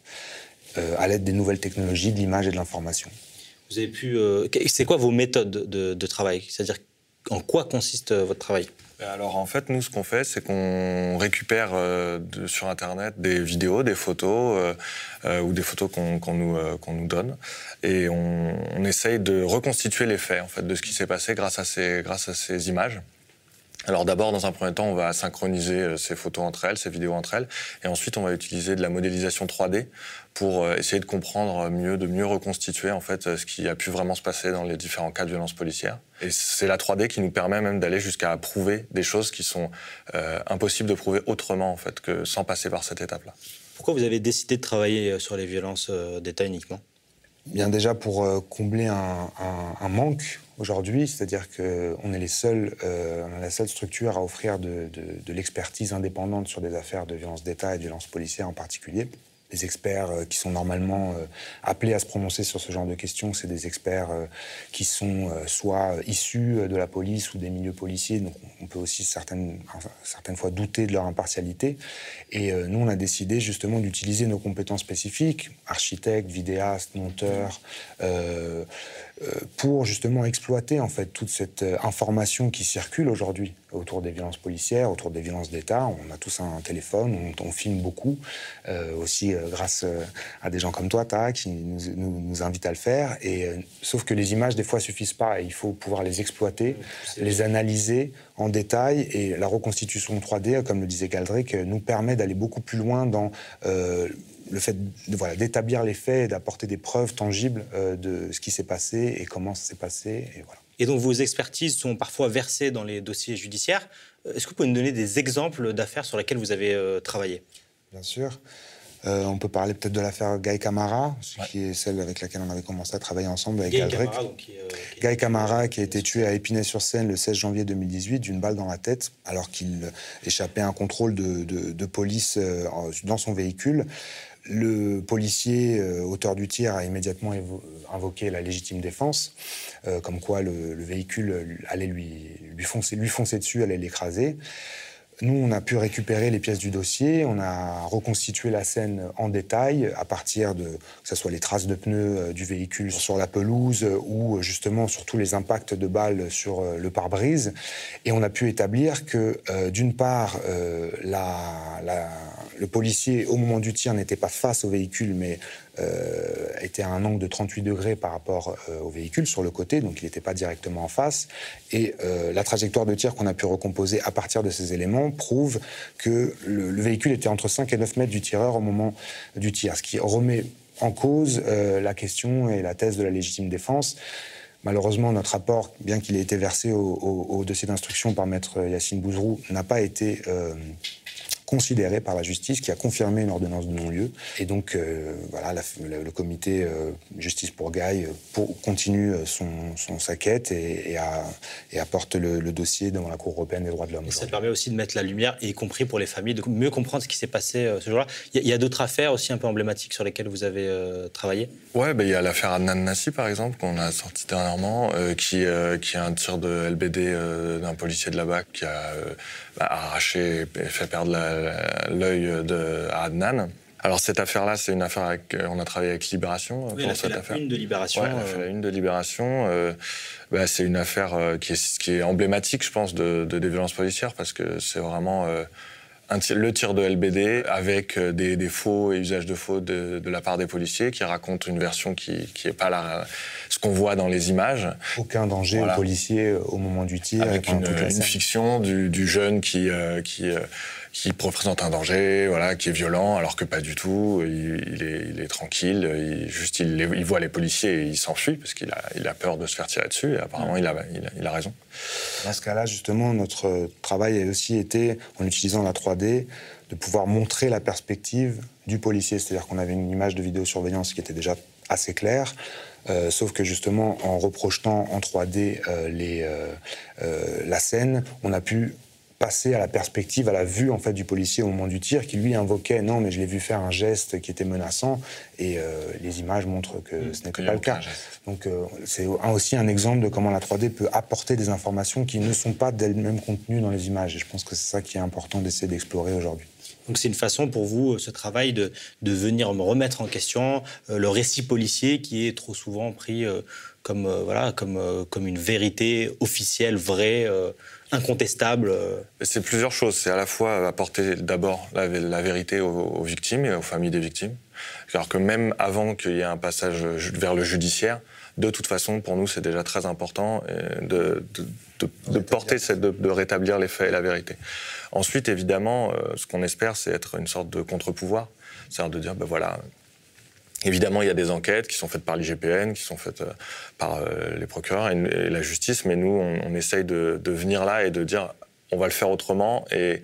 euh, à l'aide des nouvelles technologies, de l'image et de l'information. Vous avez pu. c'est quoi vos méthodes de, de travail? C'est-à-dire en quoi consiste votre travail? Alors en fait, nous, ce qu'on fait, c'est qu'on récupère euh, sur Internet des vidéos, des photos euh, euh, ou des photos qu'on nous, nous donne, et on, on, essaye de reconstituer les faits en fait de ce qui s'est passé grâce à ces, grâce à ces images. Alors d'abord, dans un premier temps, on va synchroniser ces photos entre elles, ces vidéos entre elles, et ensuite on va utiliser de la modélisation 3D pour essayer de comprendre mieux, de mieux reconstituer en fait ce qui a pu vraiment se passer dans les différents cas de violence policière. Et c'est la 3D qui nous permet même d'aller jusqu'à prouver des choses qui sont euh, impossibles de prouver autrement en fait que sans passer par cette étape-là. Pourquoi vous avez décidé de travailler euh, sur les violences euh, d'État uniquement? Bien déjà pour combler un, manque aujourd'hui, c'est-à-dire qu'on est seuls, on est la seule structure à offrir de, l'expertise indépendante sur des affaires de violence d'État et de violence policière en particulier les experts euh, qui sont normalement euh, appelés à se prononcer sur ce genre de questions, c'est des experts euh, qui sont soit issus de la police ou des milieux policiers, donc on peut aussi certaines, certaines fois douter de leur impartialité. Et nous, on a décidé justement d'utiliser nos compétences spécifiques, architectes, vidéastes, monteurs, euh, pour justement exploiter en fait toute cette euh, information qui circule aujourd'hui autour des violences policières, autour des violences d'État. On a tous un téléphone, on, filme beaucoup, euh, aussi grâce à des gens comme toi, Ta, qui nous, nous, invitent à le faire. Et, sauf que les images, des fois, suffisent pas. Et il faut pouvoir les exploiter, les analyser en détail. Et la reconstitution 3D, comme le disait Galdric, nous permet d'aller beaucoup plus loin dans le fait voilà, d'établir les faits et d'apporter des preuves tangibles euh, de ce qui s'est passé et comment ça s'est passé. Et voilà. et dont vos expertises sont parfois versées dans les dossiers judiciaires. Est-ce que vous pouvez nous donner des exemples d'affaires sur lesquelles vous avez travaillé? Bien sûr. Euh, on peut parler peut-être de l'affaire Guy Camara, qui est celle avec laquelle on avait commencé à travailler ensemble avec Galdric. Guy Camara, qui a été tué à Épinay-sur-Seine le 16 janvier 2018 d'une balle dans la tête, alors qu'il échappait à un contrôle de, police euh, dans son véhicule. Le policier, euh, auteur du tir, a immédiatement invoqué la légitime défense, comme quoi le, véhicule allait lui, lui foncer dessus, allait l'écraser. Nous, on a pu récupérer les pièces du dossier, on a reconstitué la scène en détail à partir de, que ce soit les traces de pneus euh, du véhicule sur la pelouse euh, ou euh, justement sur tous les impacts de balles sur le pare-brise. Et on a pu établir que, d'une part, le policier, au moment du tir, n'était pas face au véhicule, mais euh, était à un angle de 38 degrés par rapport euh, au véhicule sur le côté, donc il n'était pas directement en face. Et euh, la trajectoire de tir qu'on a pu recomposer à partir de ces éléments prouve que le, véhicule était entre 5 et 9 mètres du tireur au moment du tir, ce qui remet en cause la question et la thèse de la légitime défense. Malheureusement, notre rapport, bien qu'il ait été versé au, dossier d'instruction par maître Yacine Bouzrou, n'a pas été considéré par la justice qui a confirmé une ordonnance de non-lieu. Et donc, euh, voilà, le, comité euh, Justice pour Gaille euh, continue son, sa quête et, apporte le, dossier devant la Cour européenne des droits de l'homme. Ça permet aussi de mettre la lumière, y compris pour les familles, de mieux comprendre ce qui s'est passé ce jour-là. Il y a, d'autres affaires aussi un peu emblématiques sur lesquelles vous avez travaillé? Ouais, ben, il y a l'affaire Adnan Nassi, par exemple, qu'on a sorti dernièrement, qui, qui a un tir de LBD d'un policier de la BAC qui a bah, arraché et fait perdre l'œil de, à Adnan. Alors cette affaire-là, c'est une affaire avec, on a travaillé avec Libération oui, pour cette la affaire. Une de Libération. Ouais, fait la une de Libération. Euh, bah, c'est une affaire euh, qui est, qui est emblématique, je pense, de, de des violences policières parce que c'est vraiment euh, le tir de LBD avec euh, des, faux et usages de faux de, la part des policiers qui racontent une version qui n'est pas la, ce qu'on voit dans les images. Aucun danger aux policiers euh, au moment du tir. Avec une, fiction du, jeune qui, euh, qui qui représente un danger, voilà, qui est violent, alors que pas du tout. Il, est, tranquille, il, juste il, voit les policiers et il s'enfuit parce qu'il a, peur de se faire tirer dessus. Et apparemment, il, a, raison. Dans ce cas-là, justement, notre travail a aussi été, en utilisant la 3D, de pouvoir montrer la perspective du policier. C'est-à-dire qu'on avait une image de vidéosurveillance qui était déjà assez claire. Euh, sauf que justement, en reprojetant en 3D euh, euh, la scène, on a pu passer à la perspective, à la vue en fait du policier au moment du tir, qui lui invoquait non mais je l'ai vu faire un geste qui était menaçant et euh, les images montrent que mmh, ce n'était pas le cas. Donc euh, c'est aussi un exemple de comment la 3D peut apporter des informations qui ne sont pas d'elles-mêmes contenues dans les images. Et je pense que c'est ça qui est important d'essayer d'explorer aujourd'hui. Donc c'est une façon pour vous, ce travail, de, de venir remettre en question euh, le récit policier qui est trop souvent pris comme, voilà, comme, comme une vérité officielle, vraie incontestable euh. C'est plusieurs choses. C'est à la fois apporter d'abord la, vérité aux, victimes et aux familles des victimes. Alors que même avant qu'il y ait un passage vers le judiciaire, de toute façon, pour nous, c'est déjà très important de, de, porter, de, rétablir les faits et la vérité. Ensuite, évidemment, euh, ce qu'on espère, c'est être une sorte de contre-pouvoir. C'est-à-dire de dire, ben voilà, Évidemment, il y a des enquêtes qui sont faites par l'IGPN, qui sont faites euh, par euh, les procureurs et, la justice, mais nous, on, essaye de, venir là et de dire on va le faire autrement et,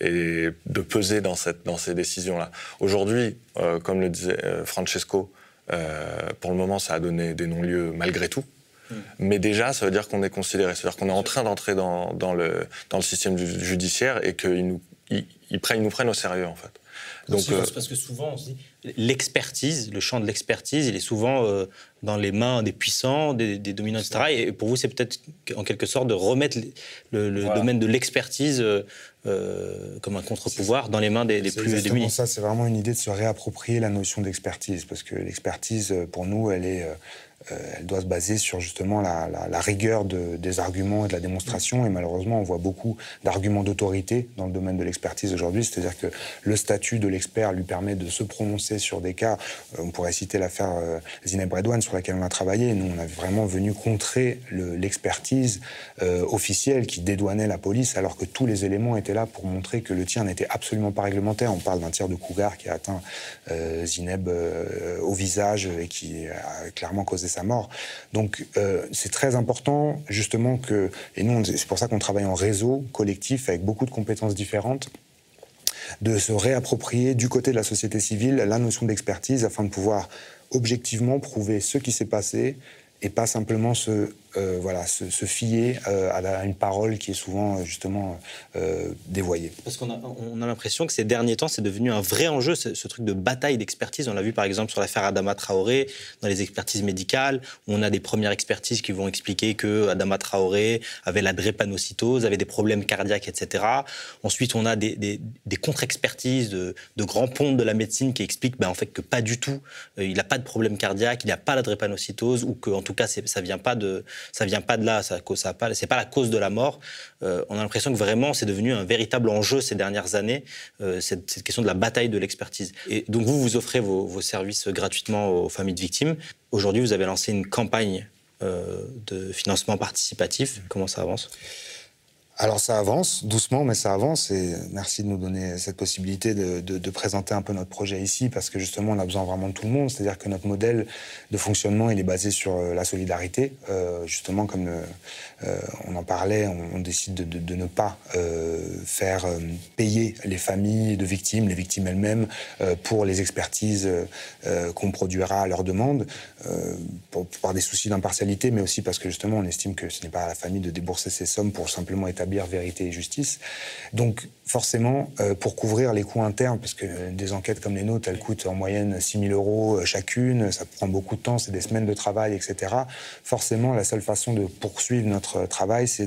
de peser dans, cette, dans ces décisions-là. Aujourd'hui, euh, comme le disait Francesco, pour le moment, ça a donné des non-lieux malgré tout. Hmm. Mais déjà, ça veut dire qu'on est considéré. C'est-à-dire qu'on est en train d'entrer dans, le, dans le système judiciaire et qu'ils nous, ils prennent, nous prennent au sérieux, en fait. Donc, parce que souvent, on se dit, l'expertise, le champ de l'expertise, il est souvent euh, dans les mains des puissants, des, dominants, etc. Et pour vous, c'est peut-être en quelque sorte de remettre le, domaine de l'expertise euh, euh, comme un contre-pouvoir dans les mains des, plus démunis. ça, c'est vraiment une idée de se réapproprier la notion d'expertise, parce que l'expertise, pour nous, elle est euh, elle doit se baser sur justement la, rigueur des arguments et de la démonstration. Et malheureusement, on voit beaucoup d'arguments d'autorité dans le domaine de l'expertise aujourd'hui. C'est-à-dire que le statut de l'expert lui permet de se prononcer sur des cas. Euh, on pourrait citer l'affaire euh, Zineb Redouane sur laquelle on a travaillé. Nous, on a vraiment venu contrer l'expertise officielle qui dédouanait la police, alors que tous les éléments étaient là pour montrer que le tir n'était absolument pas réglementaire. On parle d'un tir de Cougar qui a atteint Zineb au visage et qui a clairement causé sa mort. Donc euh, c'est très important justement que, et nous c'est pour ça qu'on travaille en réseau collectif avec beaucoup de compétences différentes de se réapproprier du côté de la société civile la notion d'expertise afin de pouvoir objectivement prouver ce qui s'est passé et pas simplement se euh, voilà, se, fier euh, à, une parole qui est souvent euh, justement dévoyée. Parce qu'on a, on a l'impression que ces derniers temps, c'est devenu un vrai enjeu, ce, truc de bataille d'expertise. On l'a vu par exemple sur l'affaire Adama Traoré, dans les expertises médicales, où on a des premières expertises qui vont expliquer que Adama Traoré avait la drépanocytose, avait des problèmes cardiaques, etc. Ensuite, on a des, contre-expertises de, grands ponts de la médecine qui expliquent ben, en fait, que pas du tout, il n'a pas de problème cardiaque, il n'a pas la drépanocytose, ou que en tout cas, ça vient pas de ça vient pas de là, ça, ça pas, c'est pas la cause de la mort. Euh, on a l'impression que vraiment c'est devenu un véritable enjeu ces dernières années, euh, cette, question de la bataille de l'expertise. Et donc vous, vous offrez vos, services gratuitement aux familles de victimes. Aujourd'hui, vous avez lancé une campagne euh, de financement participatif. Comment ça avance? Alors ça avance, doucement, mais ça avance. Et merci de nous donner cette possibilité de, présenter un peu notre projet ici, parce que justement, on a besoin vraiment de tout le monde. C'est-à-dire que notre modèle de fonctionnement, il est basé sur euh, la solidarité. Euh, justement, comme euh, on en parlait, on, décide de, ne pas faire payer les familles de victimes, les victimes elles-mêmes, pour les expertises qu'on produira à leur demande, par des soucis d'impartialité, mais aussi parce que justement, on estime que ce n'est pas à la famille de débourser ces sommes pour simplement établir vérité et justice. Forcément, euh, pour couvrir les coûts internes, parce que des enquêtes comme les nôtres, elles coûtent en moyenne 6 000 euros euh, chacune, ça prend beaucoup de temps, c'est des semaines de travail, etc. Forcément, la seule façon de poursuivre notre travail, c'est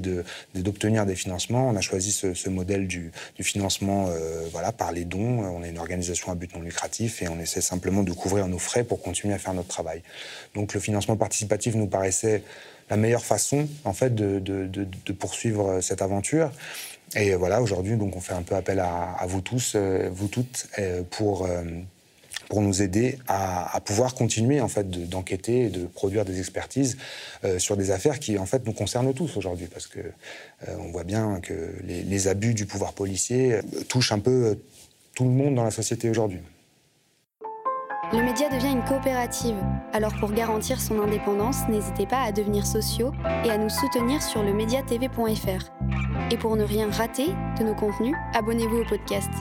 d'obtenir des financements. On a choisi ce, modèle du, financement euh, voilà, par les dons. On est une organisation à but non lucratif et on essaie simplement de couvrir nos frais pour continuer à faire notre travail. Donc le financement participatif nous paraissait la meilleure façon, en fait, de, de, poursuivre cette aventure. Et voilà, aujourd'hui, donc, on fait un peu appel à, vous tous, euh, vous toutes, euh, pour, euh, nous aider à, pouvoir continuer, en fait, d'enquêter et de produire des expertises sur des affaires qui, en fait, nous concernent tous aujourd'hui, parce que on voit bien que les abus du pouvoir policier touchent un peu tout le monde dans la société aujourd'hui. Le média devient une coopérative, alors pour garantir son indépendance, n'hésitez pas à devenir sociaux et à nous soutenir sur le mediatv.fr. Et pour ne rien rater de nos contenus, abonnez-vous au podcast.